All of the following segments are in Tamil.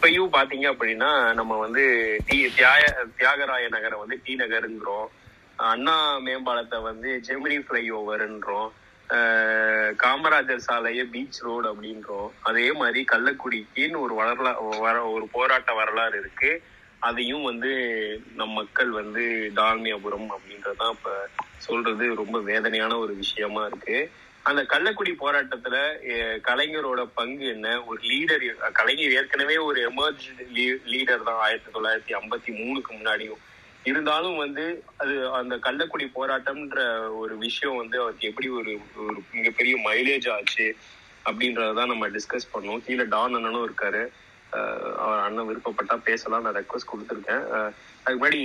இப்பயும் பாத்தீங்க அப்படின்னா நம்ம வந்து டி தியாக தியாகராய நகரை வந்து டி நகருங்கிறோம். அண்ணா மேம்பாலத்தை வந்து ஜெமினி ஃப்ளைஓவர்ன்றோம். காமராஜர் சாலையை பீச் ரோடு அப்படின்றோம். அதே மாதிரி கள்ளக்குடிக்குன்னு ஒரு வரலா வர ஒரு போராட்ட வரலாறு இருக்கு. அதையும் வந்து நம் மக்கள் வந்து டால்மியாபுரம் அப்படின்றதான் இப்ப சொல்றது ரொம்ப வேதனையான ஒரு விஷயமா இருக்கு. அந்த கள்ளக்குடி போராட்டத்துல கலைஞரோட பங்கு என்ன? ஒரு லீடர் கலைஞர் ஏற்கனவே ஒரு எமர்ஜ் லீடர் தான் ஆயிரத்தி தொள்ளாயிரத்தி ஐம்பத்தி மூணுக்கு முன்னாடியும். இருந்தாலும் வந்து அது அந்த கள்ளக்குடி போராட்டம்ன்ற ஒரு விஷயம் வந்து அவருக்கு எப்படி ஒரு ஒரு மிகப்பெரிய மைலேஜ் ஆச்சு அப்படின்றதான் நம்ம டிஸ்கஸ் பண்ணோம். கீழே டான் அண்ணனும் இருக்காரு. அவர் அண்ணன் விருப்பப்பட்டா பேசலாம். நான் ரெக்வஸ்ட் கொடுத்துருக்கேன். அதுக்கு முன்னாடி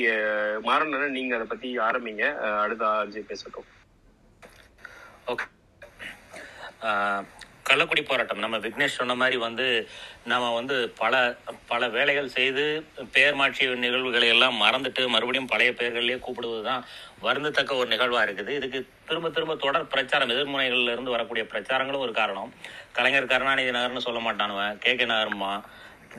மாறன் நீங்க அதை பத்தி ஆரம்பிங்க. அடுத்த ஆர்ஜி பேசட்டும். ஓகே கள்ளக்குடி போராட்டம். நம்ம விக்னேஷ் சொன்ன மாதிரி வந்து நம்ம வந்து பல பல வேலைகள் செய்து பெயர் மாற்றிய நிகழ்வுகளை எல்லாம் மறந்துட்டு மறுபடியும் பழைய பெயர்கள்லேயே கூப்பிடுவது தான் வருந்தத்தக்க ஒரு நிகழ்வாக இருக்குது. இதுக்கு திரும்ப திரும்ப தொடர் பிரச்சாரம் எதிர்முனைகளிலிருந்து வரக்கூடிய பிரச்சாரங்களும் ஒரு காரணம். கலைஞர் கருணாநிதி நகர்னு சொல்ல மாட்டானுவன் கே. கே. நகர்மா?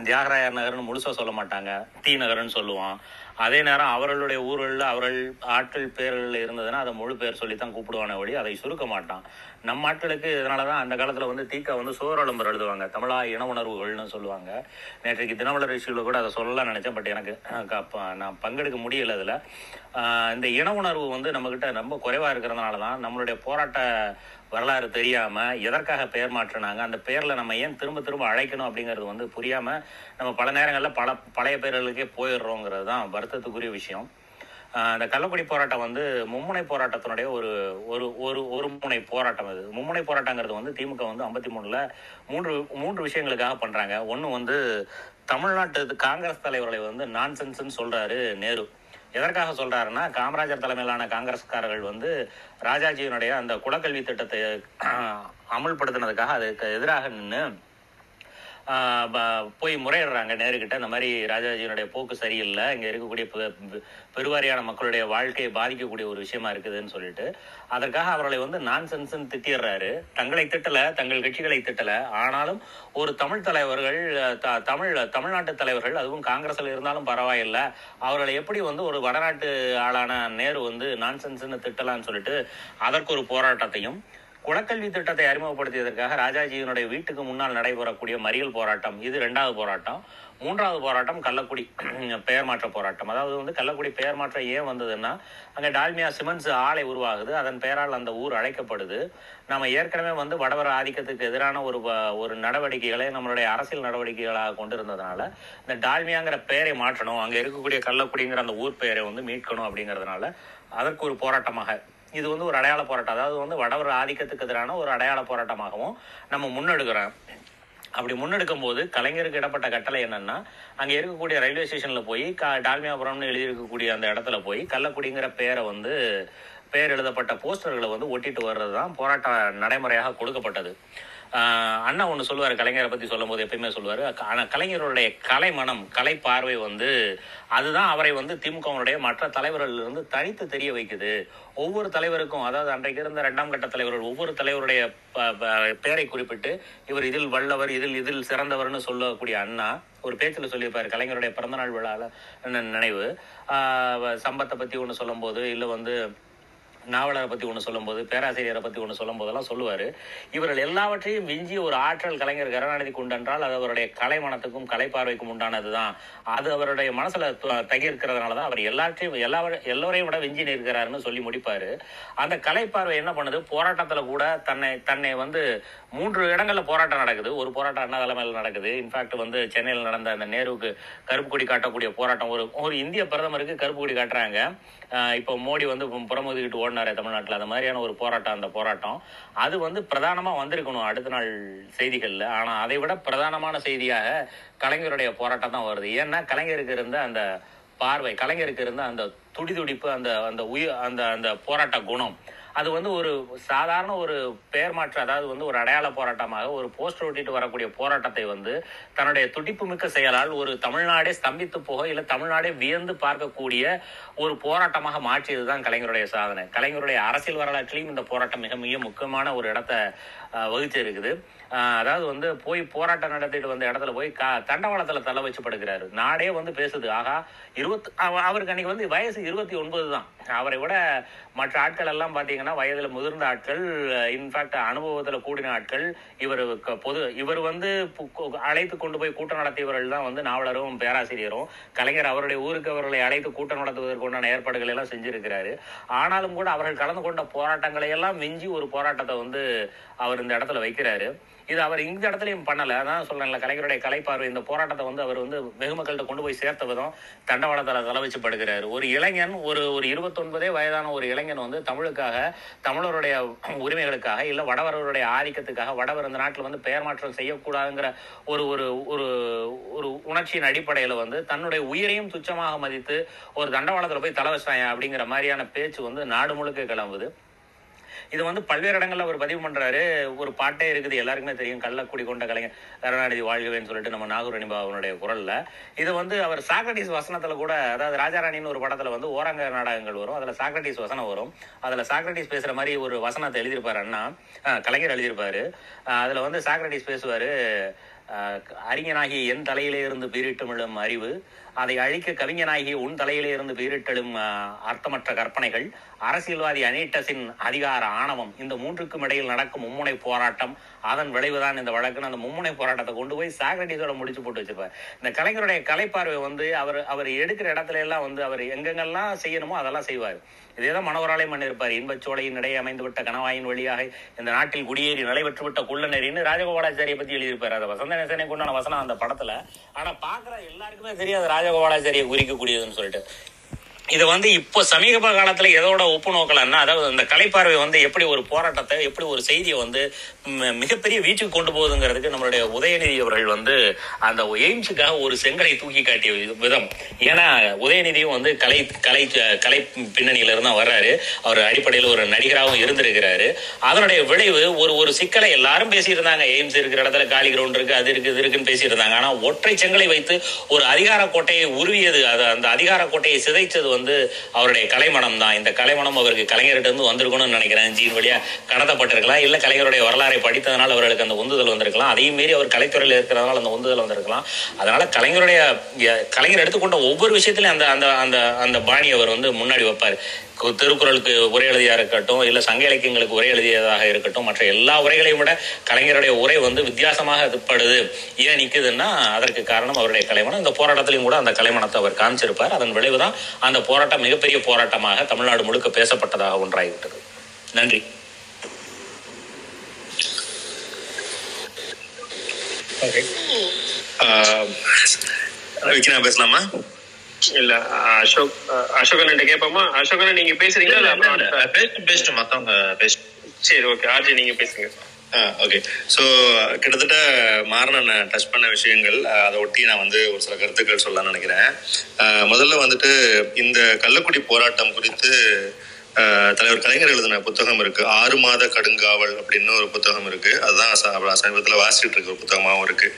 தியாகராயர் நகர்னு முழுசாக சொல்ல மாட்டாங்க. தீ நகர்னு சொல்லுவான். அதே நேரம் அவர்களுடைய ஊர்களில் அவர்கள் ஆட்கள் பேர்களில் இருந்ததுன்னா அதை முழு பேர் சொல்லி தான் கூப்பிடுவானே ஒழி அதை சுருக்க மாட்டான். நம்ம ஆட்களுக்கு இதனால தான் அந்த காலத்தில் வந்து தீக்கா வந்து சோரளம்பர் எழுதுவாங்க. தமிழா இன உணர்வுகள்னு சொல்லுவாங்க. நேற்றைக்கு தினமலர் விஷயத்தில் கூட அதை சொல்லலாம் நினச்சேன் பட் எனக்கு நான் பங்கெடுக்க முடியல அதில். இந்த இன உணர்வு வந்து நம்மக்கிட்ட ரொம்ப குறைவாக இருக்கிறதுனால தான் நம்மளுடைய போராட்ட வரலாறு தெரியாமல் எதற்காக பெயர் மாற்றினாங்க அந்த பெயரில் நம்ம ஏன் திரும்ப திரும்ப அழைக்கணும் அப்படிங்கிறது வந்து புரியாமல் நம்ம பல நேரங்களில் பல பழைய பெயர்களுக்கே போயிடுறோங்கிறது தான் வருத்தத்துக்குரிய விஷயம். இந்த கள்ளக்குடி போராட்டம் வந்து மும்முனை போராட்டத்தினுடைய ஒரு ஒரு ஒரு ஒரு முனை போராட்டம் அது. மும்முனை போராட்டங்கிறது வந்து திமுக வந்து ஐம்பத்தி மூணில் மூன்று மூன்று விஷயங்களுக்காக பண்ணுறாங்க ஒன்று வந்து தமிழ்நாட்டு காங்கிரஸ் தலைவர்களை வந்து நான்சென்ஸ்ன்னு சொல்கிறாரு நேரு. எதற்காக சொல்றாருன்னா காமராஜர் தலைமையிலான காங்கிரஸ்காரர்கள் வந்து ராஜாஜியினுடைய அந்த குலக்கல்வி திட்டத்தை அமல்படுத்தினதுக்காக அதுக்கு எதிராக நின்று போய் முறையிடுறாங்க நேருக்கிட்ட இந்த மாதிரி ராஜாஜியினுடைய போக்கு சரியில்லை. இங்கே இருக்கக்கூடிய பெ- பெருவாரியான மக்களுடைய வாழ்க்கையை பாதிக்கக்கூடிய ஒரு விஷயமா இருக்குதுன்னு சொல்லிட்டு. அதற்காக அவர்களை வந்து நான் சென்சன் திட்டிடுறாரு. தங்களை திட்டல தங்கள் கட்சிகளை திட்டல. ஆனாலும் ஒரு தமிழ் தலைவர்கள் த- தமிழ் தமிழ்நாட்டு தலைவர்கள் அதுவும் காங்கிரஸில் இருந்தாலும் பரவாயில்லை. அவர்களை எப்படி வந்து ஒரு வடநாட்டு ஆளான நேரு வந்து நான் நான்சென்ஸ்ன்னு திட்டலாம்னு சொல்லிட்டு அதற்கு ஒரு போராட்டத்தையும் குலக்கல்வி திட்டத்தை அறிமுகப்படுத்தியதற்காக ராஜாஜியினுடைய வீட்டுக்கு முன்னால் நடைபெறக்கூடிய மறியல் போராட்டம் இது ரெண்டாவது போராட்டம். மூன்றாவது போராட்டம் கள்ளக்குடி பெயர் மாற்ற போராட்டம். அதாவது வந்து கள்ளக்குடி பெயர் மாற்றம் ஏன் வந்ததுன்னா அங்கே டால்மியா சிமெண்ட்ஸ் ஆலை உருவாகுது. அதன் பெயரால் அந்த ஊர் அழைக்கப்படுது. நம்ம ஏற்கனவே வந்து வடவர ஆதிக்கத்துக்கு எதிரான ஒரு ஒரு நடவடிக்கைகளை நம்மளுடைய அரசியல் நடவடிக்கைகளாக கொண்டிருந்ததுனால இந்த டால்மியாங்கிற பெயரை மாற்றணும் அங்கே இருக்கக்கூடிய கள்ளக்குடிங்கிற அந்த ஊர் பெயரை வந்து மீட்கணும் அப்படிங்கிறதுனால அதற்கு ஒரு போராட்டமாக இது வந்து ஒரு அடையாள போராட்டம். அதாவது வந்து வடவர் ஆதிக்கத்துக்கு எதிரான ஒரு அடையாள போராட்டமாகவும் நம்ம முன்னெடுக்கிறோம். அப்படி முன்னெடுக்கும் போது கலைஞருக்கு இடப்பட்ட கட்டளை என்னன்னா அங்கே இருக்கக்கூடிய ரயில்வே ஸ்டேஷனில் போய் க- டால்மியாபுரம்னு எழுதியிருக்கக்கூடிய அந்த இடத்துல போய் கள்ளக்குடிங்கிற பேரை வந்து பெயர் எழுதப்பட்ட போஸ்டர்களை வந்து ஒட்டிட்டு வர்றது தான் போராட்ட நடைமுறையாக கொடுக்கப்பட்டது. அண்ணா ஒன்று சொல்லுவார் கலைஞரை பற்றி சொல்லும்போது எப்பயுமே சொல்லுவார். ஆனால் கலைஞருடைய கலை மனம் கலை பார்வை வந்து அதுதான் அவரை வந்து திமுகவினுடைய மற்ற தலைவர்களிலிருந்து தனித்து தெரிய வைக்குது. ஒவ்வொரு தலைவருக்கும் அதாவது அன்றைக்கு இருந்த ரெண்டாம் கட்ட தலைவர்கள் ஒவ்வொரு தலைவருடைய ப- பெயரை குறிப்பிட்டு இவர் இதில் வல்லவர் இதில் இதில் சிறந்தவர்னு சொல்லக்கூடிய அண்ணா ஒரு பேச்சில் சொல்லியிருப்பார் கலைஞருடைய பிறந்தநாள் விழாவில் நினைவு. சம்பத்தை பற்றி ஒன்று சொல்லும்போது இல்லை வந்து நாவலரை பத்தி ஒன்று சொல்லும்போது பேராசிரியரை பத்தி ஒன்று சொல்லும் போதெல்லாம் இவர்கள் எல்லாவற்றையும் விஞ்சி ஒரு ஆற்றல் கலைஞர் கருணாநிதிக்கு உண்டென்றால் அது அவருடைய கலை மனத்துக்கும் கலை பார்வைக்கும் உண்டானதுதான். அது அவருடைய மனசுல த- தான் அவர் எல்லாற்றையும் எல்லா எல்லோரையும் விட விஞ்சி நிற்கிறாருன்னு சொல்லி முடிப்பாரு. அந்த கலை பார்வை என்ன பண்ணுது? போராட்டத்துல கூட தன்னை தன்னை வந்து மூன்று இடங்களில் போராட்டம் நடக்குது. ஒரு போராட்டம் அண்ணா தலைமையில் நடக்குது. இன்ஃபேக்ட் வந்து சென்னையில் நடந்த அந்த நேருவுக்கு கருப்பு கொடி காட்டக்கூடிய போராட்டம். ஒரு ஒரு இந்திய பிரதமருக்கு கருப்பு கொடி காட்டுறாங்க. இப்போ மோடி வந்து புறமுதுகிட்டு ஓடினாரே தமிழ்நாட்டில். அந்த மாதிரியான ஒரு போராட்டம் அந்த போராட்டம். அது வந்து பிரதானமாக வந்திருக்கணும் அடுத்த நாள் செய்திகளில். ஆனால் அதை விட பிரதானமான செய்தியாக கலைஞருடைய போராட்டம் தான் வருது. ஏன்னா கலைஞருக்கு இருந்த அந்த பார்வை கலைஞருக்கு இருந்த அந்த துடிதுடிப்பு அந்த அந்த உயிர் அந்த அந்த போராட்ட குணம் அது வந்து ஒரு சாதாரண ஒரு பெயர் மாற்று அதாவது வந்து ஒரு அடையாள போராட்டமாக ஒரு போஸ்டர் ஒட்டிட்டு வரக்கூடிய போராட்டத்தை வந்து தன்னுடைய துடிப்பு மிக்க செயலால் ஒரு தமிழ்நாடே ஸ்தம்பித்து போக இல்லை தமிழ்நாடே வியந்து பார்க்கக்கூடிய ஒரு போராட்டமாக மாற்றியது தான் கலைஞருடைய சாதனை. கலைஞருடைய அரசியல் வரலாற்றிலையும் இந்த போராட்டம் மிக மிக முக்கியமான ஒரு இடத்தை வகிச்சு இருக்குது. அதாவது வந்து போய் போராட்டம் நடத்திட்டு வந்த இடத்துல போய் க தண்டவாளத்துல தலை வச்சு படுக்கிறாரு நாடே வந்து பேசுது. ஆகா இருபத்தி அவ- அவருக்கு அன்னைக்கு வந்து வயசு இருபத்தி ஒன்பது தான். அவரை விட மற்ற ஆட்கள் எல்லாம் பார்த்தீங்கன்னா வயதுல முதிர்ந்த ஆட்கள் இன்ஃபேக்ட் அனுபவத்துல கூடின ஆட்கள் இவர் க- பொது இவர் வந்து அழைத்து கொண்டு போய் கூட்டம் நடத்தியவர்கள் தான் வந்து நாவலரும் பேராசிரியரும். கலைஞர் அவருடைய ஊருக்கு அவர்களை அழைத்து கூட்டம் நடத்துவதற்கு உண்டான ஏற்பாடுகள் எல்லாம் செஞ்சிருக்கிறாரு. ஆனாலும் கூட அவர்கள் கலந்து கொண்ட போராட்டங்களை எல்லாம் மிஞ்சி ஒரு போராட்டத்தை வந்து அவர் இந்த இடத்துல வைக்கிறாரு. இது அவர் இந்த இடத்துலையும் பண்ணலை. அதான் சொல்றேன்ல கலைஞருடைய கலைப்பார்வை இந்த போராட்டத்தை வந்து அவர் வந்து வெகுமக்கள்கிட்ட கொண்டு போய் சேர்த்த விதம் தண்டவாளத்தில் தலை வச்சு ஒரு இளைஞன் ஒரு ஒரு இருபத்தொன்பதே வயதான ஒரு இளைஞன் வந்து தமிழுக்காக தமிழருடைய உரிமைகளுக்காக இல்லை வடவர்களுடைய ஆதிக்கத்துக்காக வடவர் இந்த நாட்டில் வந்து பெயர் மாற்றம் செய்யக்கூடாதுங்கிற ஒரு ஒரு ஒரு ஒரு உணர்ச்சியின் அடிப்படையில் வந்து தன்னுடைய உயிரையும் துச்சமாக மதித்து ஒரு தண்டவாளத்தில் போய் தலை வச்சாங்க அப்படிங்கிற மாதிரியான பேச்சு வந்து நாடு முழுக்க கிளம்புது. இது வந்து பல்வேறு இடங்களில் அவர் பதிவு பண்ணுறாரு ஒரு பாட்டே இருக்குது எல்லாருக்குமே தெரியும். கள்ளக்குடி கொண்ட கலைஞர் கருணாநிதி வாழ்கவேன்னு சொல்லிட்டு நம்ம நாகூர் அனிபாவனுடைய குரலில். இது வந்து அவர் சாக்ரட்டிஸ் வசனத்தில் கூட அதாவது ராஜாராணின்னு ஒரு படத்தில் வந்து ஓரங்க நாடகங்கள் வரும். அதில் சாக்ரட்டிஸ் வசனம் வரும். அதில் சாக்ரட்டிஸ் பேசுகிற மாதிரி ஒரு வசனத்தை எழுதியிருப்பாரு அண்ணா. கலைஞர் எழுதியிருப்பாரு. அதில் வந்து சாக்ரட்டிஸ் பேசுவார் அறிஞனாகிய என் தலையிலே இருந்து பீரிட்டமிழும் அறிவு அதை அழிக்க கவிஞனாகிய உன் தலையிலே இருந்து பீரிட்டெழும் அர்த்தமற்ற கற்பனைகள் அரசியல்வாதி அனீட்டஸின் அதிகார ஆணவம் இந்த மூன்றுக்கும் இடையில் நடக்கும் மும்முனை போராட்டம் அதன் விளைவுதான் இந்த வழக்குன்னு அந்த மும்முனை போராட்டத்தை கொண்டு போய் சாக்ரட்டிஸோட முடிச்சு போட்டு வச்சிருப்பார். இந்த கலைஞருடைய கலைப்பார்வை வந்து அவர் அவர் எடுக்கிற இடத்துல எல்லாம் வந்து அவர் எங்கெங்கெல்லாம் செய்யணுமோ அதெல்லாம் செய்வார். இதேதான் மனோராலயம் பண்ணியிருப்பார். இன்பச்சோலையின் இடையே அமைந்து விட்ட கணவாயின் வழியாக இந்த நாட்டில் குடியேறி நிலைபெற்று விட்ட குள்ளநெறின்னு ராஜகோபாலாச்சாரியை பத்தி எழுதியிருப்பார். அதை வசந்த நேசனை கொண்டான வசனம் அந்த படத்துல. ஆனா பாக்குற எல்லாருக்குமே தெரியாது ராஜகோபாலாச்சாரியை குறிக்கக்கூடியதுன்னு சொல்லிட்டு. இது வந்து இப்போ சமீப காலத்துல எதோட ஒப்பு நோக்கலன்னா அதாவது அந்த கலைப்பார்வை வந்து எப்படி ஒரு போராட்டத்தை எப்படி ஒரு செய்தியை வந்து மிகப்பெரிய வீச்சுக்கு கொண்டு போகுதுங்கிறதுக்கு நம்மளுடைய உதயநிதி அவர்கள் வந்து அந்த எய்ம்ஸுக்காக ஒரு செங்கலை தூக்கி காட்டிய வி- விதம். ஏன்னா உதயநிதியும் வந்து கலை கலை கலை பின்னணியில இருந்து தான் வர்றாரு. அவர் அடிப்படையில் ஒரு நடிகராகவும் இருந்திருக்கிறாரு. அதனுடைய விளைவு ஒரு ஒரு சிக்கலை எல்லாரும் பேசியிருந்தாங்க. எய்ம்ஸ் இருக்கிற இடத்துல காலி கிரவுண்ட் இருக்கு அது இருக்கு இது இருக்குன்னு பேசியிருந்தாங்க. ஆனால் ஒற்றை செங்கலை வைத்து ஒரு அதிகார கோட்டையை உருவியது அது அந்த அதிகார கோட்டையை சிதைச்சது வந்து அவருடைய கலைமணம் தான். இந்த கலைமணம் அவருக்கு கலைஞர்கிட்ட இருந்து வந்திருக்கணும்னு நினைக்கிறேன். ஜீன் வழியா கடத்தப்பட்டிருக்கலாம். இல்ல கலைஞருடைய வரலாறை படித்ததனால் அவர்களுக்கு அந்த உந்துதல் வந்திருக்கலாம். அதையும் மீறி அவர் கலைத்துறையில் இருக்கிறதுனால அந்த உந்துதல் வந்திருக்கலாம். அதனால கலைஞருடைய கலைஞர் எடுத்துக்கொண்ட ஒவ்வொரு விஷயத்துலையும் அந்த அந்த அந்த அந்த பாணி அவர் வந்து முன்னாடி வைப்பார். திருக்குறளுக்கு உரை எழுதியா இருக்கட்டும் இல்ல சங்க இலக்கியங்களுக்கு உரை எழுதியதாக இருக்கட்டும் மற்ற எல்லா உரைகளையும் விட கலைஞருடைய உரை வந்து வித்தியாசமாக படுது ஏன் நிக்குதுன்னா அதற்கு காரணம் அவருடைய கலைமணம் இந்த போராட்டத்திலையும் கூட அந்த கலைமணத்தை அவர் காமிச்சிருப்பார் அதன் விளைவுதான் அந்த போராட்டம் மிகப்பெரிய போராட்டமாக தமிழ்நாடு முழுக்க பேசப்பட்டதாக ஒன்றாகிவிட்டது. நன்றி. ஓகே. விக்கினா பேசலாமா? இல்ல அசோக் அஹ், அசோகன் கேட்போமா? அசோகன் நீங்க பேசுறீங்களா? இல்ல அப்புறம் அடுத்த- பேசிட்டு பேசிட்டு மத்தவங்க பேசிட்டு சரி ஓகே. ஆர்ஜி நீங்க பேசுங்க. ஓகே. ஸோ கிட்டத்தட்ட மாறன டச் பண்ண விஷயங்கள் அதை ஒட்டி நான் வந்து ஒரு சில கருத்துக்கள் சொல்லலாம்னு நினைக்கிறேன். முதல்ல வந்துட்டு இந்த கள்ளக்குடி போராட்டம் குறித்து தலைவர் கலைஞர் எழுதின புத்தகம் இருக்கு. ஆறு மாத கடுங்காவல் அப்படின்னு ஒரு புத்தகம் இருக்கு. அதுதான் சமீபத்தில் வாசிச்சுட்டு இருக்க ஒரு புத்தகமாகவும் இருக்கு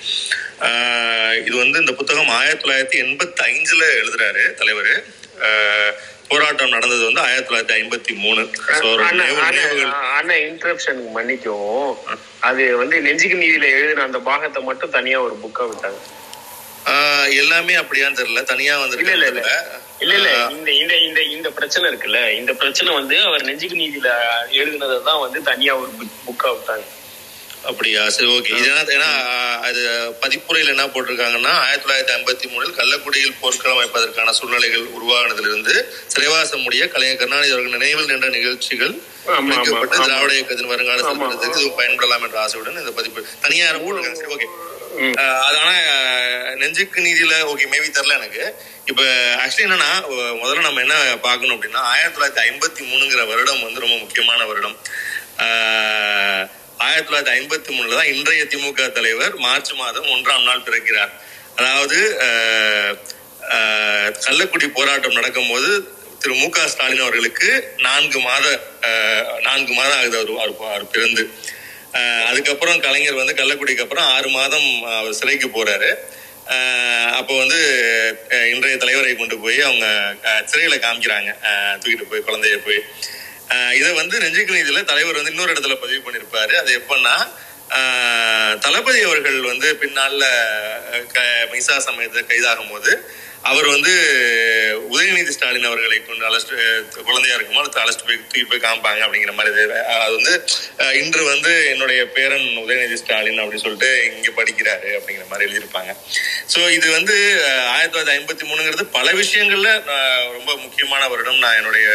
இது வந்து இந்த புத்தகம் ஆயிரத்தி தொள்ளாயிரத்தி எண்பத்தி ஐந்துல எழுதுறாரு தலைவர். போராட்டம் நடந்தது வந்து ஆயிரத்தி தொள்ளாயிரத்தி ஐம்பத்தி மூணு. இன்டரப்ஷன் மன்னிக்கும் அது வந்து நெஞ்சுக்கு நீதியில எழுதின அந்த பாகத்தை மட்டும் தனியா ஒரு புக்கா விட்டாங்க. எல்லாமே அப்படியான்னு தெரியல. தனியா வந்துருக்கு இல்ல இல்ல. இந்த இந்த இந்த இந்த பிரச்சனை இருக்குல்ல. இந்த பிரச்சனை வந்து அவர் நெஞ்சுக்கு நீதியில எழுதினதை தான் வந்து தனியா ஒரு புக்கா விட்டாங்க. அப்படியா? சரி ஓகே இது என்ன ஏன்னா அது பதிப்புரையில் என்ன போட்டிருக்காங்கன்னா ஆயிரத்தி தொள்ளாயிரத்தி ஐம்பத்தி மூணில் கள்ளக்குடியில் போர்க்களம் அமைப்பதற்கான சூழ்நிலைகள் உருவானதிலிருந்து சிறைவாசம் முடிய கலைஞர் கருணாநிதி அவர்கள் நினைவில் நின்ற நிகழ்ச்சிகள். திராவிட இயக்கத்தின் வருங்கால பயன்படலாம் என்ற ஆசையுடன் இந்த பதிப்பு தனியா யாரும் போட்டிருக்காங்க சரி ஓகே. அது ஆனா நெஞ்சுக்கு நீதியில ஓகே மேபி தெரில எனக்கு. இப்ப ஆக்சுவலி என்னன்னா முதல்ல நம்ம என்ன பார்க்கணும் அப்படின்னா ஆயிரத்தி தொள்ளாயிரத்தி ஐம்பத்தி மூணுங்கிற வருடம் வந்து ரொம்ப முக்கியமான வருடம். ஆஹ் ஆயிரத்தி தொள்ளாயிரத்தி ஐம்பத்தி மூணுல தான் இன்றைய திமுக தலைவர் மார்ச் மாதம் ஒன்றாம் நாள் பிறக்கிறார். அதாவது ஆஹ் ஆஹ் கள்ளக்குடி போராட்டம் நடக்கும்போது திரு மு க ஸ்டாலின் அவர்களுக்கு நான்கு மாத நான்கு மாதம் ஆகுது அவர் அவர் பிறந்து. அதுக்கப்புறம் கலைஞர் வந்து கள்ளக்குடிக்கு அப்புறம் ஆறு மாதம் அவர் சிறைக்கு போறாரு. அப்போ வந்து இன்றைய தலைவரை கொண்டு போய் அவங்க சிறையில காமிக்கிறாங்க. தூக்கிட்டு போய் குழந்தைய போய். இதை வந்து நெஞ்சுக்கு நீதியில தலைவர் வந்து இன்னொரு இடத்துல பதிவு பண்ணியிருப்பாரு அது எப்பன்னா தளபதி அவர்கள் வந்து பின்னால க- மைசா சமயத்தில் கைதாகும் போது அவர் வந்து உதயநிதி ஸ்டாலின் அவர்களை கொண்டு அழைச்சிட்டு குழந்தையா குழந்தையா அதை அழைச்சிட்டு போய் தூக்கி போய் காமிப்பாங்க அப்படிங்கிற மாதிரி அது வந்து இன்று வந்து என்னுடைய பேரன் உதயநிதி ஸ்டாலின் அப்படின்னு சொல்லிட்டு இங்க படிக்கிறாரு அப்படிங்கிற மாதிரி எழுதியிருப்பாங்க. ஸோ இது வந்து ஆயிரத்தி தொள்ளாயிரத்தி ஐம்பத்தி மூணுங்கிறது பல விஷயங்கள்ல ரொம்ப முக்கியமான வருடம் நான் என்னுடைய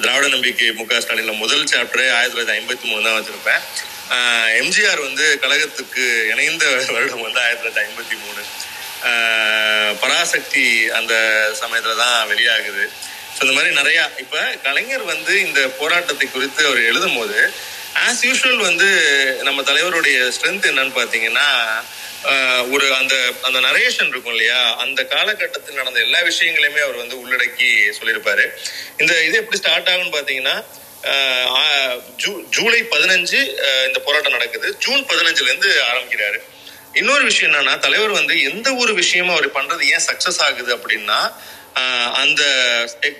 திராவிட நம்பிக்கை மு க ஸ்டாலின்ல முதல் சாப்டர் ஆயிரத்தி தொள்ளாயிரத்தி ஐம்பத்தி மூணு தான் வச்சிருப்பேன். எம்ஜிஆர் வந்து கழகத்துக்கு இணைந்த வருடம் வந்து ஆயிரத்தி தொள்ளாயிரத்தி ஐம்பத்தி மூணு. ஆஹ் பராசக்தி அந்த சமயத்துல தான் வெளியாகுது. ஸோ இந்த மாதிரி நிறையா இப்போ கலைஞர் வந்து இந்த போராட்டத்தை குறித்து அவர் எழுதும் போது ஆஸ் யூஷுவல் வந்து நம்ம தலைவருடைய ஸ்ட்ரென்த் என்னன்னு பார்த்தீங்கன்னா ஒரு அந்த அந்த நரேஷன் இருக்கும் இல்லையா? அந்த காலகட்டத்தில் நடந்த எல்லா விஷயங்களையுமே அவர் வந்து உள்ளடக்கி சொல்லியிருப்பாரு. இந்த இது எப்படி ஸ்டார்ட் ஆகும்னு பாத்தீங்கன்னா ஜூலை பதினஞ்சு இந்த போராட்டம் நடக்குது. ஜூன் பதினஞ்சுல இருந்து ஆரம்பிக்கிறாரு. இன்னொரு விஷயம் என்னன்னா தலைவர் வந்து எந்த ஒரு விஷயமும் அவர் பண்றது ஏன் சக்சஸ் ஆகுது அப்படின்னா அந்த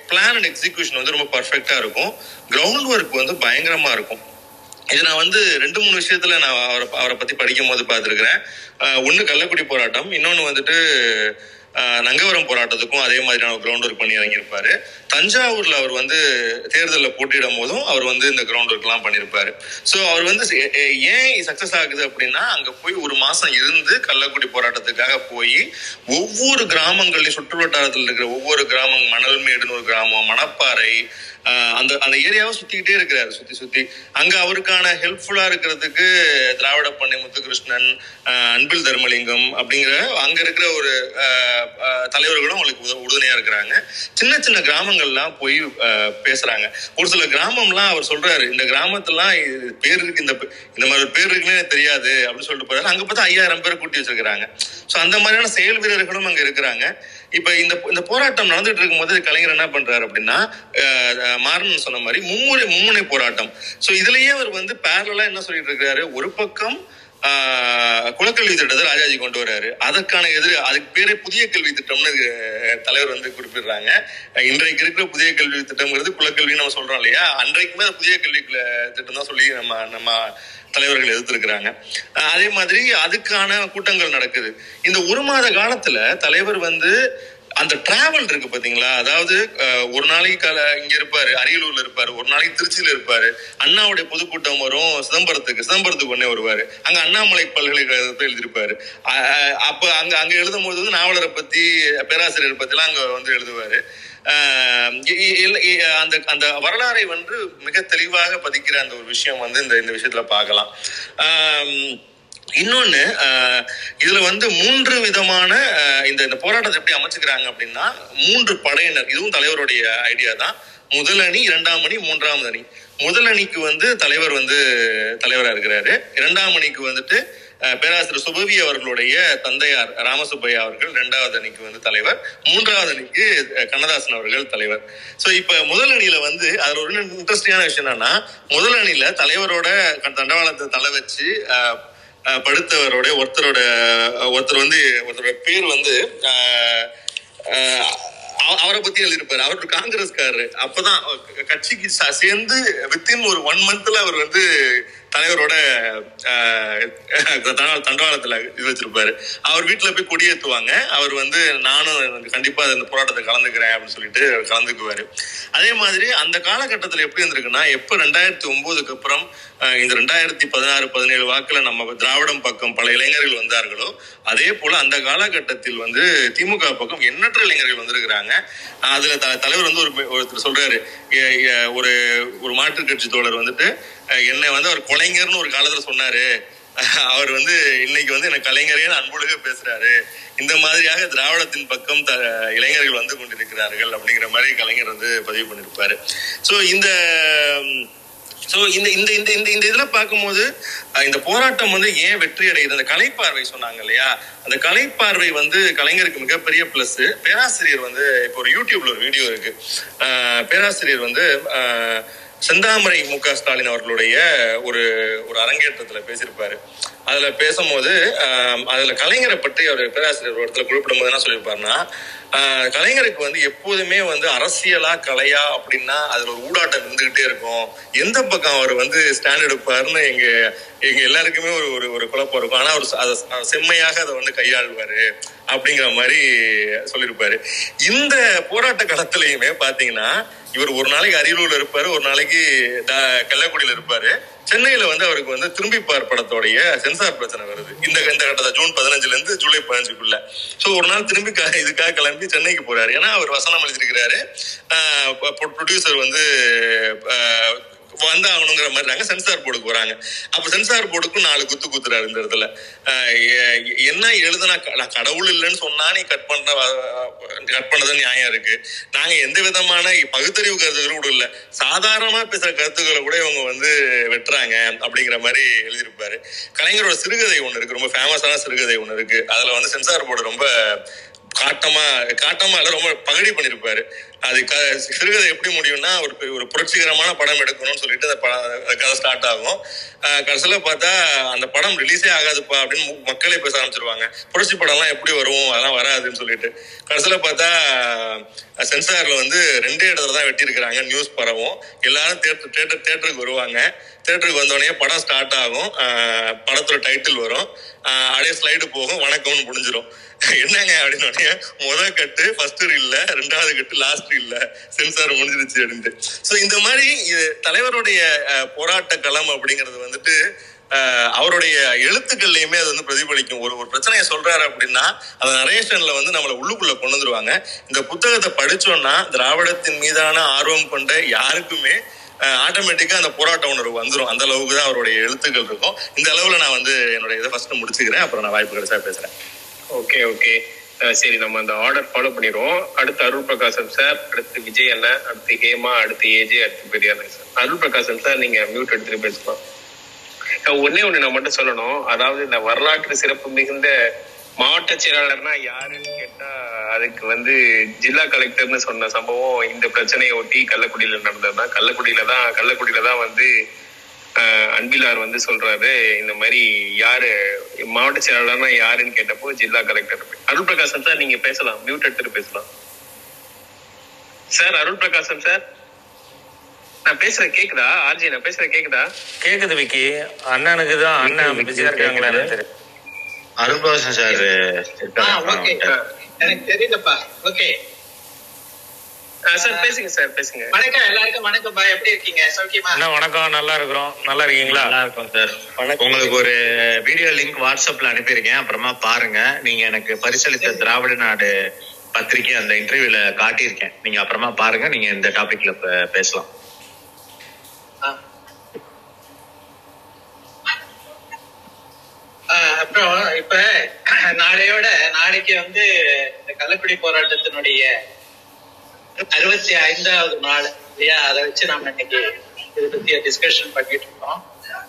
பிளான் அண்ட் எக்ஸிகியூஷன் வந்து ரொம்ப பர்ஃபெக்டா இருக்கும். கிரவுண்ட் ஒர்க் வந்து பயங்கரமா இருக்கும். இது நான் வந்து ரெண்டு மூணு விஷயத்துல நான் அவரை அவரை பத்தி படிக்கும் போது பார்த்துருக்கிறேன் ஒன்னு கள்ளக்குடி போராட்டம் இன்னொன்னு வந்துட்டு நங்கவரம் போராட்டத்துக்கும் அதே மாதிரியான கிரவுண்ட் ஒர்க் பண்ணி இறங்கியிருப்பாரு. தஞ்சாவூர்ல அவர் வந்து தேர்தலில் போட்டியிடும் போதும் அவர் வந்து இந்த கிரவுண்ட் ஒர்க் எல்லாம் பண்ணியிருப்பாரு. ஸோ அவர் வந்து ஏன் சக்சஸ் ஆகுது அப்படின்னா அங்க போய் ஒரு மாசம் இருந்து கள்ளக்குடி போராட்டத்துக்காக போய் ஒவ்வொரு கிராமங்களையும் சுற்று வட்டாரத்தில் இருக்கிற ஒவ்வொரு கிராமம் மணல்மேடுன்னு ஒரு கிராமம் மணப்பாறை அந்த அந்த ஏரியாவை சுத்திக்கிட்டே இருக்கிறாரு சுத்தி சுத்தி. அங்க அவருக்கான ஹெல்ப்ஃபுல்லா இருக்கிறதுக்கு திராவிட பண்ணை முத்துகிருஷ்ணன் அன்பில் தர்மலிங்கம் அப்படிங்கிற அங்க இருக்கிற ஒரு தலைவர்களும் அவங்களுக்கு உத- உறுதுணையா இருக்கிறாங்க. சின்ன சின்ன கிராமங்கள்லாம் போய் பேசுறாங்க. ஒரு சில கிராமம்லாம் அவர் சொல்றாரு இந்த கிராமத்துலாம் பேர் இருக்கு இந்த இந்த மாதிரி பேர் இருக்குன்னு தெரியாது அப்படின்னு சொல்லிட்டு போறாரு. அங்க பார்த்தா ஐயாயிரம் பேர் கூட்டி வச்சிருக்கிறாங்க. சோ அந்த மாதிரியான செயல் வீரர்களும் அங்க இருக்கிறாங்க. இப்ப இந்த இந்த போராட்டம் நடந்துட்டு இருக்கும்போது கலைஞர் என்ன பண்றாரு அப்படின்னா மாறன் சொன்ன மாதிரி மும்முறை மும்முனை போராட்டம். சோ இதுலயே அவர் வந்து பேரலா என்ன சொல்லிட்டு இருக்காரு ஒரு பக்கம் குலக்கல்வி திட்டத்தை ராஜாஜி கொண்டு வர்றாரு. அதற்கான எதிர் அதுக்கு பேரு புதிய கல்வி திட்டம்னு தலைவர் வந்து குறிப்பிடுறாங்க. இன்றைக்கு இருக்கிற புதிய கல்வி திட்டம்ங்கிறது குலக்கல்வின்னு நம்ம சொல்றோம் இல்லையா? அன்றைக்குமே புதிய கல்வி திட்டம் தான் சொல்லி நம்ம நம்ம தலைவர்கள் எதிர்த்திருக்கிறாங்க. அதே மாதிரி அதுக்கான கூட்டங்கள் நடக்குது. இந்த ஒரு மாத காலத்துல தலைவர் வந்து அந்த டிராவல் இருக்கு பாத்தீங்களா? அதாவது ஒரு நாளைக்கு கால இங்க இருப்பாரு அரியலூர்ல இருப்பாரு ஒரு நாளைக்கு திருச்சியில இருப்பாரு அண்ணாவுடைய பொதுக்கூட்டம் வரும் சிதம்பரத்துக்கு சிதம்பரத்துக்கு ஒன்னே வருவாரு. அங்க அண்ணாமலை பல்கலைக்கழகத்தை எழுதியிருப்பாரு. அப்ப அங்க அங்க எழுதும் போது வந்து நாவலரை பத்தி பேராசிரியர் பத்தி எல்லாம் அங்க வந்து எழுதுவாரு. அந்த அந்த வரலாறை வந்து மிக தெளிவாக பதிக்கிற அந்த ஒரு விஷயம் வந்து இந்த இந்த விஷயத்துல பார்க்கலாம். ஆஹ் இன்னொன்னு ஆஹ் இதுல வந்து மூன்று விதமான இந்த இந்த போராட்டத்தை எப்படி அமைச்சுக்கிறாங்க அப்படின்னா மூன்று படையினர் இதுவும் தலைவருடைய ஐடியா தான். முதல் அணி இரண்டாம் அணி மூன்றாம் அணி. முதல் அணிக்கு வந்து தலைவர் வந்து தலைவரா இருக்கிறாரு. இரண்டாம் அணிக்கு வந்துட்டு பேராசிரியர் சுபவி அவர்களுடைய தந்தையார் ராமசுப்பையா அவர்கள் இரண்டாவது அணிக்கு வந்து தலைவர். மூன்றாவது அணிக்கு கண்ணதாசன் அவர்கள் தலைவர். சோ இப்ப முதல் அணியில வந்து அதுல ஒரு இன்ட்ரெஸ்டிங்கான விஷயம் என்னன்னா முதல் அணியில தலைவரோட தண்டவாளத்தை தலை வச்சு அஹ், படுத்தவரோட ஒருத்தரோட ஒருத்தர் வந்து ஒருத்தரோட பேர் வந்து அவ- அவரை பத்தி எழுதியிருப்பாரு. அவர் ஒரு காங்கிரஸ்காரரு. அப்பதான் கட்சிக்கு சேர்ந்து வித்தின் ஒரு ஒன் மந்த்ல அவர் வந்து தலைவரோட தண்டவாளத்துல இது வச்சிருப்பாரு. அவர் வீட்டுல போய் கொடியேற்றுவாங்க அவர் வந்து நானும் எனக்கு கண்டிப்பா இந்த போராட்டத்தை கலந்துக்கிறேன் அப்படின்னு சொல்லிட்டு அவர் கலந்துக்குவாரு. அதே மாதிரி அந்த காலகட்டத்துல எப்படி இருந்திருக்குன்னா எப்ப ரெண்டாயிரத்தி ஒன்பதுக்கு அப்புறம் இந்த ரெண்டாயிரத்தி பதினாறு பதினேழு வாக்குல நம்ம திராவிடம் பக்கம் பல இளைஞர்கள் வந்தார்களோ அதே போல அந்த காலகட்டத்தில் வந்து திமுக பக்கம் எண்ணற்ற இளைஞர்கள் வந்திருக்கிறாங்க. அதுல த- தலைவர் வந்து ஒரு ஒருத்தர் சொல்றாரு ஒரு ஒரு மாற்றுக் கட்சி தோழர் வந்துட்டு என்னை வந்து அவர் கலைஞர்னு ஒரு காலத்துல சொன்னாரு. அவர் வந்து இன்னைக்கு வந்து எனக்கு கலைஞரே அன்பொழுக பேசுறாரு. இந்த மாதிரியாக திராவிடத்தின் பக்கம் த- இளைஞர்கள் வந்து கொண்டிருக்கிறார்கள் அப்படிங்கிற மாதிரி கலைஞர் வந்து பதிவு பண்ணிருப்பாரு. சோ இந்த ஸோ இந்த இந்த இந்த இந்த இந்த இதில் பார்க்கும்போது இந்த போராட்டம் வந்து ஏன் வெற்றி அடையுது? அந்த கலைப்பார்வை சொன்னாங்க இல்லையா? அந்த கலைப்பார்வை வந்து கலைஞருக்கு மிகப்பெரிய ப்ளஸ் பேராசிரியர் வந்து இப்போ ஒரு யூடியூப்ல ஒரு வீடியோ இருக்கு. பேராசிரியர் வந்து ஆஹ் செந்தாமரை மு க. ஸ்டாலின் அவர்களுடைய ஒரு ஒரு அரங்கேற்றத்துல பேசியிருப்பாரு. அதுல பேசும்போது ஆஹ், அதுல கலைஞரை பற்றி அவர் பேராசிரியர் ஒரு இடத்துல குறிப்பிடும் போது என்ன சொல்லியிருப்பாருன்னா ஆஹ், கலைஞருக்கு வந்து எப்போதுமே வந்து அரசியலா கலையா அப்படின்னா அதுல ஒரு ஊடாட்டம் இருந்துகிட்டே இருக்கும். எந்த பக்கம் அவர் வந்து ஸ்டாண்ட் எடுப்பாருன்னு எங்க எங்க எல்லாருக்குமே ஒரு ஒரு ஒரு குழப்பம் இருக்கும். ஆனா அவர் அதை செம்மையாக அதை வந்து கையாள்வாரு அப்படிங்கிற மாதிரி சொல்லியிருப்பாரு. இந்த போராட்ட களத்திலையுமே பாத்தீங்கன்னா இவர் ஒரு நாளைக்கு அரியலூர்ல இருப்பாரு ஒரு நாளைக்கு த- கள்ளக்குடியில இருப்பாரு. சென்னையில வந்து அவருக்கு வந்து திரும்பி பார் படத்தோடைய சென்சார் பிரச்சனை வருது. இந்த இந்த கட்டத்தை ஜூன் பதினஞ்சுல இருந்து ஜூலை பதினஞ்சுக்குள்ள. சோ ஒரு நாள் திரும்பி இதுக்காக கிளம்பி சென்னைக்கு போறாரு. ஏன்னா அவர் வசனம் எழுதியிருக்கிறாரு ப்ரொடியூசர் வந்து ஆஹ், வந்து ஆகணுங்கிற மாதிரி நாங்க சென்சார் போர்டுக்கு வராங்க அப்ப சென்சார் போர்டுக்கும் நாலு குத்து குத்துறாரு இந்த இடத்துல. என்ன எழுதுனா க- நான் கடவுள் இல்லைன்னு சொன்னா நீ கட் பண்ற கட் பண்ணது நியாயம் இருக்கு. நாங்க எந்த விதமான பகுத்தறிவு கருத்துக்கள் கூட இல்ல. சாதாரணமா பேசுற கருத்துக்களை கூட இவங்க வந்து வெட்டுறாங்க அப்படிங்கிற மாதிரி எழுதியிருப்பாரு. கலைஞரோட சிறுகதை ஒண்ணு இருக்கு. ரொம்ப ஃபேமஸான சிறுகதை ஒண்ணு இருக்கு. அதுல வந்து சென்சார் போர்டு ரொம்ப காட்டமா காட்டமா இல்ல ரொம்ப பகடி பண்ணிருப்பாரு அது சிறுகதை எப்படி முடியும்னா ஒரு ஒரு புரட்சிகரமான படம் எடுக்கணும்னு சொல்லிட்டு அந்த படம் கதை ஸ்டார்ட் ஆகும். கடைசியில் பார்த்தா அந்த படம் ரிலீஸே ஆகாதுப்பா அப்படின்னு மக்களே பேச ஆரம்பிச்சிருவாங்க. புரட்சி படம்லாம் எப்படி வரும்? அதெல்லாம் வராதுன்னு சொல்லிட்டு. கடைசியில் பார்த்தா சென்சார்ல வந்து ரெண்டே இடத்துல தான் வெட்டியிருக்கிறாங்க. நியூஸ் பரவும். எல்லாரும் தேட்டர் தேட்டர் தேட்டருக்கு வருவாங்க. தேட்டருக்கு வந்தோடனே படம் ஸ்டார்ட் ஆகும். படத்தில் படத்தோட டைட்டில் வரும். அடைய அப்படியே ஸ்லைடு போகும். வணக்கம்னு முடிஞ்சிடும் என்னங்க அப்படின்னு உடனே கட்டு ஃபர்ஸ்ட் இல்ல ரெண்டாவது கட்டு லாஸ்ட் இல்ல. சென்சார் முடிஞ்சிருச்சு அப்படின்ட்டு. சோ இந்த மாதிரி இது தலைவருடைய போராட்ட களம் அப்படிங்கிறது வந்துட்டு அவருடைய எழுத்துக்கள்லையுமே அது வந்து பிரதிபலிக்கும். ஒரு ஒரு பிரச்சனையை சொல்றாரு அப்படின்னா அந்த நரேஷன்ல வந்து நம்மளை உள்ளுக்குள்ள கொண்டு வந்துருவாங்க. இந்த புத்தகத்தை படிச்சோம்னா திராவிடத்தின் மீதான ஆர்வம் கொண்ட யாருக்குமே ஆட்டோமேட்டிக்கா அந்த போராட்ட உணர்வு வந்துரும். அந்த அளவுக்கு தான் அவருடைய எழுத்துக்கள் இருக்கும். இந்த அளவுல நான் வந்து என்னுடைய இதை ஃபர்ஸ்ட் முடிச்சுக்கிறேன். அப்புறம் நான் வாய்ப்பு கிடைச்சா பேசுறேன். ஓகே ஓகே சரி நம்ம அந்த ஆர்டர் ஃபாலோ பண்ணிடுவோம். அடுத்து அருள் பிரகாசம் சார் அடுத்து விஜய் அண்ணன் அடுத்து ஹேமா அடுத்து ஏஜே அடுத்து பெரியார் சார் அருள் பிரகாசம் சார் நீங்க மியூட் எடுத்துட்டு பேசலாம் ஒன்னே ஒண்ணு நான் மட்டும் சொல்லணும். அதாவது இந்த வரலாற்று சிறப்பு மிகுந்த மாவட்ட செயலாளர்னா யாருன்னு கேட்டா அதுக்கு வந்து ஜில்லா கலெக்டர்னு சொன்ன சம்பவம் இந்த பிரச்சனையை ஒட்டி கள்ளக்குடியில நடந்ததுதான். கள்ளக்குடியில தான் கள்ளக்குடியில தான் வந்து அன்பிலார் வந்து சொல்றாரு இந்த மாதிரி யாரு மாவட்ட செயலாளர்னா யாருன்னு கேட்டப்போ ஜில்லா கலெக்டர். அருள் பிரகாசம் சார் நீங்க பேசலாம். மியூட் எடுத்துட்டு பேசலாம். சார் அருள் பிரகாசம் சார். நான் பேசுறேன் கேக்குதா? ஆர்ஜி நான் பேசுறேன் கேக்குதா? கேக்குது விக்கி. அண்ணனுக்கு தான் அண்ணன் பிஸியா இருக்காங்களா தெரியல. அருள்பாசன் சார் ஓகே எனக்கு தெரியலப்பா. ஓகே சார் பேசுங்க சார் பேசுங்க. வணக்கம் எல்லாருக்கும் வணக்கம் பா எப்படி இருக்கீங்க? சௌக்கியமா? அண்ணா வணக்கம். நல்லா இருக்கிறோம். நல்லா இருக்கீங்களா? நல்லா இருக்கும் சார் உங்களுக்கு ஒரு வீடியோ லிங்க் வாட்ஸ்அப்ல அனுப்பியிருக்கேன். அப்புறமா பாருங்க. நீங்க எனக்கு பரிசளித்த திராவிட நாடு பத்திரிக்கை அந்த இன்டர்வியூல காட்டியிருக்கேன். நீங்க அப்புறமா பாருங்க. நீங்க இந்த டாபிக்ல பேசலாம். அப்புறம் இப்ப நாளையோட நாளைக்கு வந்து இந்த கள்ளக்குடி போராட்டத்தினுடைய அறுபத்தி ஐந்தாவது நாள் இல்லையா? அதை வச்சு நாம இன்னைக்கு இதை பத்தி டிஸ்கஷன் பண்ணிட்டு இருக்கோம்.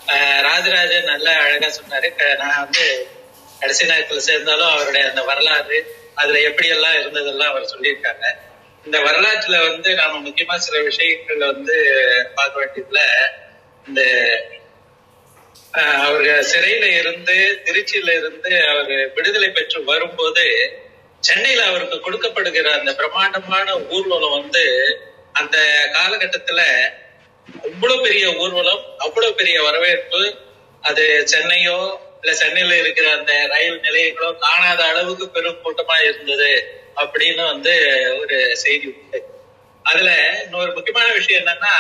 ஆஹ் ராஜராஜன் நல்லா அழகா சொன்னாரு. நான் வந்து கடைசி நேரத்துல சேர்ந்தாலும் அவருடைய அந்த வரலாறு அதுல எப்படி எல்லாம் இருந்ததெல்லாம் அவர் சொல்லியிருக்காங்க. இந்த வரலாற்றுல வந்து நாம முக்கியமா சில விஷயங்கள் வந்து பார்க்க வேண்டியதுல இந்த ஆஹ் அவரு சிறையில இருந்து திருச்சியில இருந்து அவர் விடுதலை பெற்று வரும்போது சென்னையில அவருக்கு கொடுக்கப்படுகிற அந்த பிரம்மாண்டமான ஊர்வலம் வந்து அந்த காலகட்டத்துல அவ்வளவு பெரிய ஊர்வலம் அவ்வளவு பெரிய வரவேற்பு. அது சென்னையோ இல்ல சென்னையில இருக்கிற அந்த ரயில் நிலையங்களோ காணாத அளவுக்கு பெரும் கூட்டமா இருந்தது அப்படின்னு வந்து ஒரு செய்தி உண்டு. அதுல இன்னொரு முக்கியமான விஷயம் என்னன்னா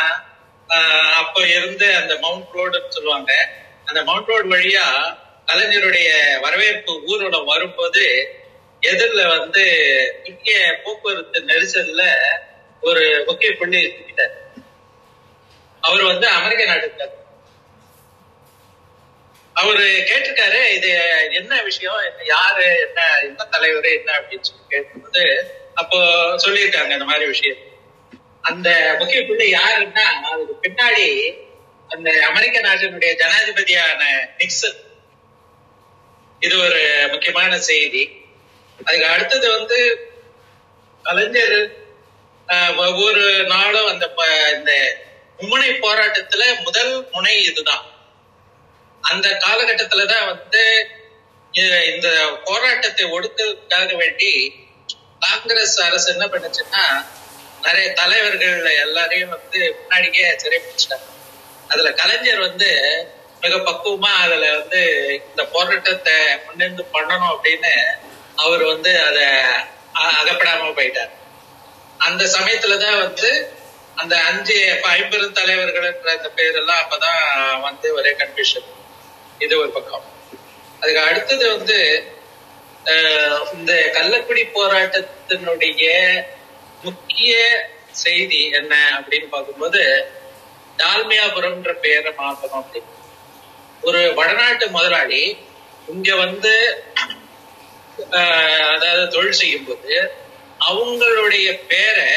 ஆஹ் இருந்து அந்த மவுண்ட் ரோடுன்னு சொல்லுவாங்க. அந்த மவுண்ட் ரோடு வழியா கலைஞருடைய வரவேற்பு ஊர்வலம் வரும்போது எதிரில் வந்து முக்கிய போக்குவரத்து நெரிசல்ல ஒரு முக்கிய புள்ளி இருக்கிட்டார் அவர் வந்து அமெரிக்க நாட்டுக்கார் அவரு கேட்டிருக்காரு இது என்ன விஷயம் யாரு என்ன என்ன தலைவர் என்ன அப்படின்னு சொல்லி கேட்கும்போது அப்போ சொல்லியிருக்காங்க இந்த மாதிரி விஷயம். அந்த முக்கிய புள்ளி யாருன்னா அதுக்கு பின்னாடி அந்த அமெரிக்க நாட்டினுடைய ஜனாதிபதியான நிக்சன். இது ஒரு முக்கியமான செய்தி. அதுக்கு அடுத்தது வந்து கலைஞர் ஆஹ், ஒவ்வொரு நாளும் அந்த ப- இந்த மும்முனை போராட்டத்துல முதல் முனை இதுதான். அந்த காலகட்டத்துலதான் வந்து இந்த போராட்டத்தை ஒடுக்கிறதுக்காக வேண்டி காங்கிரஸ் அரசு என்ன பண்ணுச்சுன்னா நிறைய தலைவர்கள் எல்லாரையும் வந்து முன்னாடியே சிறைப்பிடிச்சிட்டாங்க அதுல கலைஞர் வந்து மிக பக்குவமா அதுல வந்து இந்த போராட்டத்தை முன்னிருந்து பண்ணணும் அப்படின்னு அவர் வந்து அத அகப்படாம போயிட்டார். அந்த சமயத்துலதான் வந்து அந்த அஞ்சு ஐம்பெரும் தலைவர்கள்ன்ற அந்த பேரெல்லாம் அப்பதான் வந்து ஒரே கன்ஃபியூஷன் இது ஒரு பக்கம். அதுக்கு அடுத்தது வந்து இந்த கள்ளக்குடி போராட்டத்தினுடைய முக்கிய செய்தி என்ன அப்படின்னு பார்க்கும்போது டால்மியாபுரம்ன்ற பெயரை மாத்தணும் அப்படின்னு. ஒரு வடநாட்டு முதலாளி இங்க வந்து அதாவது தொழில் செய்யும் போது அவங்களுடைய பேரை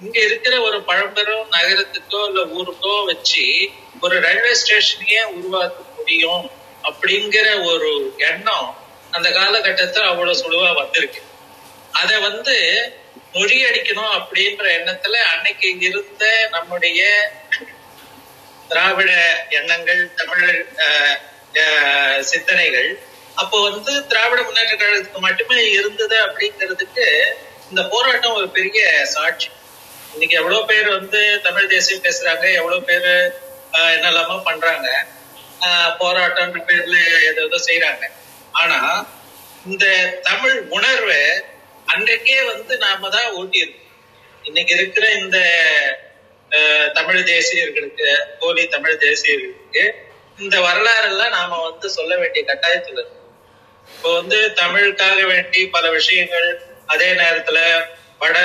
இங்க இருக்கிற ஒரு பழம்பெரும் நகரத்துக்கோ இல்ல ஊருக்கோ வச்சு ஒரு ரயில்வே ஸ்டேஷனையே உருவாக்க முடியும் அப்படிங்கிற ஒரு எண்ணம் அந்த காலகட்டத்துல அவ்வளவு சுழுவா வந்திருக்கு. அதை வந்து மொழியடிக்கணும் அப்படின்ற எண்ணத்துல அன்னைக்கு இருந்த நம்முடைய திராவிட எண்ணங்கள் தமிழ் அஹ், சிந்தனைகள் அப்போ வந்து திராவிட முன்னேற்ற கழகத்துக்கு மட்டுமே இருந்தது அப்படிங்கிறதுக்கு இந்த போராட்டம் ஒரு பெரிய சாட்சி. இன்னைக்கு எவ்வளவு பேர் வந்து தமிழ் தேசியம் பேசுறாங்க எவ்வளவு பேர் ஆஹ், என்னெல்லாமோ பண்றாங்க ஆஹ், போராட்டம்ன்ற பேர்ல ஏதோ செய்யறாங்க ஆனா இந்த தமிழ் உணர்வை அன்றைக்கே வந்து நாம தான் ஊட்டியிருக்கோம் இன்னைக்கு இருக்கிற இந்த தமிழ் தேசியர்களுக்கு போலி தமிழ் தேசியர்களுக்கு இந்த வரலாறு எல்லாம் நாம வந்து சொல்ல வேண்டிய கட்டாயத்துல இருக்கோம் இப்போ வந்து தமிழுக்காக வேண்டி பல விஷயங்கள் அதே நேரத்துல வட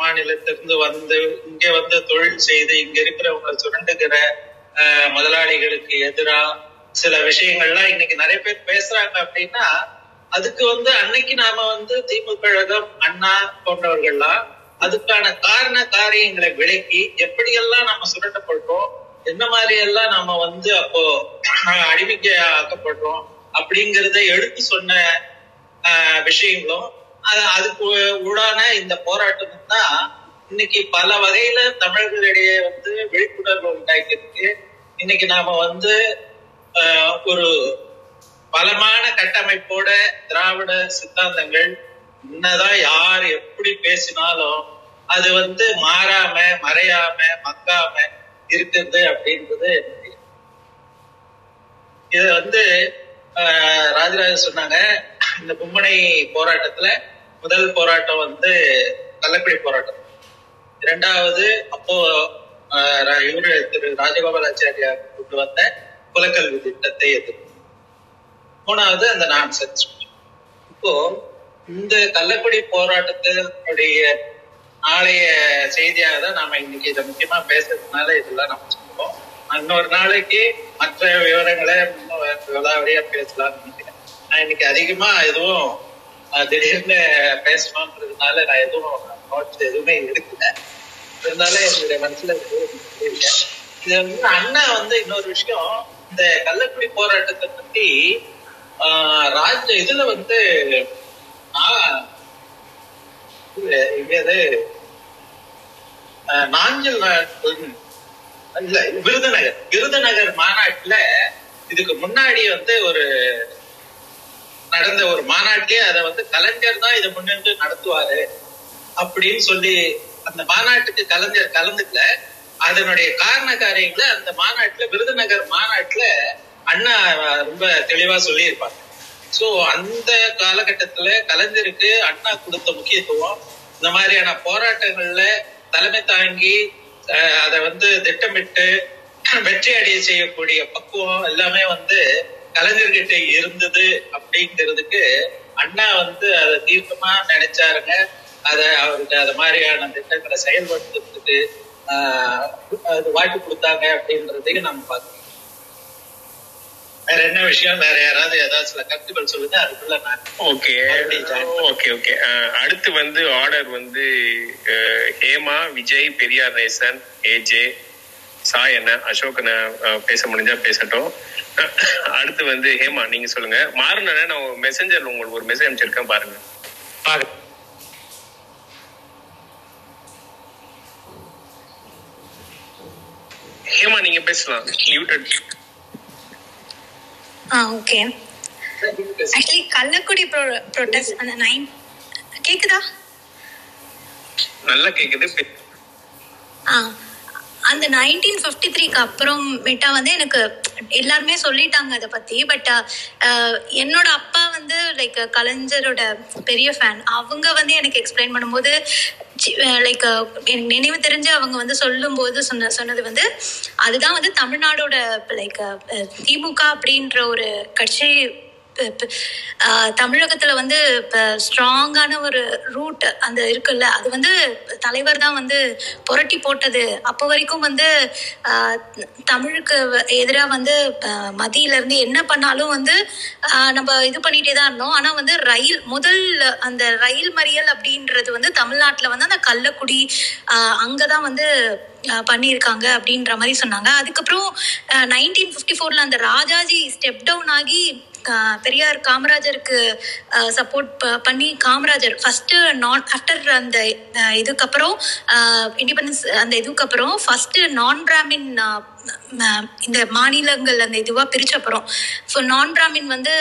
மாநிலத்திலிருந்து வந்து இங்க வந்து தொழில் செய்து இங்க இருக்கிறவங்களை சுரண்டுகிற அஹ், முதலாளிகளுக்கு எதிரா சில விஷயங்கள்லாம் இன்னைக்கு நிறைய பேர் பேசுறாங்க அப்படின்னா அதுக்கு வந்து அன்னைக்கு நாம வந்து திமுக கழகம் அண்ணா போன்றவர்கள்லாம் அதுக்கான காரண காரியங்களை விளக்கி எப்படியெல்லாம் நாம சுரண்டப்படுறோம் என்ன மாதிரி எல்லாம் நாம வந்து அப்போ அஹ், அடிமைக்கு ஆக்கப்படுறோம் அப்படிங்கறத எடுத்து சொன்ன ஆஹ், விஷயங்களும் அதுக்கு ஊடான இந்த போராட்டமும் தான் இன்னைக்கு பல வகையில தமிழர்களிடையே வந்து விழிப்புணர்வு உண்டாக்கியிருக்கு. இன்னைக்கு நாம வந்து ஆஹ், ஒரு பலமான கட்டமைப்போட திராவிட சித்தாந்தங்கள் என்னதான் யார் எப்படி பேசினாலும் அது வந்து மாறாம மறையாம மக்காம இருக்கிறது அப்படின்றது இத இது வந்து ராஜராஜ சொன்னாங்க இந்த கும்பனை போராட்டத்துல முதல் போராட்டம் வந்து கள்ளக்குடி போராட்டம். இரண்டாவது அப்போ ரா- இவரு திரு ராஜகோபாலாச்சாரியா கொண்டு வந்த குலக்கல்வி திட்டத்தை எதிர்ப்பு மூணாவது அந்த நான் சென்ஸ் இப்போ இந்த கள்ளக்குடி போராட்டத்தினுடைய நாளைய செய்தியாக தான் நாம இன்னைக்கு இதை முக்கியமா பேசுறதுனால இதெல்லாம் நம்ம சொல்லுவோம் இன்னொரு நாளைக்கு மற்ற விவரங்களை விளாவரியா பேசலாம்னு நினைக்கிறேன். நான் இன்னைக்கு அதிகமா எதுவும் திடீர்னு பேசணும்ன்றதுனால நான் எதுவும் நோட்ஸ் எதுவுமே எடுக்கல. இருந்தாலும் என்னுடைய மனசுல இது வந்து அண்ணா வந்து இன்னொரு விஷயம். இந்த கள்ளக்குடி போராட்டத்தை பத்தி ஆஹ், ராஜ இதுல வந்து ஆஹ், இது இது விருதுநகர். விருதுநகர் மாநாட்டுல இதுக்கு முன்னாடி வந்து ஒரு நடந்த ஒரு மாநாட்டிலே அதை வந்து கலைஞர் தான் இதை முன்னின்று நடத்துவாரு அப்படின்னு சொல்லி அந்த மாநாட்டுக்கு கலைஞர் கலந்துக்கல. அதனுடைய காரண காரியங்களை அந்த மாநாட்டுல விருதுநகர் மாநாட்டுல அண்ணா ரொம்ப தெளிவா சொல்லியிருப்பாங்க. சோ அந்த காலகட்டத்துல கலைஞருக்கு அண்ணா கொடுத்த முக்கியத்துவம் இந்த மாதிரியான போராட்டங்கள்ல தலைமை தாங்கி அதை வந்து திட்டமிட்டு வெற்றி அடைய செய்யக்கூடிய பக்குவம் எல்லாமே வந்து கலைஞர்கிட்ட இருந்தது அப்படிங்கிறதுக்கு அண்ணா வந்து அதை தீர்க்கமா நினைச்சாருங்க. அதை அவருக்கு அது மாதிரியான திட்டங்களை செயல்படுத்துறதுக்கு ஆஹ், அது வாய்ப்பு கொடுத்தாங்க அப்படின்றதையும் நம்ம பார்க்கணும். வேற என்ன விஷயம்? வேற யாராவது ஏதாவது சில கருத்துக்கள் சொல்லுங்க அதுக்குள்ள நான் ஓகே ஓகே ஓகே அடுத்து வந்து ஆர்டர் வந்து ஹேமா விஜய் பெரியார் நேசன் ஏஜே சாய் என்ன அசோக் என்ன அஹ், பேச முடிஞ்சா பேசட்டும். அடுத்து வந்து ஹேமா நீங்க சொல்லுங்க. மாறின நான் மெசஞ்சர் உங்களுக்கு ஒரு மெசேஜ் அனுப்பிச்சிருக்கேன் பாருங்க. பாரு. ஹேமா நீங்க பேசலாம். மியூட்டட் ஆ ஓகே ஆக்சுவலி கள்ளக்குடி ப்ரொட்டஸ்ட் அந்த நைன் கேக்குதா? நல்லா கேக்குது. ஆ. அந்த நைன்டீன் ஃபிஃப்டி த்ரீக்கு அப்புறமேட்டா வந்து எனக்கு எல்லாருமே சொல்லிட்டாங்க அதை பத்தி. பட் uh, uh, என்னோட அப்பா வந்து லைக் கலைஞரோட பெரிய ஃபேன் அவங்க வந்து எனக்கு எக்ஸ்பிளைன் பண்ணும்போது லைக் uh, எனக்கு நினைவு தெரிஞ்சு அவங்க வந்து சொல்லும்போது சொன்ன சொன்னது வந்து அதுதான் வந்து தமிழ்நாடோட லைக் திமுக அப்படின்ற ஒரு கட்சி தமிழகத்துல வந்து இப்ப ஸ்ட்ராங்கான ஒரு ரூட் அந்த இருக்குல்ல அது வந்து தலைவர் தான் வந்து புரட்டி போட்டது. அப்போ வரைக்கும் வந்து தமிழுக்கு எதிராக வந்து மதியில இருந்து என்ன பண்ணாலும் வந்து நம்ம இது பண்ணிட்டே தான் இருந்தோம். ஆனா வந்து ரயில் முதல் அந்த ரயில் மறியல் அப்படின்றது வந்து தமிழ்நாட்டுல வந்து அந்த கள்ளக்குடி அங்கதான் வந்து பண்ணியிருக்காங்க அப்படின்ற மாதிரி சொன்னாங்க. அதுக்கப்புறம் நைன்டீன் ஃபிஃப்டி ஃபோர்ல அந்த ராஜாஜி ஸ்டெப் டவுன் ஆகி பெரியார் காமராஜருக்கு சப்போர்ட் பண்ணி காமராஜர் ஃபர்ஸ்ட் நான் ஆஃப்டர் அந்த இதுக்கப்புறம் இண்டிபெண்டன்ஸ் அந்த இதுக்கப்புறம் ஃபர்ஸ்ட் நான் பிராமின் இந்த மாநிலங்கள் அந்த இதுவா பிரிச்ச அப்புறம் ஸோ நான் பிராமின் வந்து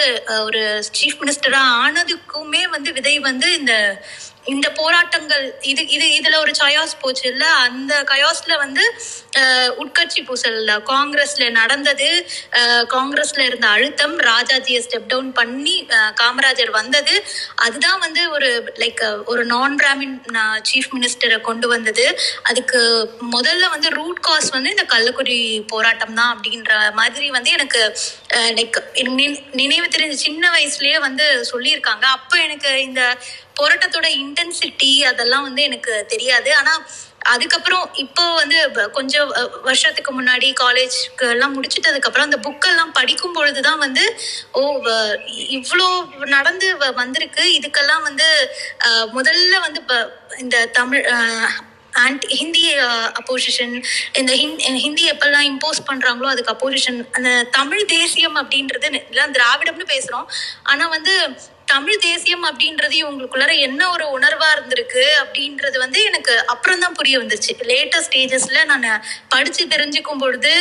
ஒரு சீஃப் மினிஸ்டரா ஆனதுக்குமே வந்து விதை வந்து இந்த இந்த போராட்டங்கள் இது இது இதுல ஒரு சயாஸ் போச்சு இல்ல அந்த கயாஸ்ல வந்து உட்கட்சி பூசல் காங்கிரஸ்ல நடந்தது காங்கிரஸ்ல இருந்த அழுத்தம் ராஜாஜியை ஸ்டெப் டவுன் பண்ணி காமராஜர் வந்தது. அதுதான் வந்து ஒரு லைக் ஒரு நான் பிராமின் சீஃப் மினிஸ்டரை கொண்டு வந்தது. அதுக்கு முதல்ல வந்து ரூட் காஸ் வந்து இந்த கள்ளக்குடி போராட்டம் தான் அப்படின்ற மாதிரி வந்து எனக்கு லைக் நினைவு தெரிஞ்ச சின்ன வயசுலயே வந்து சொல்லியிருக்காங்க. அப்ப எனக்கு இந்த போராட்டத்தோட இன்டென்சிட்டி அதெல்லாம் வந்து எனக்கு தெரியாது. ஆனா அதுக்கப்புறம் இப்போ வந்து கொஞ்சம் வருஷத்துக்கு முன்னாடி காலேஜ்க்கு எல்லாம் முடிச்சிட்டதுக்கு அப்புறம் அந்த புக்கெல்லாம் படிக்கும் பொழுதுதான் வந்து ஓ வ- நடந்து வ- வந்திருக்கு. இதுக்கெல்லாம் வந்து முதல்ல வந்து ப- இந்த தமிழ் ஆன்டி ஹிந்தி அப்போசிஷன் இந்த ஹிந்தி எப்பெல்லாம் இம்போஸ் பண்றாங்களோ அதுக்கு அப்போசிஷன் அந்த தமிழ் தேசியம் அப்படின்றது எல்லாம் திராவிடம்னு பேசுறோம். ஆனா வந்து தமிழ் தேசியம் அப்படின்றது இவங்களுக்குள்ளார என்ன ஒரு உணர்வா இருந்திருக்கு அப்படின்றது வந்து எனக்கு அப்புறம் தான் புரிய வந்துச்சு. லேட்டஸ்ட் ஸ்டேஜஸ்ல நான் படிச்சு தெரிஞ்சுக்கும் பொழுது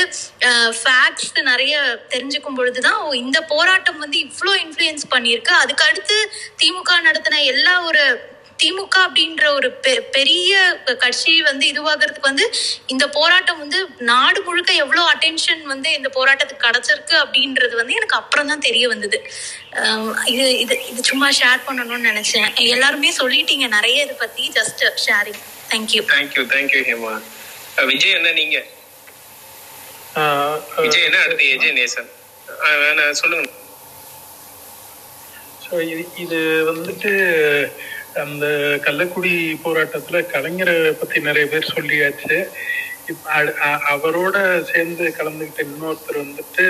ஃபேக்ட்ஸ் நிறைய தெரிஞ்சுக்கும் பொழுது தான் ஓ இந்த போராட்டம் வந்து இவ்வளோ இன்ஃப்ளூயன்ஸ் பண்ணியிருக்கு. அதுக்கு அடுத்து திமுக நடத்தின எல்லா ஒரு திமுக அப்படின்ற ஒரு பெ- பெரிய கட்சி வந்து இதுவாகிறதுக்கு வந்து இந்த போராட்டம் வந்து நாடு முழுக்க எவ்வளவு அட்டென்ஷன் வந்து இந்த போராட்டத்துக்கு கிடைச்சிருக்கு அப்படின்றது வந்து எனக்கு அப்புறம் தான் தெரிய வந்தது. இது இது இது சும்மா ஷேர் பண்ணணும்னு நினைச்சேன். எல்லாருமே சொல்லிட்டீங்க நிறைய இதை பத்தி. Just sharing thank you thank you thank you Hema Vijay என்ன நீங்க? விஜய் என்ன அடுத்து எஜய் நேசன். சொல்லுங்க. ஸோ இது இது வந்துட்டு அந்த கள்ளக்குடி போராட்டத்துல கலைஞரை பத்தி நிறைய பேர் சொல்லியாச்சு அவரோட சேர்ந்து கலந்துக்கிட்ட இன்னொருத்தர் வந்துட்டு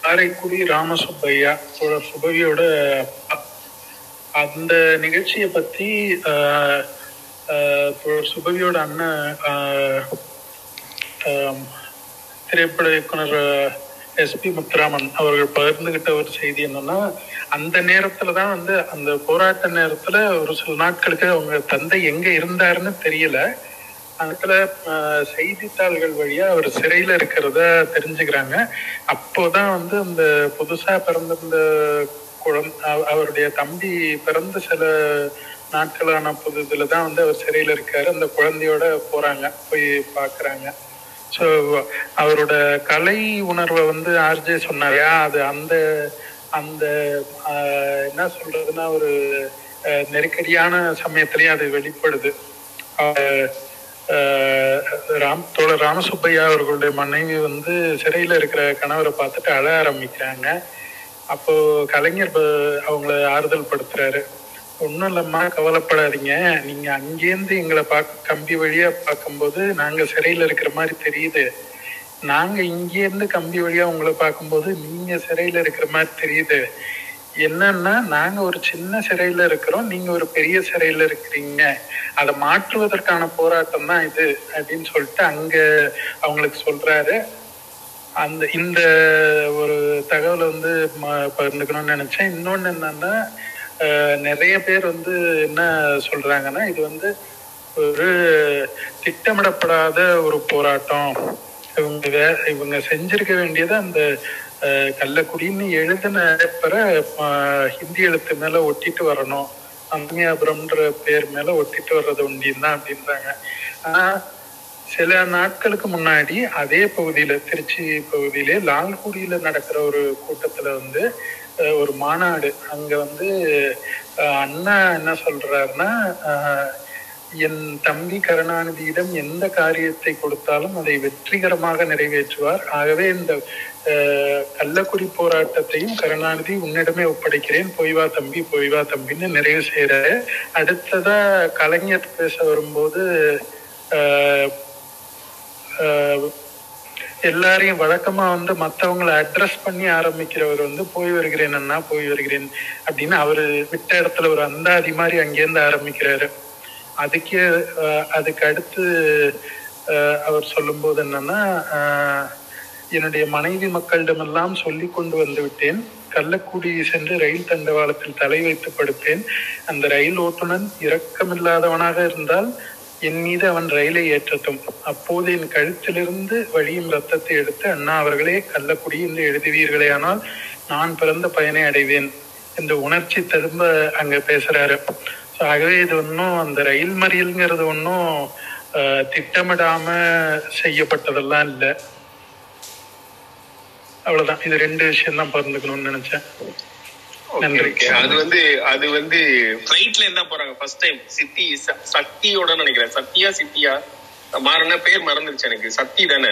காரைக்குடி ராமசுப்பையா சுபவியோட அப்பா. அந்த நிகழ்ச்சியை பத்தி ஆஹ், ஆஹ், சுபவியோட அண்ணன் ஆஹ், திரைப்பட இயக்குனர் எஸ்பி முத்துராமன் அவர்கள் பகிர்ந்துகிட்ட ஒரு செய்தி என்னன்னா அந்த நேரத்துல தான் வந்து அந்த போராட்ட நேரத்துல ஒரு சில நாட்களுக்கு அவங்க தந்தை எங்க இருந்தாருன்னு தெரியல. அதுல ஆஹ், செய்தித்தாள்கள் வழியா அவர் சிறையில இருக்கிறத தெரிஞ்சுக்கிறாங்க. அப்போதான் வந்து அந்த புதுசா பிறந்திருந்த குழந்தை அவருடைய தம்பி பிறந்த சில நாட்களான புதுதுல தான் வந்து அவர் சிறையில இருக்காரு. அந்த குழந்தையோட போறாங்க போய் பாக்குறாங்க. ஸோ அவரோட கலை உணர்வை வந்து ஆர்ஜே சொன்னாரா. அது அந்த அந்த ஆஹ், என்ன சொல்றதுன்னா ஒரு நெருக்கடியான சமயத்திலயும் அது வெளிப்படுது. ஆஹ், ராம் தோழர் ராமசுப்பையா அவர்களுடைய மனைவி வந்து சிறையில இருக்கிற கணவரை பார்த்துட்டு அழ ஆரம்பிக்கிறாங்க. அப்போ கலைஞர் அவங்கள ஆறுதல் படுத்துறாரு. ஒன்றும் இல்லம்மா கவலைப்படாதீங்க. நீங்க அங்கேருந்து எங்களை பார்க்க கம்பி வழியா பார்க்கும்போது நாங்க சிறையில இருக்கிற மாதிரி தெரியுது. நாங்க இங்கேருந்து கம்பி வழியா உங்களை பார்க்கும்போது நீங்க சிறையில இருக்கிற மாதிரி தெரியுது. என்னன்னா நாங்க ஒரு சின்ன சிறையில இருக்கிறோம் நீங்க ஒரு பெரிய சிறையில இருக்கிறீங்க. அதை மாற்றுவதற்கான போராட்டம் தான் இது அப்படின்னு சொல்லிட்டு அங்க அவங்களுக்கு சொல்றாரு. அந்த இந்த ஒரு தகவலை வந்து பகிர்ந்துக்கணும்னு நினைச்சேன். இன்னொன்னு என்னன்னா நிறைய பேர் வந்து என்ன சொல்றாங்கன்னா இது வந்து ஒரு திட்டமிடப்படாத ஒரு போராட்டம். இவங்க வே- இவங்க செஞ்சிருக்க வேண்டியது அந்த அஹ், கள்ளக்குடின்னு எழுதின பேப்பர ஹிந்தி எழுத்து மேல ஒட்டிட்டு வரணும். அம்மியாபுரம்ன்ற பேர் மேல ஒட்டிட்டு வர்றது உண்டியும் தான் அப்படின்றாங்க. ஆனா சில நாட்களுக்கு முன்னாடி அதே பகுதியில திருச்சி பகுதியிலே லால்குடியில நடக்கிற ஒரு கூட்டத்துல வந்து ஒரு மாநாடு. அங்க வந்து அஹ், அண்ணா என்ன சொல்றாருன்னா என் தம்பி கருணாநிதியிடம் எந்த காரியத்தை கொடுத்தாலும் அதை வெற்றிகரமாக நிறைவேற்றுவார். ஆகவே இந்த கள்ளக்குடி போராட்டத்தையும் கருணாநிதி உன்னிடமே ஒப்படைக்கிறேன். பொய்வா தம்பி பொய்வா தம்பின்னு நிறைவு செய்யறாரு அடுத்ததா கலைஞர் பேச வரும்போது ஆஹ் எல்லாரையும் வழக்கமா வந்து மத்தவங்களை அட்ரஸ் பண்ணி ஆரம்பிக்கிறவர் வந்து போய் வருகிறேன் அண்ணா போய் வருகிறேன் அப்படின்னு அவரு விட்ட இடத்துல ஒரு அந்தாதி மாதிரி அங்கேருந்து ஆரம்பிக்கிறாரு. அதுக்கே அதுக்கு அடுத்து அவர் சொல்லும்போது என்னன்னா ஆஹ் என்னுடைய மனைவி மக்களிடமெல்லாம் சொல்லி கொண்டு வந்து விட்டேன். கள்ளக்குடி சென்று ரயில் தண்டவாளத்தில் தலை வைத்து படுப்பேன். அந்த ரயில் ஓட்டுநன் இரக்கமில்லாதவனாக இருந்தால் என் மீது அவன் ரயிலை ஏற்றட்டும். அப்போது என் கழுத்திலிருந்து வழியும் ரத்தத்தை எடுத்து அண்ணா அவர்களே கள்ளக்குடி என்று எழுதுவீர்களே ஆனால் நான் பிறந்த பயனை அடைவேன் என்ற உணர்ச்சி திரும்ப அங்க பேசுறாரு. So, ஆகவே இது ஒன்றும் அந்த ரயில் மறியல்ங்கிறது ஒன்றும் திட்டமிடாம செய்யப்பட்டதெல்லாம் இல்லை. அவ்வளவுதான். இது ரெண்டு விஷயம் தான் பகிர்ந்துக்கணும்னு நினைச்சேன். அது வந்து அது வந்து ஃபிளைட்ல என்ன போறாங்க. ஃபர்ஸ்ட் டைம் சித்தி சக்தியோட நினைக்கிறேன். சத்தியா சித்தியா? மாறின பேர் மறந்துருச்சு எனக்கு. சக்தி தானே?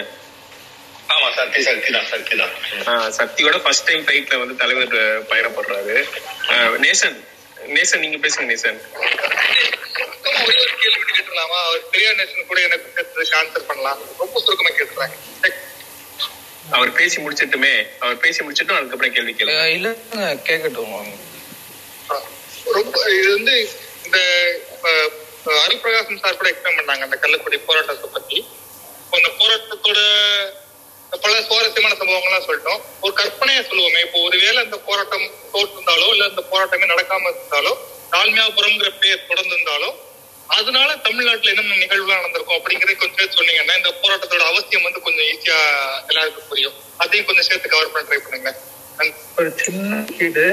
ஆமா சக்தி சக்தி தான் சக்தி தான். ஆஹ் சக்தியோட ஃபர்ஸ்ட் டைம் ஃபிளைட்ல வந்து தலைவர் பயணப்படுறாரு. ஆஹ், நேசன். நேசன் நீங்க பேசுங்க நேசன். ஒரே ஒரு கேள்வி அவர் பெரியார் நேஷன் கூட எனக்கு ஆன்சர் பண்ணலாம். ரொம்ப சுருக்கமா கேட்டுறேன் அவர் பேசி முடிச்சிட்டுமே அவர் பேசி முடிச்சிட்டும் அதுக்கப்புறம் கேள்வி கேளு. இல்ல கேட்கட்டும் ரொம்ப இது வந்து இந்த அஹ், அஹ், அருள் பிரகாசம் சார் கூட எக்ஸ்பிளைன் பண்ணாங்க அந்த கள்ளக்குடி போராட்டத்தை பத்தி. அந்த போராட்டத்தோட பல சுவாரஸ்யமான சம்பவங்கள்லாம் சொல்லிட்டோம். ஒரு கற்பனையா சொல்லுவோமே இப்போ ஒருவேளை அந்த போராட்டம் தோற்றிருந்தாலோ இல்ல அந்த போராட்டமே நடக்காம இருந்தாலோ தாழ்மையாபுரம்ங்கிற பேர் தொடர்ந்து இருந்தாலோ அதனால தமிழ்நாட்டுல என்னென்ன நிகழ்வுலாம் நடந்திருக்கும் அப்படிங்கறத கொஞ்சம் சேர்த்து சொன்னீங்கன்னா இந்த போராட்டத்தோட அவசியம் வந்து கொஞ்சம் ஈஸியா எல்லாருக்கும் புரியும். அதையும் கொஞ்சம் சேர்த்து கவர் பண்ண ட்ரை பண்ணுங்க. ஒரு சின்ன வீடு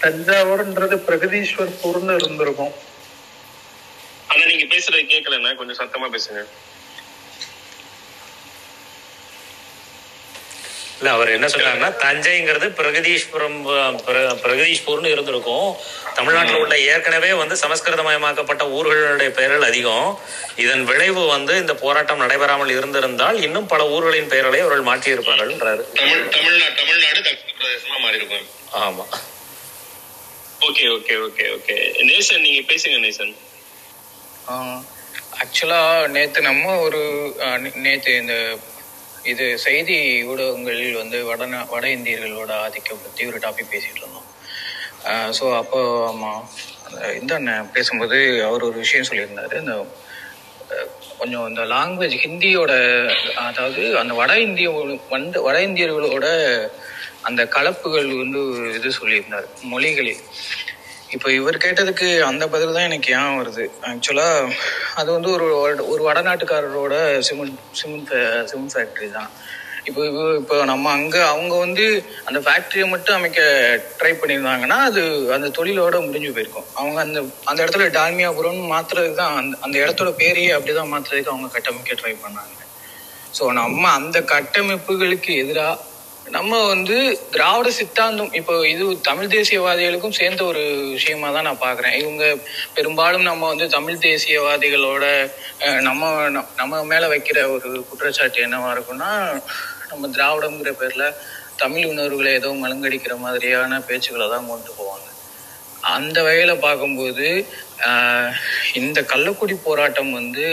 தஞ்சாவூர்ன்றது பிரகதீஸ்வர்பூர்னு இருந்திருக்கும். ஆனா நீங்க பேசுறது கேட்கலன்னா கொஞ்சம் சத்தமா பேசுங்க. இல்ல அவர் என்ன சொல்றாருன்னா தஞ்சைங்கிறது பிரகதீஸ்வரம் பிரகதீஷ்பூர்னு இருந்திருக்கும். தமிழ்நாட்டில் உள்ள ஏற்கனவே வந்து சமஸ்கிருதமயமாக்கப்பட்ட ஊர்களுடைய பெயர்கள் அதிகம். இதன் விளைவு வந்து இந்த போராட்டம் நடைபெறாமல் இருந்திருந்தால் இன்னும் பல ஊர்களின் பெயர்களை அவர்கள் மாற்றியிருப்பார்கள்ன்றாரு தமிழ் தமிழ்நாடு தமிழ்நாடு தட்சிண பிரதேசமா மாறி இருக்கும் ஆமா. Okay okay okay okay. Nesan நீங்க பேசுங்க நேசன். ஆக்சுவலா நேத்து நம்ம ஒரு நேத்து இந்த இது செய்தி ஊடகங்களில் வந்து வட வட இந்தியர்களோட ஆதிக்கம் பற்றி ஒரு டாபிக் பேசிட்டு இருந்தோம். ஸோ அப்போ ஆமா அந்த இந்த அண்ணன் பேசும்போது அவர் ஒரு விஷயம் சொல்லியிருந்தாரு. இந்த கொஞ்சம் இந்த லாங்குவேஜ் ஹிந்தியோட அதாவது அந்த வட இந்திய வந்து வட இந்தியர்களோட அந்த கலப்புகள் வந்து இது சொல்லியிருந்தார். மொழிகளில். இப்போ இவர் கேட்டதுக்கு அந்த பதில் தான் எனக்கு ஏன் வருது? ஆக்சுவலாக அது வந்து ஒரு ஒரு வடநாட்டுக்காரரோட சிமெண்ட் சிமெண்ட் சிமெண்ட் ஃபேக்ட்ரி தான். இப்போ இப்போ இப்போ நம்ம அங்கே அவங்க வந்து அந்த ஃபேக்ட்ரியை மட்டும் அமைக்க ட்ரை பண்ணியிருந்தாங்கன்னா அது அந்த தொழிலோட முடிஞ்சு போயிருக்கும். அவங்க அந்த அந்த இடத்துல டால்மியாபுரம்னு மாத்துறதுக்கு தான் அந்த அந்த இடத்தோட பேரையே அப்படி தான் மாற்றுறதுக்கு அவங்க கட்டமைக்க ட்ரை பண்ணாங்க. ஸோ நம்ம அந்த கட்டமைப்புகளுக்கு எதிராக நம்ம வந்து திராவிட சித்தாந்தம் இப்போ இது தமிழ் தேசியவாதிகளுக்கும் சேர்ந்த ஒரு விஷயமா தான் நான் பார்க்குறேன். இவங்க பெரும்பாலும் நம்ம வந்து தமிழ் தேசியவாதிகளோட நம்ம நம்ம மேலே வைக்கிற ஒரு குற்றச்சாட்டு என்னவா இருக்கும்னா நம்ம திராவிடங்கிற பேரில் தமிழ் உணர்வுகளை ஏதோ மலங்கடிக்கிற மாதிரியான பேச்சுக்களை தான் கொண்டு போவாங்க. அந்த வகையில் பார்க்கும்போது இந்த கள்ளக்குடி போராட்டம் வந்து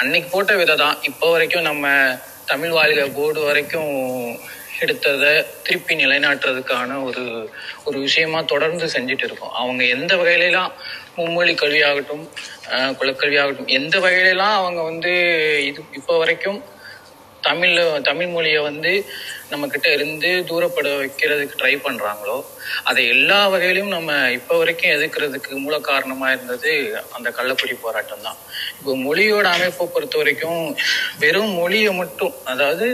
அன்னைக்கு போட்ட விதை தான் இப்போ வரைக்கும் நம்ம தமிழ் வாழ்க போர்டு வரைக்கும் எடுத்ததை திருப்பி நிலைநாட்டுறதுக்கான ஒரு ஒரு விஷயமா தொடர்ந்து செஞ்சுட்டு இருக்கோம். அவங்க எந்த வகையிலலாம் மும்மொழி கல்வியாகட்டும் குலக்கல்வியாகட்டும் எந்த வகையிலலாம் அவங்க வந்து இது இப்போ வரைக்கும் தமிழ்ல தமிழ் மொழியை வந்து நம்ம கிட்ட இருந்து தூரப்பட வைக்கிறதுக்கு ட்ரை பண்றாங்களோ அதை எல்லா வகையிலும் நம்ம இப்போ வரைக்கும் எதிர்க்கிறதுக்கு மூல காரணமா இருந்தது அந்த கள்ளக்குடி போராட்டம் தான். இப்போ மொழியோட அமைப்பை பொறுத்த வரைக்கும் வெறும் மொழியை மட்டும் அதாவது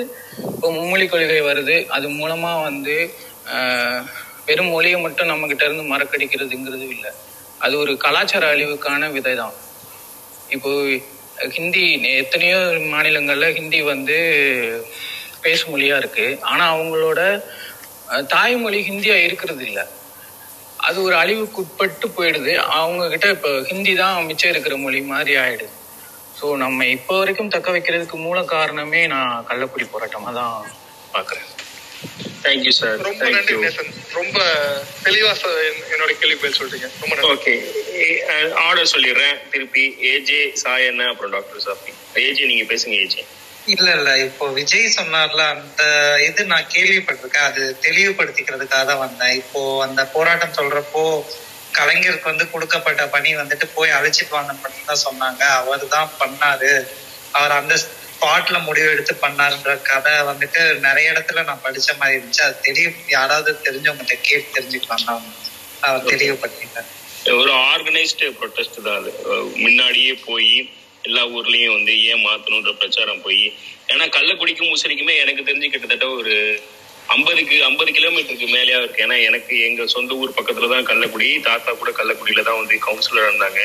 இப்போ மும்மொழி கொள்கை வருது அது மூலமா வந்து ஆஹ், வெறும் மொழியை மட்டும் நம்ம கிட்ட இருந்து மறக்கடிக்கிறதுங்கிறது இல்லை. அது ஒரு கலாச்சார அழிவுக்கான விதை தான் இப்போ ஹிந்தி எத்தனையோ மாநிலங்களில் ஹிந்தி வந்து பேசும் மொழியாக இருக்கு. ஆனால் அவங்களோட தாய்மொழி ஹிந்தியாக இருக்கிறது இல்லை. அது ஒரு அழிவுக்கு உட்பட்டு போயிடுது. அவங்கக்கிட்ட இப்போ ஹிந்தி தான் மிச்சம் இருக்கிற மொழி மாதிரி ஆயிடுது. ஸோ நம்ம இப்போ வரைக்கும் தக்க வைக்கிறதுக்கு மூல காரணமே நான் கள்ளக்குடி போராட்டமாக தான் பார்க்குறேன் தேங்க்யூ சார் ரொம்ப நன்றி நேசன். ரொம்ப தெளிவா என்னோட கேள்வி பதில் சொல்றீங்க. ரொம்ப நன்றி. ஓகே ஆர்டர் சொல்லிடுறேன். திருப்பி ஏஜே சாயண்ணா அப்புறம் டாக்டர் சாஃபி ஏஜே நீங்க பேசுங்க ஏஜே இல்ல இல்ல. இப்போ விஜய் சொன்னார்ல அந்த இது நான் கேள்விப்பட்டிருக்கேன். அது தெளிவுபடுத்திக்கிறதுக்காக தான் வந்தேன். இப்போ அந்த போராட்டம் சொல்றப்போ கலைஞருக்கு வந்து கொடுக்கப்பட்ட பணி வந்துட்டு போய் அழைச்சிட்டு வாங்க மட்டும் தான் சொன்னாங்க. அவர் தான் பண்ணாரு. அவர் அந்த ஸ்பாட்ல முடிவு எடுத்து பண்ணாருன்ற கதை வந்துட்டு நிறைய இடத்துல நான் படிச்ச மாதிரி இருந்துச்சு. அது தெளிவு யாராவது தெரிஞ்சவங்ககிட்ட கேட்டு தெரிஞ்சுக்கலாம் தான் அவர் தெளிவுபடுத்திட்டார். ஒரு ஆர்கனைஸ்டு ப்ரொட்டஸ்ட் தான் அது. முன்னாடியே போய் எல்லா ஊர்லயும் வந்து ஏன் மாத்தணுன்ற பிரச்சாரம் போய். ஏன்னா கள்ளக்குடிக்கும் முசிறிக்குமே எனக்கு தெரிஞ்சு கிட்டத்தட்ட ஒரு ஐம்பதுக்கு ஐம்பது கிலோமீட்டருக்கு மேலேயா இருக்கு. ஏன்னா எனக்கு எங்க சொந்த ஊர் பக்கத்துல தான் கள்ளக்குடி தாத்தா கூட கள்ளக்குடியில தான் வந்து கவுன்சிலர் இருந்தாங்க.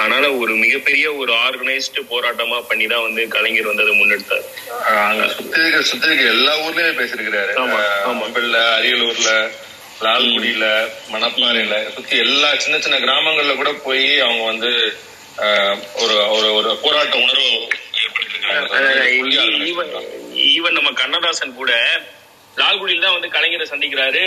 அதனால ஒரு மிகப்பெரிய ஒரு ஆர்கனைஸ்டு போராட்டமா பண்ணி தான் வந்து கலைஞர் வந்து அதை முன்னெடுத்தார். அங்க சுத்தி இருக்க சுத்தி இருக்க எல்லா ஊர்லயுமே பேசிருக்கிறாரு. மம்பல்ல அரியலூர்ல லால்குடியில மணப்பாறையில சுத்தி எல்லா சின்ன சின்ன கிராமங்கள்ல கூட போய் அவங்க வந்து ஒரு ஒரு ஒரு போராட்ட உணர்வு ஈவன் நம்ம கண்ணதாசன் கூட லால்குடியில தான் வந்து கலைஞரை சந்திக்கிறாரு.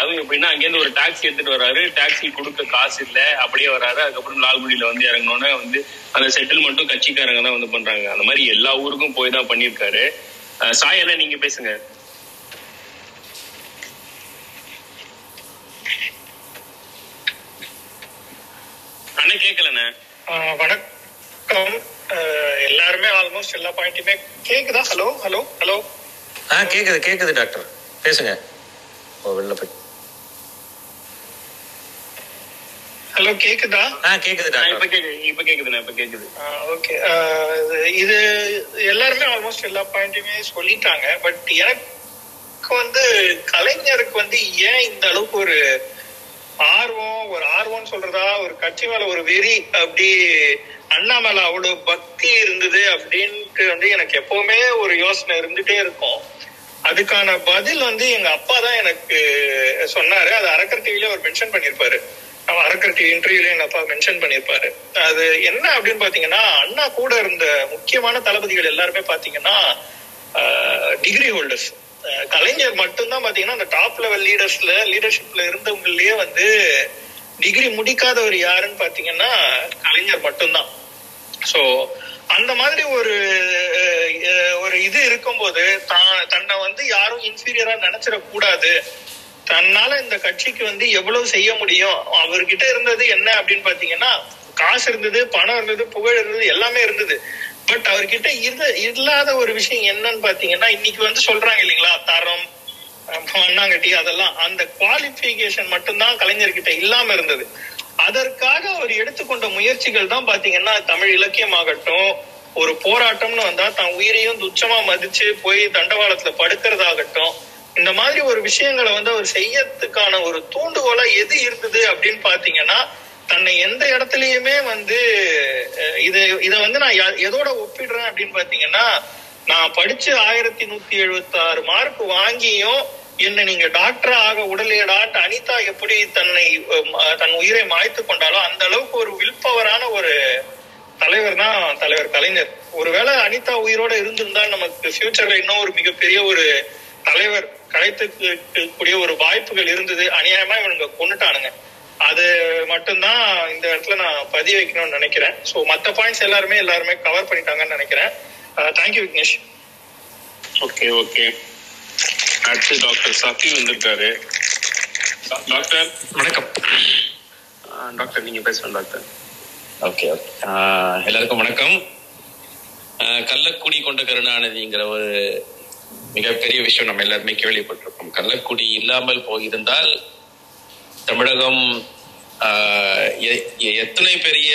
அதுவும் எப்படின்னா அங்கேருந்து ஒரு டாக்ஸி எடுத்துட்டு வர்றாரு. டாக்ஸி கொடுக்க காசு இல்ல. அப்படியே வராரு அதுக்கப்புறம் லால்குடியில வந்து இறங்கினோடனே வந்து அந்த செட்டில்மெண்ட்டும் கட்சிக்காரங்க தான் வந்து பண்றாங்க. அந்த மாதிரி எல்லா ஊருக்கும் போய் தான் பண்ணியிருக்காரு. சாயல நீங்க பேசுங்க. அண்ணா கேட்கலண்ணே வணக்கம். ஆஹ் எல்லாருமே ஆல்மோஸ்ட் எல்லா பாயிண்ட்டுமே கேக்குதா? Hello hello hello. ஆ கேக்குது கேக்குது டாக்டர். பேசுங்க. ஓ வெளில போய். ஹலோ கேக்குதா? ஆ கேக்குது இப்ப டாக்டர். கேக்குது இப்ப கேக்குதுண்ணா இப்ப கேக்குது. ஓகே. இது எல்லாருமே ஆல்மோஸ்ட் எல்லா பாயிண்ட்டுமே சொல்லிட்டாங்க பட் எனக்கு வந்து கலைஞருக்கு வந்து ஏன் இந்த அளவுக்கு ஒரு ஆர்வம் ஒரு ஆர்வம் சொல்றதா ஒரு கட்சி மேல ஒரு வெறி அப்படி அண்ணா மேல அவ்வளவு பக்தி இருந்தது அப்படின்ட்டு வந்து எனக்கு எப்பவுமே ஒரு யோசனை இருந்துட்டே இருக்கும். அதுக்கான பதில் வந்து எங்க அப்பா தான் எனக்கு சொன்னாரு. அது அரக்கர் டிவில அவர் மென்ஷன் பண்ணிருப்பாரு அரக்கர் டிவி இன்டர்வியூல எங்க அப்பா மென்ஷன் பண்ணிருப்பாரு அது என்ன அப்படின்னு பாத்தீங்கன்னா அண்ணா கூட இருந்த முக்கியமான தளபதிகள் எல்லாருமே பாத்தீங்கன்னா டிகிரி ஹோல்டர்ஸ் கலைஞர் மட்டும்தான் பாத்தீங்கன்னா அந்த டாப் லெவல் லீடர்ஸ்ல லீடர்ஷிப்ல இருந்தவங்கலயே வந்து டிகிரி முடிக்காதவர் யாருன்னு பாத்தீங்கன்னா கலைஞர் மட்டும்தான். சோ அந்த மாதிரி ஒரு அஹ், ஒரு இது இருக்கும்போது தான் தன்னை வந்து யாரும் இன்ஃபீரியரா நினைச்சிடக்கூடாது. தன்னால இந்த கட்சிக்கு வந்து எவ்வளவு செய்ய முடியும்? அவர்கிட்ட இருந்தது என்ன அப்படின்னு பாத்தீங்கன்னா காசு இருந்தது பணம் இருந்தது புகழ் இருந்தது எல்லாமே இருந்தது. பட் அவர்கிட்ட இல்லாத ஒரு விஷயம் என்னன்னு பாத்தீங்கன்னா இன்னைக்கு வந்து சொல்றாங்க இல்லைங்களா தரம் மண்ணாங்கட்டி அதெல்லாம். அந்த குவாலிபிகேஷன் மட்டும்தான் கலைஞர்கிட்ட இல்லாம இருந்தது. அதற்காக அவர் எடுத்துக்கொண்ட முயற்சிகள் தான் பாத்தீங்கன்னா தமிழ் இலக்கியமாகட்டும் ஒரு போராட்டம்னு வந்தா தன் உயிரையும் துச்சமா மதிச்சு போய் தண்டவாளத்துல படுக்கிறதாகட்டும் இந்த மாதிரி ஒரு விஷயங்களை வந்து அவர் செய்யறதுக்கான ஒரு தூண்டுகோலா எது இருந்தது அப்படின்னு பாத்தீங்கன்னா தன்னை எந்த இடத்துலயுமே வந்து இது இத வந்து நான் எதோட ஒப்பிடுறேன் அப்படின்னு பாத்தீங்கன்னா நான் படிச்சு ஆயிரத்தி நூத்தி எழுபத்தி ஆறு மார்க் வாங்கியும் என்ன நீங்க டாக்டர் ஆக உடலையடாட்டு அனிதா எப்படி தன்னை தன் உயிரை மாய்த்து கொண்டாலோ அந்த அளவுக்கு ஒரு வில் பவரான ஒரு தலைவர் தான் தலைவர் கலைஞர். ஒருவேளை அனிதா உயிரோட இருந்திருந்தால் நமக்கு ஃபியூச்சர்ல இன்னும் ஒரு மிகப்பெரிய ஒரு தலைவர் கிடைத்துக்கு கூடிய ஒரு வாய்ப்புகள் இருந்தது. அநியாயமா இவனுங்க கொண்டுட்டானுங்க அது மட்டும்தான் இந்த இடத்துல நான் பதிய வைக்கணும்னு நினைக்கிறேன். ஸோ மற்ற பாயிண்ட்ஸ் எல்லாருமே எல்லாருமே கவர் பண்ணிட்டாங்கன்னு நினைக்கிறேன். Thank you Vignesh okay okay அடுத்து டாக்டர் சஃபி வந்திருக்காரு. டாக்டர் வணக்கம். டாக்டர் நீங்க பேசணும் டாக்டர் ஓகே ஓகே எல்லாருக்கும் வணக்கம். ஆஹ் கள்ளக்குடி கொண்ட கருணாநிதிங்கிற ஒரு மிகப்பெரிய விஷயம் நம்ம எல்லாருமே கேள்விப்பட்டிருக்கோம். கள்ளக்குடி இல்லாமல் போயிருந்தால் தமிழகம் எத்தனை பெரிய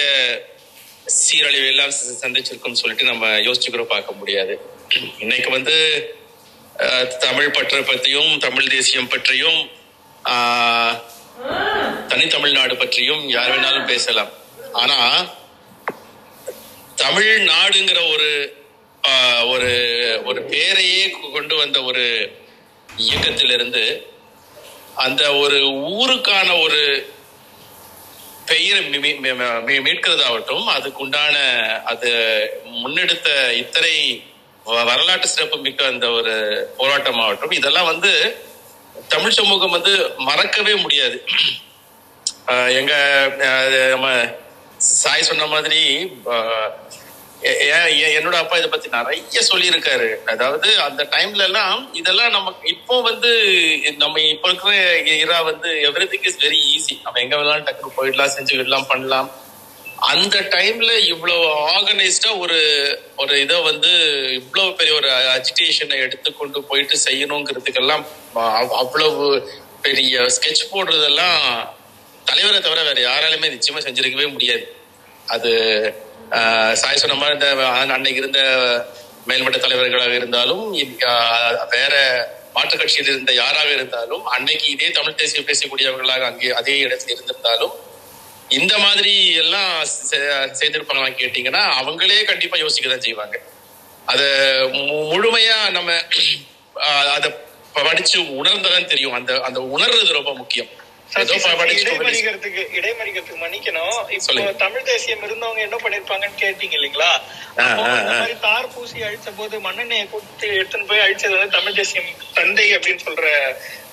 சீரழிவு எல்லாம் சந்திச்சிருக்கும்னு சொல்லிட்டு நம்ம யோசிச்சுக்கூட பார்க்க முடியாது. இன்னைக்கு வந்து தமிழ் பற்றை பற்றியும் தமிழ் தேசியம் பற்றியும் ஆஹ் தனித்தமிழ்நாடு பற்றியும் யார் வேணாலும் பேசலாம். ஆனா தமிழ்நாடுங்கிற ஒரு ஆஹ், ஒரு ஒரு பேரையே கொண்டு வந்த ஒரு இயக்கத்திலிருந்து அந்த ஒரு ஊருக்கான ஒரு பெயரை மீ- மீட்கிறதாகட்டும் அதுக்குண்டான அது முன்னெடுத்த இத்தனை வரலாற்று சிறப்பு மிக்க அந்த ஒரு போராட்டமாகட்டும் இதெல்லாம் வந்து தமிழ் சமூகம் வந்து மறக்கவே முடியாது. எங்க நம்ம சாய் சொன்ன மாதிரி என்னோட அப்பா இதை பத்தி நிறைய சொல்லியிருக்காரு. அதாவது அந்த டைம்ல எல்லாம் இதெல்லாம் நமக்கு இப்போ வந்து நம்ம இப்போ இருக்கிற இரா வந்து everything is very easy நம்ம எங்க வேணாலும் டக்குனு போயிடலாம் செஞ்சுக்கிடலாம் பண்ணலாம். அந்த டைம்ல இவ்வளவு ஆர்கனைஸ்டா ஒரு ஒரு இதை வந்து இவ்வளவு பெரிய ஒரு அஜிடேஷனை எடுத்து கொண்டு போயிட்டு செய்யணுங்கிறதுக்கெல்லாம் அவ்வளவு பெரிய ஸ்கெட்ச் போடுறதெல்லாம் தலைவரை தவிர வேற யாராலுமே நிச்சயமா செஞ்சிருக்கவே முடியாது. அது ஆஹ், சாய் சொன்ன மாதிரி இந்த அன்னைக்கு இருந்த மேல்மட்ட தலைவர்களாக இருந்தாலும் வேற மாற்றுக் கட்சியில் இருந்த யாராக இருந்தாலும் அன்னைக்கு இதே தமிழ் தேசியம் பேசக்கூடியவர்களாக அங்கே அதே இடத்தில் இருந்திருந்தாலும் இந்த மாதிரி எல்லாம் செய்திருப்பாங்களான்னு கேட்டீங்கன்னா அவங்களே கண்டிப்பா யோசிக்க தான் செய்வாங்க. அத முழுமையா நம்ம அத படிச்சு உணர்ந்ததான் தெரியும். அந்த அந்த உணர்றது ரொம்ப முக்கியம். இடைமறிக்கிறதுக்கு இடைமறிக்கிறதுக்கு மன்னிக்கணும். இப்போ. தமிழ் தேசியம் இருந்தவங்க என்ன பண்ணிருப்பாங்கன்னு கேட்டீங்க இல்லைங்களா? இந்த. மாதிரி தார் பூசி அழிச்ச போது மண்ணெண்ணெயை கொடுத்து எடுத்துன்னு போய் அழிச்சது வந்து தமிழ் தேசியம் தந்தை அப்படின்னு சொல்ற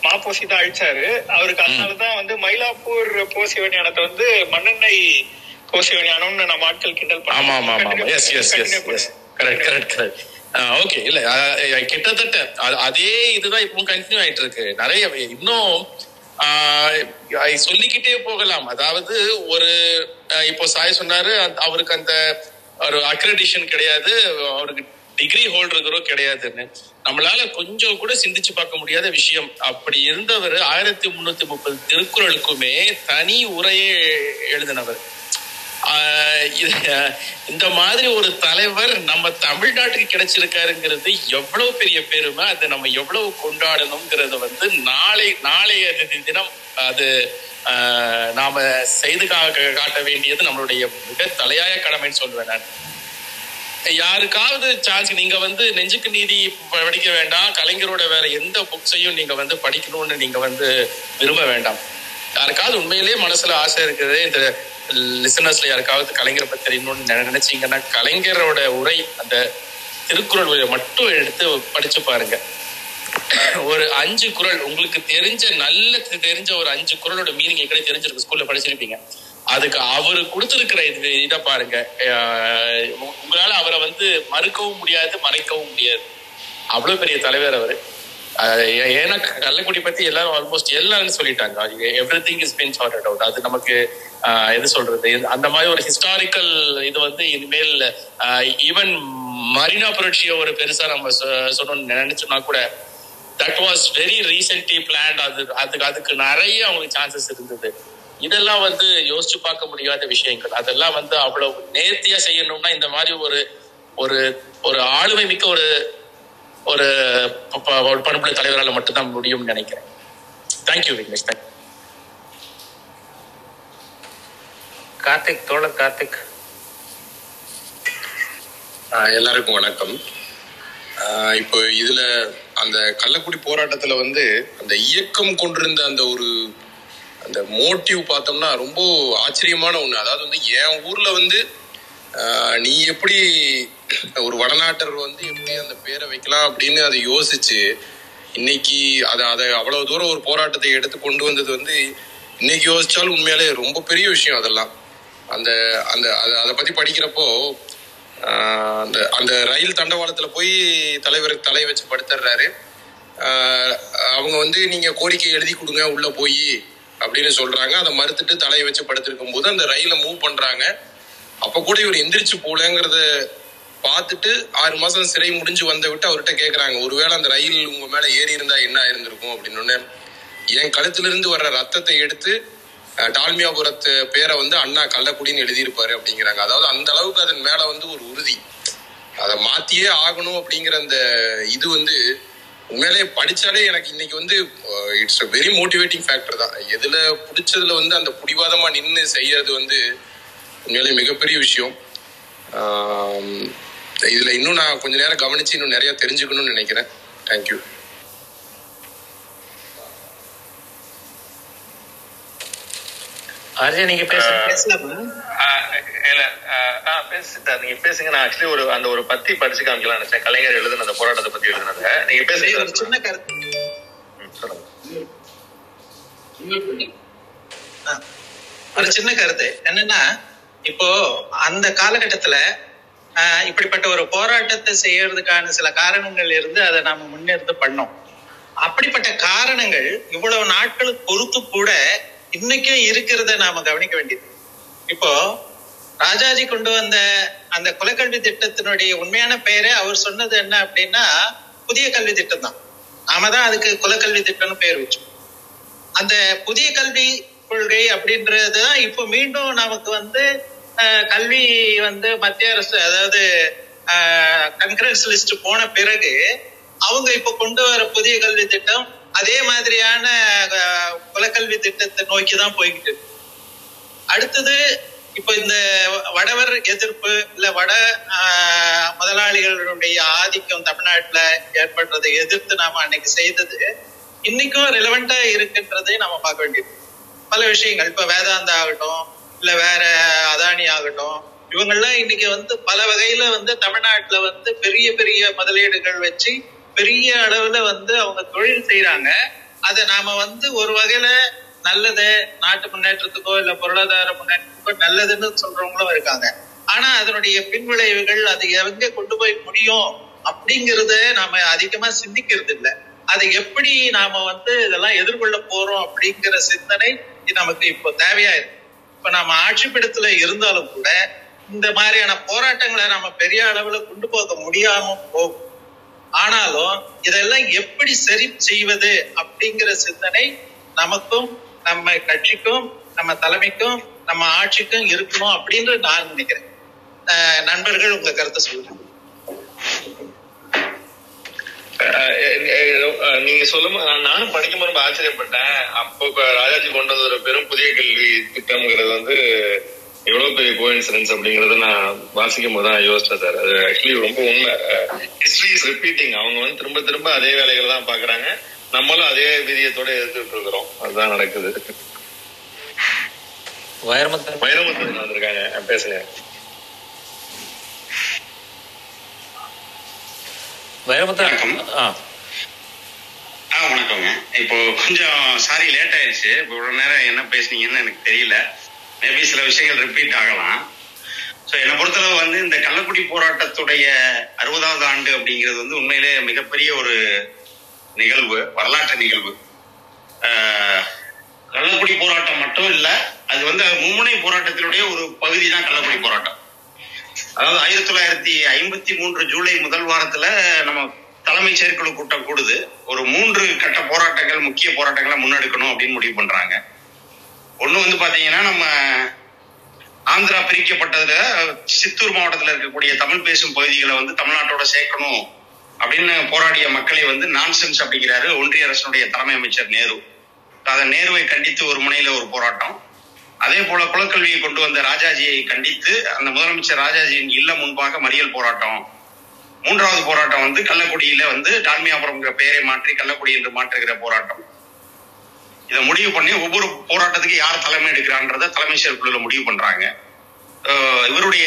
மாப்போசி தான் அழிச்சாரு. அவருக்கு அதனாலதான் வந்து மயிலாப்பூர் போசிவனியானத்தை வந்து மண்ணெண்ணெய் போசிவனியானம்னு நம்ம ஆட்கள் கிண்டல் ஆமா ஆமா ஆமா. Yes yes yes correct correct correct okay இல்ல கிட்டத்தட்ட அதே இதுதான் இப்போ கண்டினியூ ஆயிட்டு இருக்கு. நிறைய இன்னும் சொல்லிக்கிட்டே போகலாம். அதாவது ஒரு இப்போ சாய் சொன்னாரு அவருக்கு அந்த ஒரு அக்ரெடிஷன் கிடையாது. அவருக்கு டிகிரி ஹோல்டருக்கிறோ கிடையாதுன்னு. நம்மளால கொஞ்சம் கூட சிந்திச்சு பார்க்க முடியாத விஷயம். அப்படி இருந்தவர் ஆயிரத்தி முன்னூத்தி முப்பது திருக்குறளுக்குமே தனி உரையே எழுதினவர். இந்த மாதிரி ஒரு தலைவர் நம்ம தமிழ்நாட்டுக்கு கிடைச்சிருக்காருங்கிறது எவ்வளவு பெரிய பெருமை அதை நம்ம எவ்வளவு கொண்டாடணுங்கிறத வந்து நாளை நாளைய தினம் அது ஆஹ், நாம செய்து காட்ட வேண்டியது நம்மளுடைய மிக தலையாய கடமைன்னு சொல்லுவேன் நான். யாருக்காவது சான்ஸ் நீங்க வந்து நெஞ்சுக்கு நீதி படிக்க வேண்டாம் கலைஞரோட வேற எந்த புக்ஸையும் நீங்க வந்து படிக்கணும்னு நீங்க வந்து விரும்ப வேண்டாம். யாருக்காவது உண்மையிலேயே மனசுல ஆசை இருக்குது இந்த லிசனர்ஸ்ல யாருக்காவது கலைஞரை பத்தி தெரியணும்னு நினைச்சீங்கன்னா கலைஞரோட உரை அந்த திருக்குறள் மட்டும் எடுத்து படிச்சு பாருங்க. ஒரு அஞ்சு குறள் உங்களுக்கு தெரிஞ்ச நல்ல தெரிஞ்ச ஒரு அஞ்சு குறளோட மீனிங் ஏற்கனவே தெரிஞ்சிருக்கு ஸ்கூல்ல படிச்சிருப்பீங்க. அதுக்கு அவரு கொடுத்திருக்கிற இது இதை பாருங்க. அஹ் உங்களால அவரை வந்து மறுக்கவும் முடியாது மறைக்கவும் முடியாது. அவ்வளவு பெரிய தலைவர் அவரு. ஏன்னா கள்ளக்குடி பத்தி எல்லாரும் ஆல்மோஸ்ட் எல்லாரும் சொல்லிட்டாங்க. Everything is been sorted out அது நமக்கு ஆஹ் எது சொல்றது? அந்த மாதிரி ஒரு ஹிஸ்டாரிக்கல் இது வந்து இனிமேல் ஈவன் மரீனா புரட்சியை ஒரு பெருசா நம்ம சொல்லணும்னு நினைச்சோம்னா கூட that was very recently planned அது அதுக்கு அதுக்கு நிறைய அவங்களுக்கு சான்சஸ் இருந்தது. இதெல்லாம் வந்து யோசிச்சு பார்க்க முடியாத விஷயங்கள். அதெல்லாம் வந்து அவ்வளவு நேர்த்தியா செய்யணும்னா இந்த மாதிரி ஒரு ஒரு ஒரு ஆளுமை மிக்க ஒரு ஒரு பண்புள்ள தலைவரால மட்டும்தான் முடியும்னு நினைக்கிறேன். தேங்க்யூ விக்னேஷ் தேங்க் கார்த்திக் தோழர் கார்த்திக். ஆஹ் எல்லாருக்கும் வணக்கம். ஆஹ் இப்போ இதுல அந்த கள்ளக்குடி போராட்டத்துல வந்து அந்த இயக்கம் கொண்டிருந்த அந்த ஒரு அந்த மோட்டிவ் பார்த்தோம்னா ரொம்ப ஆச்சரியமான ஒன்று அதாவது வந்து என் ஊரில் வந்து நீ எப்படி ஒரு வடநாட்டர் வந்து எப்படி அந்த பேரை வைக்கலாம் அப்படின்னு அதை யோசிச்சு இன்னைக்கு அதை அதை அவ்வளவு தூரம் ஒரு போராட்டத்தை எடுத்து கொண்டு வந்தது வந்து இன்னைக்கு யோசிச்சாலும் உண்மையாலே ரொம்ப பெரிய விஷயம் அதெல்லாம். அந்த அந்த அதை அதை பத்தி படிக்கிறப்போ அந்த அந்த ரயில் தண்டவாளத்துல போய் தலைவர் தலை வச்சு படுத்துடுறாரு அவங்க வந்து நீங்க கோரிக்கை எழுதி கொடுங்க உள்ள போய் அப்படின்னு சொல்றாங்க. அதை மறுத்துட்டு தலையை வச்சு படுத்திருக்கும் போது அந்த ரயிலை மூவ் பண்றாங்க. அப்ப கூட இவர் எந்திரிச்சு போலங்கிறத பார்த்துட்டு ஆறு மாசம் சிறை முடிஞ்சு வந்த விட்டு அவர்கிட்ட கேக்குறாங்க. ஒருவேளை அந்த ரயில் உங்க மேல ஏறி இருந்தா என்ன ஆயிருந்திருக்கும் அப்படின்னு என் கழுத்திலிருந்து வர்ற ரத்தத்தை எடுத்து டால்மியாபுரத்து பேரை வந்து அண்ணா கள்ளக்குடின்னு எழுதியிருப்பாரு அப்படிங்கிறாங்க. அதாவது அந்த அளவுக்கு அதன் மேல வந்து ஒரு உறுதி. அதை மாத்தியே ஆகணும் அப்படிங்கிற அந்த இது வந்து உண்மையிலே படிச்சாலே எனக்கு இன்னைக்கு வந்து it's a very motivating factor தான். எதுல பிடிச்சதுல வந்து அந்த பிடிவாதமா நின்று செய்யறது வந்து உண்மையிலே மிகப்பெரிய விஷயம். இதுல இன்னும் நான் கொஞ்ச நேரம் கவனிச்சு இன்னும் நிறைய தெரிஞ்சுக்கணும்னு நினைக்கிறேன். தேங்க்யூ ஆர்ஜே நீங்க பேசுங்க. நீங்க பேசுங்க. நான் ஆக்சுவலி ஒரு அந்த ஒரு பத்தி படிச்சு காமிக்கலாம் நினைச்சேன். கலைஞர் எழுதுன அந்த போராட்டத்தை பத்தி எழுதுனத. நீங்க பேசுங்க ஒரு சின்ன கருத்து. ஒரு சின்ன கருத்து. என்னன்னா இப்போ அந்த காலகட்டத்துல ஆஹ், இப்படிப்பட்ட ஒரு போராட்டத்தை செய்யறதுக்கான சில காரணங்கள் இருந்து அதை நாம முன்னெடுத்து பண்ணோம். அப்படிப்பட்ட காரணங்கள் இவ்வளவு நாட்களுக்கு பொறுத்து கூட இன்னைக்கும் இருக்கிறத நாம கவனிக்க வேண்டியது. இப்போ ராஜாஜி கொண்டு வந்த அந்த குலக்கல்வி திட்டத்தினுடைய உண்மையான பெயரே அவர் சொன்னது என்ன அப்படின்னா புதிய கல்வி திட்டம் தான் நாம தான் அதுக்கு குலக்கல்வி திட்டம்னு பெயர் வச்சோம். அந்த புதிய கல்வி கொள்கை அப்படின்றது தான் இப்போ மீண்டும் நமக்கு வந்து கல்வி வந்து மத்திய அரசு அதாவது கன்கரன்ஸ் லிஸ்ட் போன பிறகு அவங்க இப்ப கொண்டு வர புதிய கல்வி திட்டம் அதே மாதிரியான குலக்கல்வி திட்டத்தை நோக்கி தான் போய்கிட்டு இருக்கு. அடுத்தது இப்ப இந்த வடவர் எதிர்ப்பு இல்ல வட ஆஹ், முதலாளிகளுடைய ஆதிக்கம் தமிழ்நாட்டுல ஏற்படுறதை எதிர்த்து நாம அன்னைக்கு செய்தது இன்னைக்கும் ரிலவெண்டா இருக்குன்றதை நாம பார்க்க வேண்டியது பல விஷயங்கள் இப்ப வேதாந்தா ஆகட்டும் இல்ல வேற அதானி ஆகட்டும் இவங்கெல்லாம் இன்னைக்கு வந்து பல வகையில வந்து தமிழ்நாட்டுல வந்து பெரிய பெரிய முதலீடுகள் வச்சு பெரிய அளவுல வந்து அவங்க தொழில் செய்யறாங்க அதை நாம வந்து ஒரு வகையில நல்லது நாட்டு முன்னேற்றத்துக்கோ இல்ல பொருளாதார முன்னேற்றத்துக்கோ நல்லதுன்னு சொல்றவங்களும் இருக்காங்க. ஆனா அதனுடைய பின்விளைவுகள் அது எங்க கொண்டு போய் முடியும் அப்படிங்கறத நாம அதிகமா சிந்திக்கிறது இல்லை. அதை எப்படி நாம வந்து இதெல்லாம் எதிர்கொள்ள போறோம் அப்படிங்கிற சிந்தனை நமக்கு இப்போ தேவையா இருக்கு. இப்ப நாம ஆட்சிப்பிடத்துல இருந்தாலும் கூட இந்த மாதிரியான போராட்டங்களை நாம பெரிய அளவுல கொண்டு போக முடியாம போகும். ஆனாலும் இதெல்லாம் எப்படி சரி செய்வது அப்படிங்கிற சிந்தனை நமக்கும் நம்ம கட்சிக்கும் நம்ம தலைமைக்கும் நம்ம ஆட்சிக்கும் இருக்கணும் அப்படின்னு நான் நினைக்கிறேன். நண்பர்கள் உங்க கருத்தை சொல்லுங்க. அஹ் நீங்க சொல்லும் நானும் படிக்கும் ரொம்ப ஆச்சரியப்பட்டேன். அப்போ ராஜாஜி கொண்டு வந்த ஒரு பெரும் புதிய கல்வி திட்டம்ங்கிறது வந்து எவ்வளவு பெரிய கோயின்சிடன்ஸ் அப்படிங்கறத நான் வாசிக்கும் போது தான் யோசிச்சேன் சார். அது ஆக்சுவலி ரொம்ப உண்மை. ஹிஸ்டரி இஸ் ரிப்பீட்டிங் அவங்க வந்து திரும்ப திரும்ப அதே வேலைகள் தான் பாக்குறாங்க நம்மளும் அதே விதியத்தோட எதிர்த்துட்டு இருக்கிறோம். அதுதான் நடக்குது. வைரமுத்து. வைரமுத்து வந்திருக்காங்க. பேசுங்க. வைரமுத்து. ஆ. ஆ வணக்கங்க. இப்போ கொஞ்சம் சாரி லேட் ஆயிடுச்சு. இப்போ இவ்வளவு நேரம் என்ன பேசுனீங்கன்னு எனக்கு தெரியல. மேபி சில விஷயங்கள் ரிப்பீட் ஆகலாம். ஸோ என்னை பொறுத்தளவு வந்து இந்த கள்ளக்குடி போராட்டத்துடைய அறுபதாவது ஆண்டு அப்படிங்கிறது வந்து உண்மையிலே மிகப்பெரிய ஒரு நிகழ்வு வரலாற்று நிகழ்வு. கள்ளக்குடி போராட்டம் மட்டும் இல்லை அது வந்து மும்முனை போராட்டத்தினுடைய ஒரு பகுதி தான் கள்ளக்குடி போராட்டம். அதாவது ஆயிரத்தி தொள்ளாயிரத்தி ஐம்பத்தி மூன்று ஜூலை முதல் வாரத்துல நம்ம தலைமை செயற்குழு கூட்டம் கூடுது. ஒரு மூன்று கட்ட போராட்டங்கள் முக்கிய போராட்டங்களை முன்னெடுக்கணும் அப்படின்னு முடிவு பண்றாங்க. ஒண்ணு வந்து பாத்தீங்கன்னா நம்ம ஆந்திரா பிரிக்கப்பட்டதுல சித்தூர் மாவட்டத்துல இருக்கக்கூடிய தமிழ் பேசும் பகுதிகளை வந்து தமிழ்நாட்டோட சேர்க்கணும் அப்படின்னு போராடிய மக்களை வந்து நான்சென்ஸ் அப்படிங்கிறாரு ஒன்றிய அரசனுடைய தலைமை அமைச்சர் நேரு. அதை நேருவை கண்டித்து ஒரு முனையில ஒரு போராட்டம். அதே போல குலக்கல்வியை கொண்டு வந்த ராஜாஜியை கண்டித்து அந்த முதலமைச்சர் ராஜாஜியின் இல்லம் முன்பாக மறியல் போராட்டம். மூன்றாவது போராட்டம் வந்து கள்ளக்குடியில வந்து டால்மியாபுரம்ங்கிற பெயரை மாற்றி கள்ளக்குடி என்று மாற்றுகிற போராட்டம். இதை முடிவு பண்ணி ஒவ்வொரு போராட்டத்துக்கு யார் தலைமை எடுக்கிறான்றத தலைமை செயற்குழுல முடிவு பண்றாங்க. இவருடைய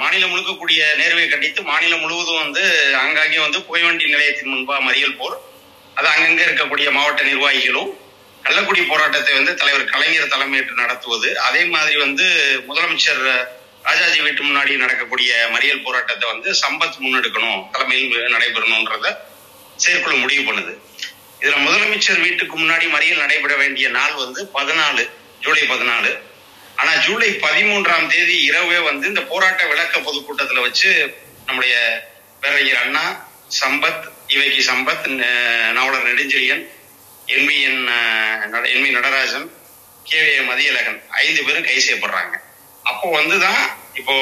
மாநிலம் முழுக்கக்கூடிய நேர்வை கண்டித்து மாநிலம் முழுவதும் வந்து ஆங்காங்கே வந்து புகைவண்டி நிலையத்தின் முன்பா மறியல் போர் அது அங்கங்க இருக்கக்கூடிய மாவட்ட நிர்வாகிகளும் கள்ளக்குடி போராட்டத்தை வந்து தலைவர் கலைஞர் தலைமையேற்று நடத்துவது அதே மாதிரி வந்து முதலமைச்சர் ராஜாஜி வீட்டு முன்னாடி நடக்கக்கூடிய மறியல் போராட்டத்தை வந்து சம்பத் முன்னெடுக்கணும் தலைமையில் நடைபெறணும்ன்றத செயற்குழு முடிவு பண்ணுது. இதுல முதலமைச்சர் வீட்டுக்கு முன்னாடி மறியல் நடைபெற வேண்டிய நாள் வந்து பதினாலு ஜூலை பதினாலு. ஆனா ஜூலை பதிமூன்றாம் தேதி இரவே வந்து இந்த போராட்ட விளக்க பொதுக்கூட்டத்துல வச்சு நம்முடைய பேரறிஞர் Anna Sampath இவைக்கு Sampath Navalar Nedunchezhiyan NVN NV Natarajan K Mathiyazhagan ஐந்து பேரும் கை செய்யப்படுறாங்க அப்போ வந்துதான் இப்போ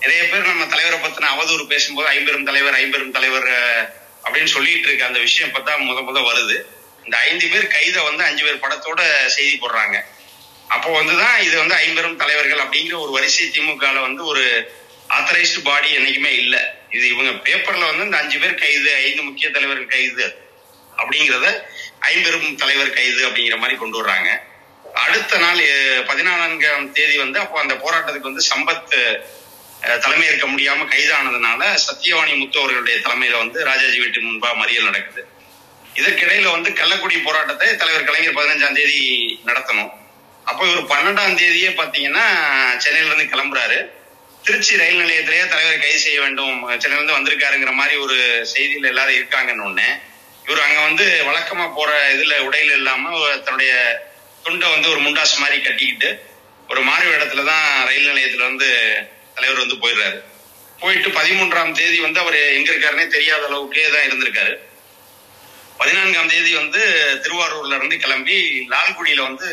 நிறைய பேர் நம்ம தலைவரை பத்தின அவதூறு பேசும்போது ஐம்பெரும் தலைவர் ஐம்பெரும் தலைவர் அப்படின்னு சொல்லிட்டு இருக்க அந்த விஷயம் இப்பதான் முத முத வருது. இந்த ஐந்து பேர் கைதை வந்து அஞ்சு பேர் படத்தோட செய்தி போடுறாங்க. அப்போ வந்துதான் இது வந்து ஐம்பெரும் தலைவர்கள் அப்படிங்கிற ஒரு வரிசை திமுக வந்து ஒரு ஆத்தரைஸ்டு பாடி என்னைக்குமே இல்லை. இது இவங்க பேப்பர்ல வந்து இந்த அஞ்சு பேர் கைது ஐந்து முக்கிய தலைவர்கள் கைது அப்படிங்கிறத ஐம்பெரும் தலைவர் கைது அப்படிங்கிற மாதிரி கொண்டு வர்றாங்க. அடுத்த நாள் பதினான்காம் தேதி வந்து அப்போ அந்த போராட்டத்துக்கு வந்து சம்பத் தலைமை ஏற்க முடியாம கைதானதுனால சத்தியவாணி முத்து அவர்களுடைய தலைமையில வந்து ராஜாஜி வீட்டு முன்பா மறியல் நடக்குது. இதற்கிடையில வந்து கள்ளக்குடி போராட்டத்தை தலைவர் கலைஞர் பதினஞ்சாம் தேதி நடத்தணும். அப்போ இவர் பன்னெண்டாம் தேதியே பாத்தீங்கன்னா சென்னையில இருந்து கிளம்புறாரு. திருச்சி ரயில் நிலையத்திலேயே தலைவர் கைது செய்ய வேண்டும். சென்னையில இருந்து வந்திருக்காருங்கிற மாதிரி ஒரு செய்தியில எல்லாரும் இருக்காங்கன்னு ஒண்ணு. இவர் அங்க வந்து வழக்கமா போற இதுல உடையில இல்லாம தன்னுடைய துண்டை வந்து ஒரு முண்டாசு மாதிரி கட்டிக்கிட்டு ஒரு மாறு இடத்துலதான் ரயில் நிலையத்துல வந்து தலைவர் வந்து போயிடுறாரு. போயிட்டு பதிமூன்றாம் தேதி வந்து அவர் எங்க இருக்காருன்னே தெரியாத அளவுக்கே தான் இருந்திருக்காரு. பதினான்காம் தேதி வந்து திருவாரூர்ல இருந்து கிளம்பி லால்குடியில வந்து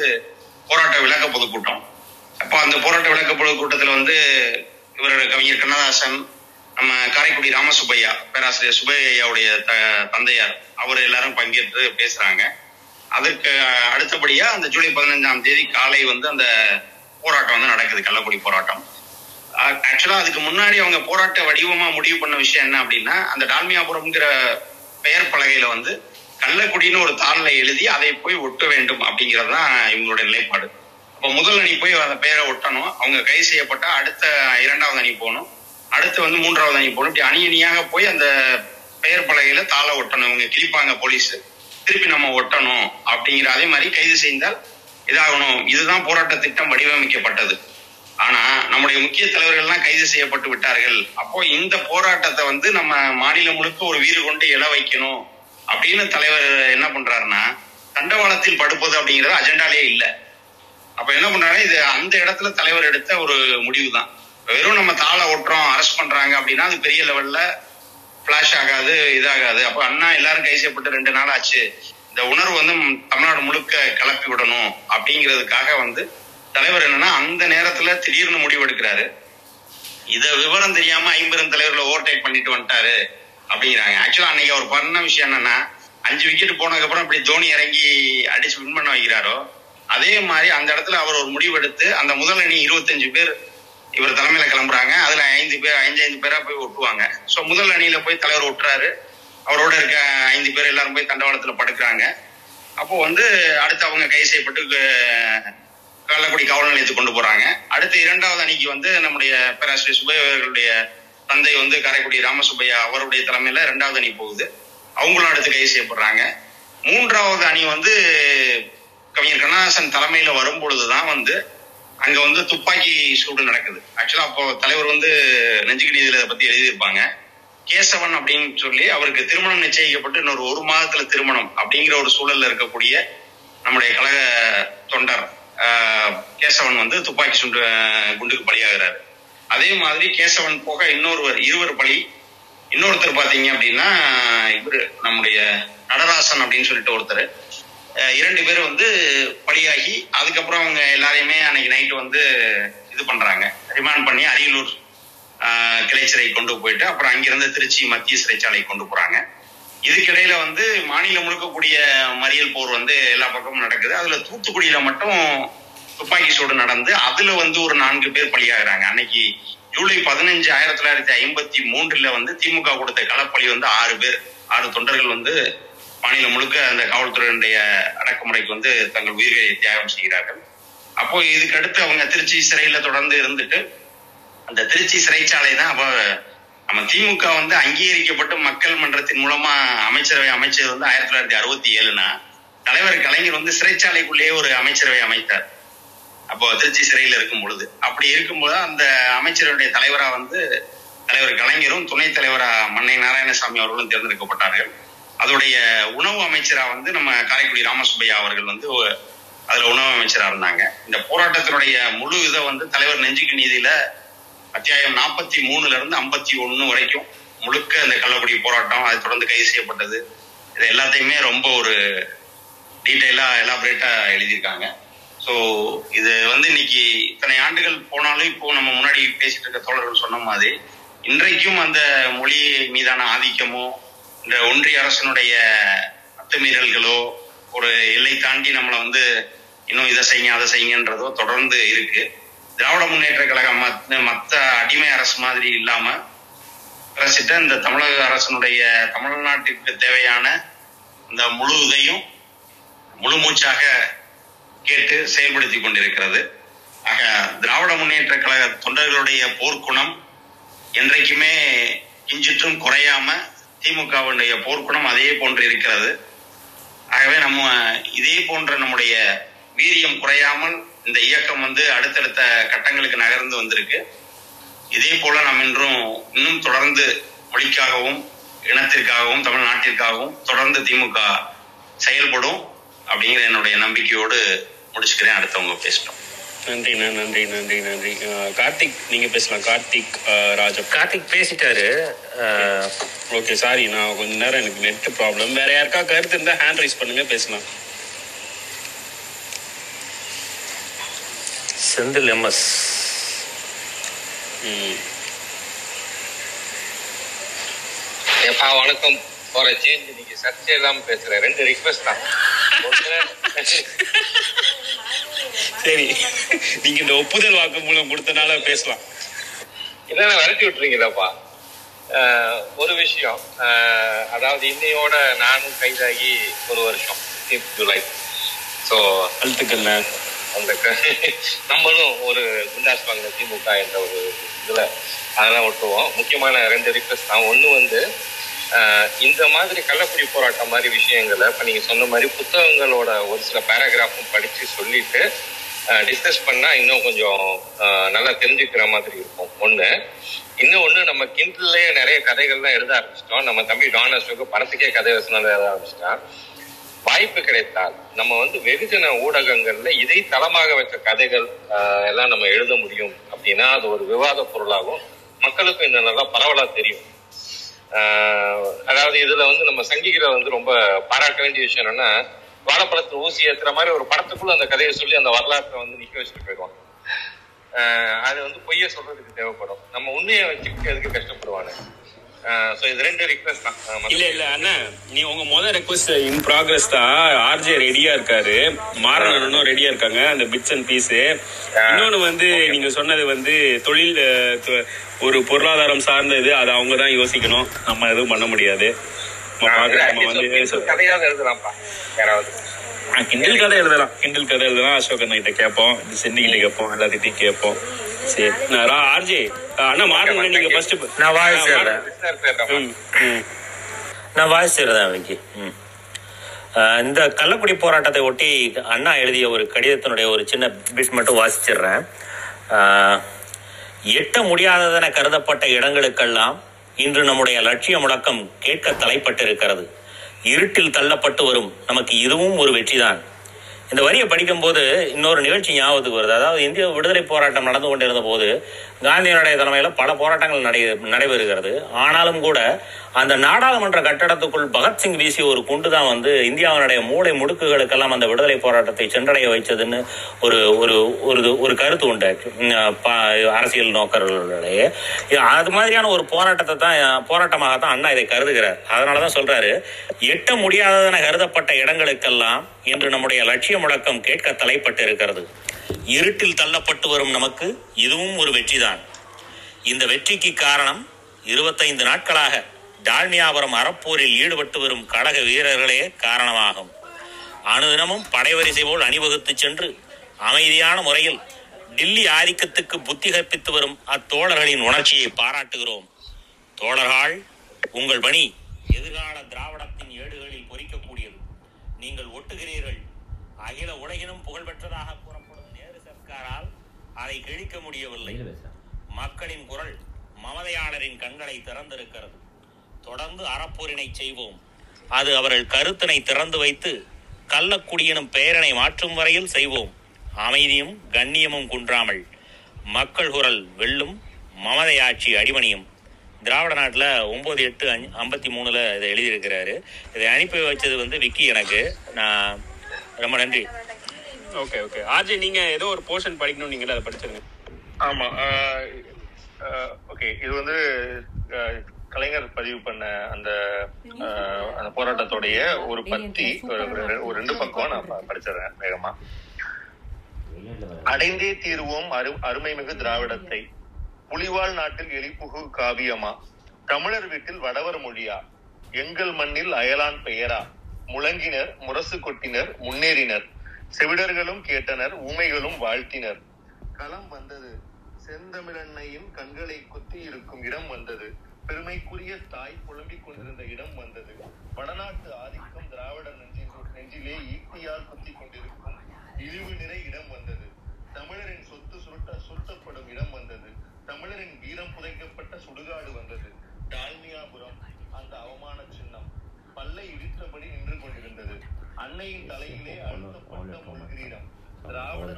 போராட்ட விளக்க பொதுக்கூட்டம் அப்போ அந்த போராட்ட விளக்க பொதுக்கூட்டத்துல வந்து இவரோட கவிஞர் கண்ணதாசன் நம்ம காரைக்குடி ராமசுப்பையா பேராசிரியர் சுப்பையாவுடைய த- தந்தையார் அவர் எல்லாரும் பங்கேற்று பேசுறாங்க. அதற்கு அடுத்தபடியா அந்த ஜூலை பதினஞ்சாம் தேதி காலை வந்து அந்த போராட்டம் வந்து நடக்குது கள்ளக்குடி போராட்டம். ஆக்சுவலா அதுக்கு முன்னாடி அவங்க போராட்ட வடிவமா முடிவு பண்ண விஷயம் என்ன அப்படின்னா அந்த டால்மியாபுரம்ங்கிற பெயர் பலகையில வந்து கள்ளக்குடின்னு ஒரு தாளில் எழுதி அதை போய் ஒட்ட வேண்டும் அப்படிங்கிறது தான் இவங்களுடைய நிலைப்பாடு. இப்போ முதல் அணி போய் அந்த பெயரை ஒட்டணும். அவங்க கைது செய்யப்பட்டா அடுத்த இரண்டாவது அணி போகணும். அடுத்து வந்து மூன்றாவது அணி போகணும். இப்படி அணி அணியாக போய் அந்த பெயர் பலகையில தாளை ஒட்டணும். இவங்க கிழிப்பாங்க போலீஸ். திருப்பி நம்ம ஒட்டணும் அப்படிங்கிற அதே மாதிரி கைது செய்தால் இதாகணும். இதுதான் போராட்ட திட்டம் வடிவமைக்கப்பட்டது. ஆனா நம்முடைய முக்கிய தலைவர்கள்லாம் கைது செய்யப்பட்டு விட்டார்கள். அப்போ இந்த போராட்டத்தை வந்து நம்ம மாநிலம் முழுக்க ஒரு வீறு கொண்டு எழ வைக்கணும். அப்படின்னு தலைவர் என்ன பண்றாருன்னா தண்டவாளத்தில் படுப்பது அப்படிங்கிறது அஜெண்டாலே இல்லை. அப்ப என்ன பண்றாரு இது அந்த இடத்துல தலைவர் எடுத்த ஒரு முடிவு தான் வெறும் நம்ம தாளை ஒட்டுறோம் அரெஸ்ட் பண்றாங்க அப்படின்னா அது பெரிய லெவல்ல பிளாஷ் ஆகாது இதாகாது. அப்ப அண்ணா எல்லாரும் கை செய்யப்பட்டு ரெண்டு நாள் ஆச்சு. இந்த உணர்வு வந்து தமிழ்நாடு முழுக்க கிளப்பி விடணும் அப்படிங்கிறதுக்காக வந்து தலைவர் என்னன்னா அந்த நேரத்துல திடீர்னு முடிவு எடுக்கிறாரு. இத விவரம் தெரியாம ஐம்பெரும் தலைவர்களை ஓவர்டேக் பண்ணிட்டு வந்துட்டாரு அப்படிங்கிறாங்க. ஆக்சுவலா அன்னைக்கு அவர் பண்ண விஷயம் என்னன்னா அஞ்சு விக்கெட் போனதுக்கு அப்புறம் இப்படி தோனி இறங்கி அடிச்சு வின் பண்ண வைக்கிறாரோ அதே மாதிரி அந்த இடத்துல அவர் ஒரு முடிவு எடுத்து அந்த முதல் அணி இருபத்தஞ்சு பேர் இவர் தலைமையில கிளம்புறாங்க. அதுல ஐந்து பேர் ஐந்து ஐந்து பேரா போய் ஒட்டுவாங்க. சோ முதல் அணியில போய் தலைவர் ஒட்டுறாரு. அவரோட இருக்க ஐந்து பேர் எல்லாரும் போய் தண்டவாளத்துல படுக்கிறாங்க. அப்போ வந்து அடுத்து அவங்க கைது செய்யப்பட்டு கள்ளக்குடி காவல் நிலையத்துக்கு கொண்டு போறாங்க. அடுத்து இரண்டாவது அணிக்கு வந்து நம்முடைய பேராசிரியர் சுப்பையா தந்தை வந்து காரைக்குடி ராமசுப்பையா அவருடைய தலைமையில இரண்டாவது அணி போகுது. அவங்களும் அடுத்து கைது செய்யப்படுறாங்க. மூன்றாவது அணி வந்து கவிஞர் கண்ணதாசன் தலைமையில வரும்பொழுதுதான் வந்து அங்க வந்து துப்பாக்கி சூடு நடக்குது. ஆக்சுவலா அப்போ தலைவர் வந்து நெஞ்சுக்கடி இதில் இதை பத்தி எழுதியிருப்பாங்க. கேசவன் அப்படின்னு சொல்லி அவருக்கு திருமணம் நிச்சயிக்கப்பட்டு இன்னொரு ஒரு மாதத்துல திருமணம் அப்படிங்கிற ஒரு சூழல்ல இருக்கக்கூடிய நம்முடைய கழக தொண்டர் கேசவன் வந்து துப்பாக்கி சுண்டு குண்டுக்கு பலியாகிறாரு. அதே மாதிரி கேசவன் போக இன்னொருவர் இருவர் பலி. இன்னொருத்தர் பார்த்தீங்க அப்படின்னா இவர் நம்முடைய நடராசன் அப்படின்னு சொல்லிட்டு ஒருத்தர். இரண்டு பேர் வந்து பலியாகி அதுக்கப்புறம் அவங்க எல்லாரையுமே அன்னைக்கு நைட்டு வந்து இது பண்றாங்க. ரிமாண்ட் பண்ணி அரியலூர் கிளை சிறை கொண்டு போயிட்டு அப்புறம் அங்கிருந்து திருச்சி மத்திய சிறைச்சாலை கொண்டு போறாங்க. இதுக்கிடையில வந்து மாநிலம் முழுக்கக்கூடிய மறியல் போர் வந்து எல்லா பக்கமும் நடக்குது. அதுல தூத்துக்குடியில மட்டும் துப்பாக்கி சூடு நடந்து அதுல வந்து ஒரு நான்கு பேர் பலியாகிறாங்க. அன்னைக்கு ஜூலை பதினஞ்சு ஆயிரத்தி தொள்ளாயிரத்தி ஐம்பத்தி மூன்றுல வந்து திமுக கொடுத்த களப்பலி வந்து ஆறு பேர். ஆறு தொண்டர்கள் வந்து மாநிலம் முழுக்க அந்த காவல்துறையினுடைய அடக்குமுறைக்கு வந்து தங்கள் உயிர்களை தியாகம் செய்கிறார்கள். அப்போ இதுக்கு அடுத்து அவங்க திருச்சி சிறையில தொடர்ந்து இருந்துட்டு அந்த திருச்சி சிறைச்சாலை தான் அப்போ நம்ம திமுக வந்து அங்கீகரிக்கப்பட்டு மக்கள் மன்றத்தின் மூலமா அமைச்சரவை அமைச்சர் வந்து ஆயிரத்தி தொள்ளாயிரத்தி அறுபத்தி ஏழுனா தலைவர் கலைஞர் வந்து சிறைச்சாலைக்குள்ளேயே ஒரு அமைச்சரவை அமைத்தார். அப்போ திருச்சி சிறையில் இருக்கும் பொழுது. அப்படி இருக்கும்போது அந்த அமைச்சருடைய தலைவரா வந்து தலைவர் கலைஞரும் துணைத் தலைவரா மன்னை நாராயணசாமி அவர்களும் தேர்ந்தெடுக்கப்பட்டார்கள். அதோடைய உணவு அமைச்சரா வந்து நம்ம காரைக்குடி ராமசுப்பையா அவர்கள் வந்து அதுல உணவு அமைச்சரா இருந்தாங்க. இந்த போராட்டத்தினுடைய முழு இதை வந்து தலைவர் நெஞ்சுக்கு நீதியில அத்தியாயம் நாற்பத்தி மூணுல இருந்து ஐம்பத்தி ஒன்னு வரைக்கும் முழுக்க இந்த கள்ளக்குடி போராட்டம் அதை தொடர்ந்து கைது செய்யப்பட்டது. இது எல்லாத்தையுமே ரொம்ப ஒரு டீட்டெயிலா எலாபரேட்டா எழுதியிருக்காங்க. ஸோ இது வந்து இன்னைக்கு இத்தனை ஆண்டுகள் போனாலும் இப்போ நம்ம முன்னாடி பேசிட்டு இருக்க தோழர்கள் சொன்ன மாதிரி இன்றைக்கும் அந்த மொழி மீதான ஆதிக்கமோ இந்த ஒன்றிய அரசனுடைய அத்துமீறல்களோ ஒரு எல்லை தாண்டி நம்மளை வந்து இன்னும் இதை செய்யுங்க அதை செய்யுங்கன்றதோ தொடர்ந்து இருக்கு. திராவிட முன்னேற்ற கழகம் மத்த- அடிமை அரசு மாதிரி இல்லாம அரசிட்ட இந்த தமிழக அரசனுடைய தமிழ்நாட்டிற்கு தேவையான இந்த முழு இதையும் முழு மூச்சாக கேட்டு செயல்படுத்தி கொண்டிருக்கிறது. ஆக திராவிட முன்னேற்ற கழக தொண்டர்களுடைய போர்க்குணம் என்றைக்குமே கிஞ்சிற்றும் குறையாம திமுகவுடைய போர்க்குணம் அதே போன்று இருக்கிறது. ஆகவே நம்ம இதே போன்ற நம்முடைய வீரியம் குறையாமல் இந்த இயக்கம் வந்து அடுத்தடுத்த கட்டங்களுக்கு நகர்ந்து வந்திருக்கு. இதே போல நாம் இன்றும் இன்னும் தொடர்ந்து மொழிக்காகவும் இனத்திற்காகவும் தமிழ்நாட்டிற்காகவும் தொடர்ந்து திமுக செயல்படும் அப்படிங்கிற என்னுடைய நம்பிக்கையோடு முடிச்சுக்கிறேன். அடுத்தவங்க பேசட்டும். நன்றிண்ணா நன்றி நன்றி நன்றி. கார்த்திக் நீங்க பேசலாம். கார்த்திக் ராஜா. கார்த்திக் பேசிட்டாரு. ஓகே சாரி நான் கொஞ்ச நேரம் எனக்கு நெட் ப்ராப்ளம் வேற யாருக்கா கருத்து இருந்தா ஹேண்ட் ரைஸ் பண்ணுங்க பேசலாம். செந்தில் எம்எஸ் ஏப்பா வணக்கம். போற சேஞ்ச் நீங்க சர்ச்சை இல்லாம பேசுறேன். ரெண்டு ரிக்வெஸ்ட் தான். சரி. நீங்க இந்த ஒப்புதல் வாக்குமூலம் கொடுத்தனால பேசலாம். இல்லைன்னா விரட்டி விட்டுறீங்களாப்பா? ஒரு விஷயம். அதாவது இன்னையோட நானும் கைதாகி ஒரு வருஷம். 15th ஜூலை ஸோ வாழ்த்துக்கள் அந்த க- நம்மளும் ஒரு குண்டாஸ் வாங்கின திமுக என்ற ஒரு இதில் அதெல்லாம் விட்டுருவோம் முக்கியமான ரெண்டு ரிக்வெஸ்ட் தான். ஒன்று வந்து இந்த மாதிரி கள்ளக்குடி போராட்டம் மாதிரி விஷயங்களை இப்போ நீங்கள் சொன்ன மாதிரி புத்தகங்களோட ஒரு சில பேராகிராஃபும் படித்து சொல்லிட்டு டிஸ்கஸ் பண்ணால் இன்னும் கொஞ்சம் நல்லா தெரிஞ்சுக்கிற மாதிரி இருக்கும். ஒன்று இன்னும் ஒன்று நம்ம கிண்டில்லே நிறைய கதைகள்லாம் எழுத ஆரம்பிச்சிட்டோம். நம்ம தம்பி டானஸ்டுக்கு படத்துக்கே கதை வசனம் எழுத ஆரம்பிச்சிட்டான். வாய்ப்பு கிடைத்தால் நம்ம வந்து வெகுஜன ஊடகங்கள்ல இதை தளமாக வச்ச கதைகள் எல்லாம் நம்ம எழுத முடியும் அப்படின்னா அது ஒரு விவாத பொருளாகும். மக்களுக்கும் இந்த நல்லா பரவலா தெரியும். அதாவது இதுல வந்து நம்ம சங்கிகளை வந்து ரொம்ப பாராட்ட வேண்டிய விஷயம் என்னன்னா வாழைப்பழத்தில் ஊசி ஏத்துற மாதிரி ஒரு படத்துக்குள்ள அந்த கதையை சொல்லி அந்த வரலாற்றை வந்து நிக்க வச்சுட்டு போயிடுவாங்க. அது வந்து பொய்ய சொல்றதுக்கு தேவைப்படும். நம்ம உண்மையை வச்சுக்கிட்டு எதுக்கு கஷ்டப்படுவாங்க இது ரெண்டு ரிக்வெஸ்ட் தான். இல்ல இல்ல அண்ணா நீ உங்க முதல் ரெக்வஸ்ட் இன் ப்ராக்ரஸ் தான் ஆர்ஜே ரெடியா இருக்காரு. மாறனும் ரெடியா இருக்காங்க அந்த பிட்ஸ் அண்ட் பீஸ் இன்னொன்னு வந்து நீங்க சொன்னது வந்து தொழில் ஒரு பொருளாதாரம் சார்ந்தது அது அவங்க தான் யோசிக்கணும். நம்ம எதுவும் பண்ண முடியாது. கிண்டல் கதை எழுதலாம். கிண்டல் கதை எழுதலாம். அசோக் அண்ணா கிட்ட கேட்போம். சென்னி கிட்ட கேட்போம். எல்லாத்திட்டையும் கேட்போம். சரி. நான் ரா- ஆர்ஜே அண்ணா மாறன் நீங்க ஃபர்ஸ்ட் நான் வாய்ஸ் எழுதுறேன் நான் வாய்ஸ் ம். அஹ் இந்த கள்ளக்குடி போராட்டத்தை ஒட்டி அண்ணா எழுதிய ஒரு கடிதத்தினுடைய ஒரு சின்ன பிட் மட்டும் வாசிச்சிடுறேன். எட்ட முடியாததென கருதப்பட்ட இடங்களுக்கெல்லாம் இன்று நம்முடைய லட்சிய முழக்கம் கேட்க தலைப்பட்டிருக்கிறது. இருட்டில் தள்ளப்பட்டு வரும். நமக்கு இதுவும் ஒரு வெற்றிதான். இந்த வரியை படிக்கும்போது இன்னொரு நிகழ்ச்சி ஞாபகத்துக்கு வருது. அதாவது இந்திய விடுதலை போராட்டம் நடந்து கொண்டிருந்த போது காந்தியினுடைய தலைமையில பல போராட்டங்கள் நடை நடைபெறுகிறது. ஆனாலும் கூட அந்த நாடாளுமன்ற கட்டடத்துக்குள் பகத்சிங் வீசிய ஒரு குண்டு தான் வந்து இந்தியாவினுடைய மூளை முடுக்குகளுக்கெல்லாம் அந்த விடுதலை போராட்டத்தை சென்றடைய வைச்சதுன்னு ஒரு ஒரு ஒரு ஒரு கருத்து உண்டு. அரசியல் நோக்கர்களுடைய அது மாதிரியான ஒரு போராட்டத்தை தான் போராட்டமாகத்தான் அண்ணா இதை கருதுகிறார். அதனாலதான் சொல்றாரு எட்ட முடியாததென கருதப்பட்ட இடங்களுக்கெல்லாம் இன்று நம்முடைய லட்சிய முழக்கம் கேட்க தலைப்பட்டு இருக்கிறது. இருட்டில் தள்ளப்பட்டு வரும் நமக்கு இதுவும் ஒரு வெற்றிதான். இந்த வெற்றிக்கு காரணம் இருபத்தைந்து நாட்களாக டால்மியாபுரம் அறப்போரில் ஈடுபட்டு வரும் கழக வீரர்களே காரணமாகும். அனுதினமும் படைவரிசை போல் அணிவகுத்து சென்று அமைதியான முறையில் டில்லி ஆதிக்கத்துக்கு புத்தி கற்பித்து வரும் அத்தோழர்களின் உணர்ச்சியை பாராட்டுகிறோம். தோழர்கள் உங்கள் பணி எதிர்கால திராவிடத்தின் ஏடுகளில் பொறிக்கக்கூடியது. நீங்கள் ஒட்டுகிறீர்கள். அகில உலகிலும் புகழ்பெற்றதாக கூறப்படும் நேரு சர்க்காரால் அதை கிழிக்க முடியவில்லை. மக்களின் குரல் மமதையாளரின் கண்களை திறந்திருக்கிறது. தொடர்ந்து அறப்போரினை செய்வோம். அது அவர்கள் கருத்தினை திறந்து வைத்து கள்ளக்குடியெனும் பெயரினை மாற்றும் வரையில் செய்வோம். அமைதியும் கண்ணியமும் குன்றாமல் மக்கள் குரல் வெல்லும் மமதை ஆட்சி அடிமணியும் திராவிட நாட்டில் ஒம்பது எட்டு அஞ்சு ஐம்பத்தி மூணில் இதை எழுதியிருக்கிறாரு. இதை அனுப்பி வச்சது வந்து விக்கி எனக்கு. நான் ரொம்ப நன்றி. Okay okay. ஆர்ஜி நீங்க ஏதோ ஒரு போர்ஷன் படிக்கணும் நீங்க அதை படிச்சிருங்க. ஆமா ஓகே. இது வந்து கலைஞர் பதிவு பண்ண அந்த அந்த போராட்டத்துடைய ஒரு பத்தி ஒரு ரெண்டு பக்கம் நான் படிச்சிடுறேன் வேகமா. அடைந்தே தீருவோம் அரு அருமைமிகு திராவிடத்தை. புலிவாழ் நாட்டில் எலிப்புகு காவியமா? தமிழர் வீட்டில் வடவர் மொழியா? எங்கள் மண்ணில் அயலான் பெயரா? முழங்கினர் முரசு கொட்டினர் முன்னேறினர். செவிடர்களும் கேட்டனர் ஊமைகளும் வாழ்த்தினர். களம் வந்தது. செந்தமிழன்னையின் கண்களை குத்தி இருக்கும் இடம் வந்தது. பெருமைக்குரிய தாய் புலம்பிக் கொண்டிருந்த இடம் வந்தது. வடநாட்டு ஆதிக்கம் திராவிட நெஞ்சின் நெஞ்சிலே ஈட்டியால் குத்தி கொண்டிருக்கும் இழிவு நிறை இடம் வந்தது. தமிழரின் சொத்து சுருட்ட சுருட்டப்படும் இடம் வந்தது. தமிழரின் வீரம் புதைக்கப்பட்ட சுடுகாடு வந்தது. டால்மியாபுரம் அந்த அவமான சின்னம் பல்லை இடித்தபடி நின்று கொண்டிருந்தது. அன்னையின் தலையிலே அழுத்தப்பட்ட முள்கிரீடம் திராவிட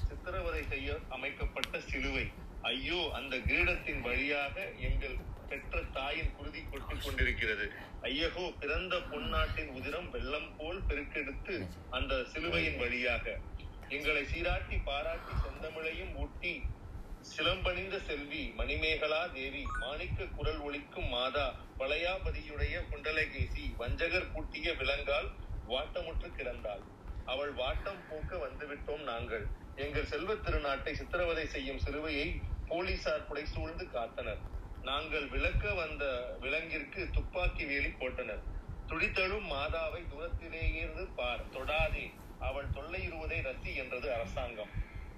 சித்திரவதை செய்ய அமைக்கப்பட்ட சிலுவை. ஐயோ அந்த கிரீடத்தின் வழியாக எங்கள் பெற்ற தாயின் குருதி கொட்டிக் கொண்டிருக்கிறது. ஐயகோ பிறந்த பொன்னாட்டின் உதிரம் வெள்ளம் போல் பெருக்கெடுத்து அந்த சிலுவையின் வழியாக. எங்களை சீராட்டி பாராட்டி செந்தமிழையும் ஊட்டி சிலம்பணிந்த செல்வி மணிமேகலா தேவி மாணிக்க குரல் ஒழிக்கும் மாதா பழையாபதியுடைய குண்டலகேசி வஞ்சகர் பூட்டிய விலங்கால் வாட்டமுற்று கிடந்தாள். அவள் வாட்டம் போக்க வந்துவிட்டோம் நாங்கள். எங்கள் செல்வத் திருநாட்டை சித்திரவதை செய்யும் சிறுவையை போலீசார் புடை சூழ்ந்து காத்தனர். நாங்கள் விளக்க வந்த விலங்கிற்கு துப்பாக்கி வேலி போட்டனர். துடித்தழும் மாதாவை தூரத்திலேயே இருந்து பார் தொடாதே. அவள் தொல்லையிடுவதை ரசி என்றது அரசாங்கம்.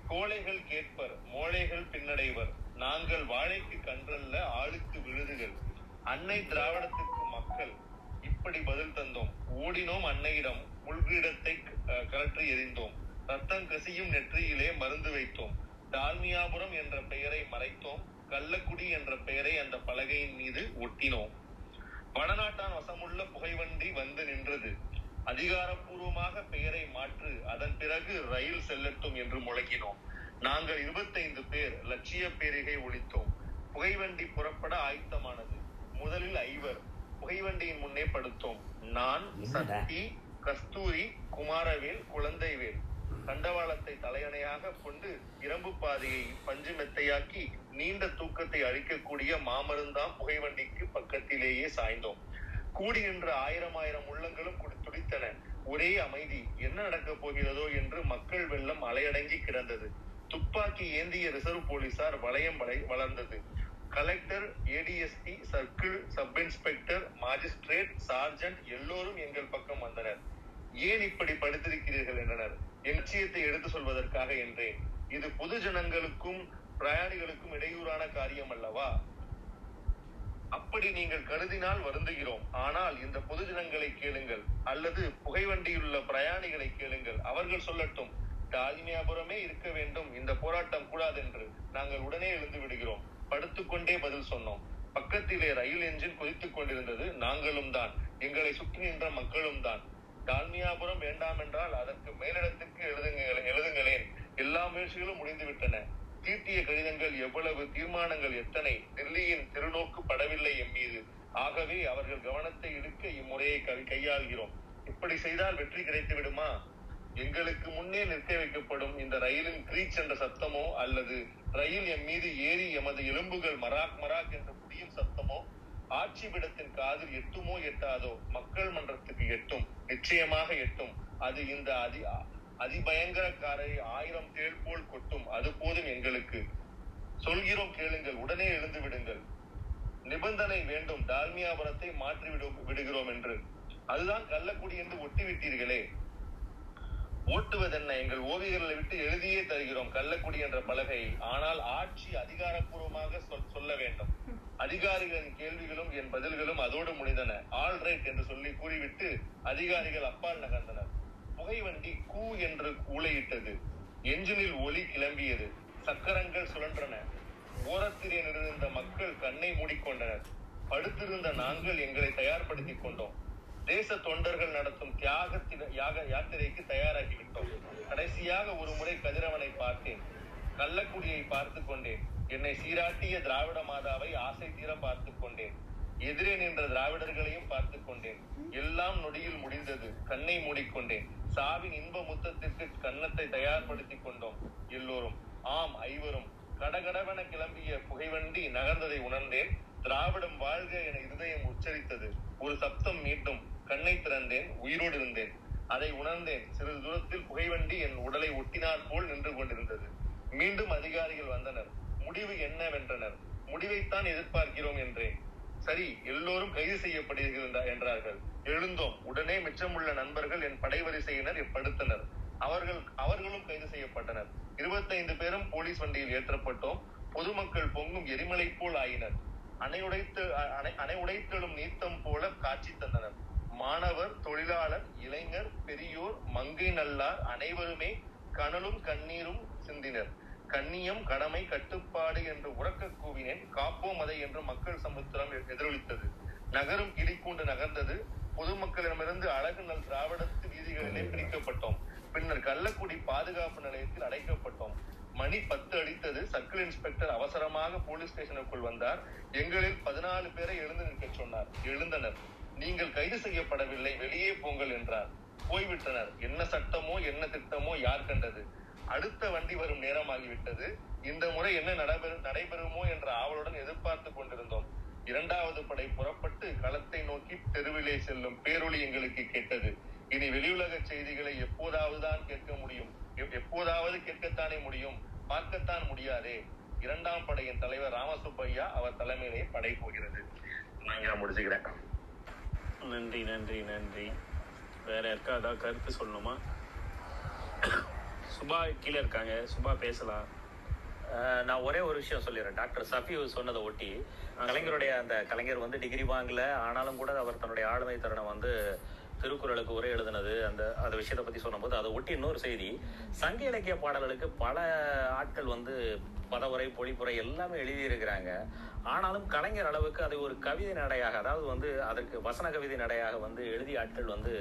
கோழைகள் கேட்பர் மோழைகள் பின்னடைவர். நாங்கள் வாழைக்கு கன்றல்ல ஆளுக்கு விழுதுகள். அன்னை திராவிடத்துக்கு மக்கள் இப்படி பதில் தந்தோம். ஓடினோம் அன்னையிடம் முள்கிரீடத்தை கலற்றி எறிந்தோம். ரத்தம் கசியும் நெற்றியிலே மருந்து வைத்தோம். டால்மியாபுரம் என்ற பெயரை மறைத்தோம். கள்ளக்குடி என்ற பெயரை அந்த பலகையின் மீது ஒட்டினோம். வடநாட்டான் வசமுள்ள புகைவண்டி வந்து நின்றது. அதிகாரப்பூர்வமாக பெயரை மாற்று அதன் பிறகு ரயில் செல்லட்டும் என்று முழங்கினோம். நாங்கள் இருபத்தைந்து பேர் லட்சிய பேரிகை ஒழித்தோம். புகைவண்டி புறப்பட ஆயத்தமானது. முதலில் ஐவர் புகைவண்டியின் முன்னே படுத்தோம். நான் சக்தி கஸ்தூரி குமாரவேல் குழந்தைவேல். தண்டவாளத்தை தலையணையாக கொண்டு இரும்பு பாதையை பஞ்சு மெத்தையாக்கி நீண்ட தூக்கத்தை அழிக்கக்கூடிய மாமருந்தாம் புகைவண்டிக்கு பக்கத்திலேயே சாய்ந்தோம். கூடி நின்ற ஆயிரம் ஆயிரம் உள்ளங்களும் குடி- துடித்தன ஒரே அமைதி என்ன நடக்கப் போகிறதோ என்று மக்கள் வெள்ளம் அலையடங்கி கிடந்தது. துப்பாக்கி ஏந்திய ரிசர்வ் போலீசார் வளையம் வளர்ந்தது. Collector ADSP circle sub inspector magistrate sergeant எல்லோரும் எங்கள் பக்கம் வந்தனர். ஏன் இப்படி படுத்திருக்கிறீர்கள் என்றனர்? என் எடுத்து சொல்வதற்காக என்றேன். இது பொது ஜனங்களுக்கும் பிரயாணிகளுக்கும் இடையூறான காரியம் அல்லவா அப்படி நீங்கள் கருதினால் வருந்துகிறோம். ஆனால் இந்த பொது ஜனங்களை கேளுங்கள். அல்லது புகைவண்டியுள்ள பிரயாணிகளை கேளுங்கள். அவர்கள் சொல்லட்டும் டால்மியாபுரமே இருக்க வேண்டும். இந்த போராட்டம் கூடாதென்று. நாங்கள் உடனே எழுந்து விடுகிறோம். படுத்துக்கொண்டே பதில் சொன்னோம். பக்கத்திலே ரயில் என்ஜின் கொதித்துக் கொண்டிருந்தது. நாங்களும் தான். எங்களை சுற்றி நின்ற மக்களும் தான். டால்மியாபுரம் வேண்டாம் என்றால் அதற்கு மேலிடத்திற்கு எழுதுங்கள் எழுதுங்களேன். எல்லா முயற்சிகளும் முடிந்துவிட்டன. தீட்டிய கடிதங்கள் எவ்வளவு தீர்மானங்கள் எத்தனை? டெல்லியின் திருநோக்கு படவில்லை எம் மீது. ஆகவே அவர்கள் கவனத்தை இழுக்க இம்முறையை கையாள்கிறோம். இப்படி செய்தால் வெற்றி கிடைத்து விடுமா? எங்களுக்கு முன்னே நிற்க வைக்கப்படும் இந்த ரயிலின் கிரீச் என்ற சத்தமோ அல்லது ரயில் எம் மீது ஏறி எமது எலும்புகள் மராக் மராக் என்று முடியும் சத்தமோ? ஆட்சி விடத்தின் காதில் எட்டுமோ எட்டாதோ மக்கள் மன்றத்துக்கு எட்டும். நிச்சயமாக எட்டும். அது இந்த அதி அதிபயங்கரக்காரை ஆயிரம் தேள் போல் கொட்டும். அது போதும் எங்களுக்கு. சொல்கிறோம் கேளுங்கள். உடனே எழுந்து விடுங்கள். நிபந்தனை வேண்டும். டால்மியாபுரத்தை மாற்றி விடு விடுகிறோம் என்று. அதுதான் கள்ளக்குடி என்று ஒட்டி விட்டீர்களே ஓட்டுவதென்ன? எங்கள் ஓவியர்களை விட்டு எழுதியே தருகிறோம். கள்ளக்குடி என்ற பலகை. ஆனால் ஆட்சி அதிகாரப்பூர்வமாக சொல்- சொல்ல வேண்டும். அதிகாரிகளின் கேள்விகளும் என் பதில்களும் அதோடு முடிந்தன. ஆல் ரைட் என்று சொல்லி கூறிவிட்டு அதிகாரிகள் அப்பால் நகர்ந்தனர். புகைவண்டி கூ என்று கூலையிட்டது எஞ்சினில் ஒலி கிளம்பியது. சக்கரங்கள் சுழன்றன. ஓரத்திலே நின்றிருந்த மக்கள் கண்ணை மூடிக்கொண்டனர். படுத்திருந்த நாங்கள் எங்களை தயார்படுத்திக் கொண்டோம். தேச தொண்டர்கள் நடத்தும் தியாகத்தின யாக யாத்திரைக்கு தயாராகிவிட்டோம். கடைசியாக ஒரு முறை கதிரவனை பார்த்தேன். கள்ளக்குடியை பார்த்து கொண்டேன். என்னை சீராட்டிய திராவிட மாதாவை ஆசை தீர பார்த்து கொண்டேன். எதிரே நின்ற திராவிடர்களையும் பார்த்து கொண்டேன். எல்லாம் நொடியில் முடிந்தது. கண்ணை மூடிக்கொண்டேன். சாவின் இன்ப முத்தத்திற்கு கன்னத்தை தயார்படுத்திக் கொண்டோம். எல்லோரும் ஆம் ஐவரும் கடகடவென கிளம்பிய புகைவண்டி நகர்ந்ததை உணர்ந்தேன். திராவிடம் வாழ்க என இருதயம் உச்சரித்தது. ஒரு சப்தம் மீண்டும் கண்ணை திறந்தேன். உயிரோடு இருந்தேன். அதை உணர்ந்தேன். சிறிது தூரத்தில் புகைவண்டி என் உடலை ஒட்டினார் போல் நின்று கொண்டிருந்தது. மீண்டும் அதிகாரிகள் வந்தனர். முடிவு என்னவென்றனர். முடிவைத்தான் எதிர்பார்க்கிறோம் என்றேன். சரி எல்லோரும் கைது செய்யப்படுகிறீர்கள் என்றார்கள். எழுந்தோம். உடனே மிச்சமுள்ள நண்பர்கள் என் படைவரிசையினர் படுத்தனர் அவர்கள் அவர்களும் கைது செய்யப்பட்டனர். இருபத்தைந்து பேரும் போலீஸ் வண்டியில் ஏற்றப்பட்டோம். பொதுமக்கள் பொங்கும் எரிமலை போல் ஆயினர். அணை உடைத்து அணை அணை உடைத்தெழும் நீத்தம் போல காட்சி தந்தனர். மாணவர் தொழிலாளர் இளைஞர் பெரியோர் மங்கை நல்லார் அனைவருமே கனலும் கண்ணீரும் சிந்தினர். கண்ணியம் கடமை கட்டுப்பாடு என்று உறக்க கூவினேன். காப்போம் அதை என்று மக்கள் சமுத்திரம் எதிரொலித்தது. நகரும் கிளிக்கூண்டு நகர்ந்தது. பொதுமக்களிடமிருந்து அழகு நல் திராவிடத்து வீதிகளிலே பிரிக்கப்பட்டோம் பின்னர் கள்ளக்குடி பாதுகாப்பு நிலையத்தில் அடைக்கப்பட்டோம். மணி பத்து அடித்தது. சர்க்கிள் இன்ஸ்பெக்டர் அவசரமாக போலீஸ் ஸ்டேஷனுக்குள் வந்தார். எங்களில் பதினாலு பேரை எழுந்து நிற்க சொன்னார். எழுந்தனர். நீங்கள் கைது செய்யப்படவில்லை. வெளியே போங்கள் என்றார். போய்விட்டனர். என்ன சட்டமோ என்ன திட்டமோ யார் கண்டது? அடுத்த வண்டி வரும் நேரமாகிவிட்டது. இந்த முறை என்ன நடைபெறும் நடைபெறுமோ என்ற ஆவலுடன் எதிர்பார்த்து கொண்டிருந்தோம். இரண்டாவது படை புறப்பட்டு களத்தை நோக்கி தெருவிலே செல்லும் பேரொளி எங்களுக்கு கேட்டது. இனி வெளியுலக செய்திகளை எப்போதாவது தான் கேட்க முடியும். எப்- எப்போதாவது கேட்கத்தானே முடியும். பார்க்கத்தான் முடியாதே. இரண்டாம் படையின் தலைவர் ராமசுப்பையா அவர் தலைமையிலே படை போகிறது. நான் முடிச்சுக்கிறேன். நன்றி நன்றி நன்றி. வேற யாருக்கா அதான் கருத்து சொல்லணுமா? சுபா கீழே இருக்காங்க. சுபா பேசலாம். நான் ஒரே ஒரு விஷயம் சொல்லிடுறேன். டாக்டர் சஃபி சொன்னதை ஒட்டி கலைஞருடைய அந்த கலைஞர் வந்து டிகிரி வாங்கல. ஆனாலும் கூட அவர் தன்னுடைய ஆளுமை தருணம் வந்து திருக்குறளுக்கு உரை எழுதினது அந்த அந்த விஷயத்தை பற்றி சொன்னபோது அதை ஒட்டி இன்னொரு செய்தி. சங்க இலக்கிய பாடல்களுக்கு பல ஆட்கள் வந்து பதவுரை பொழிப்புரை எல்லாமே எழுதியிருக்கிறாங்க. ஆனாலும் கலைஞர் அளவுக்கு அதை ஒரு கவிதை நடையாக அதாவது வந்து அதற்கு வசன கவிதை நடையாக வந்து எழுதிய ஆட்கள் வந்து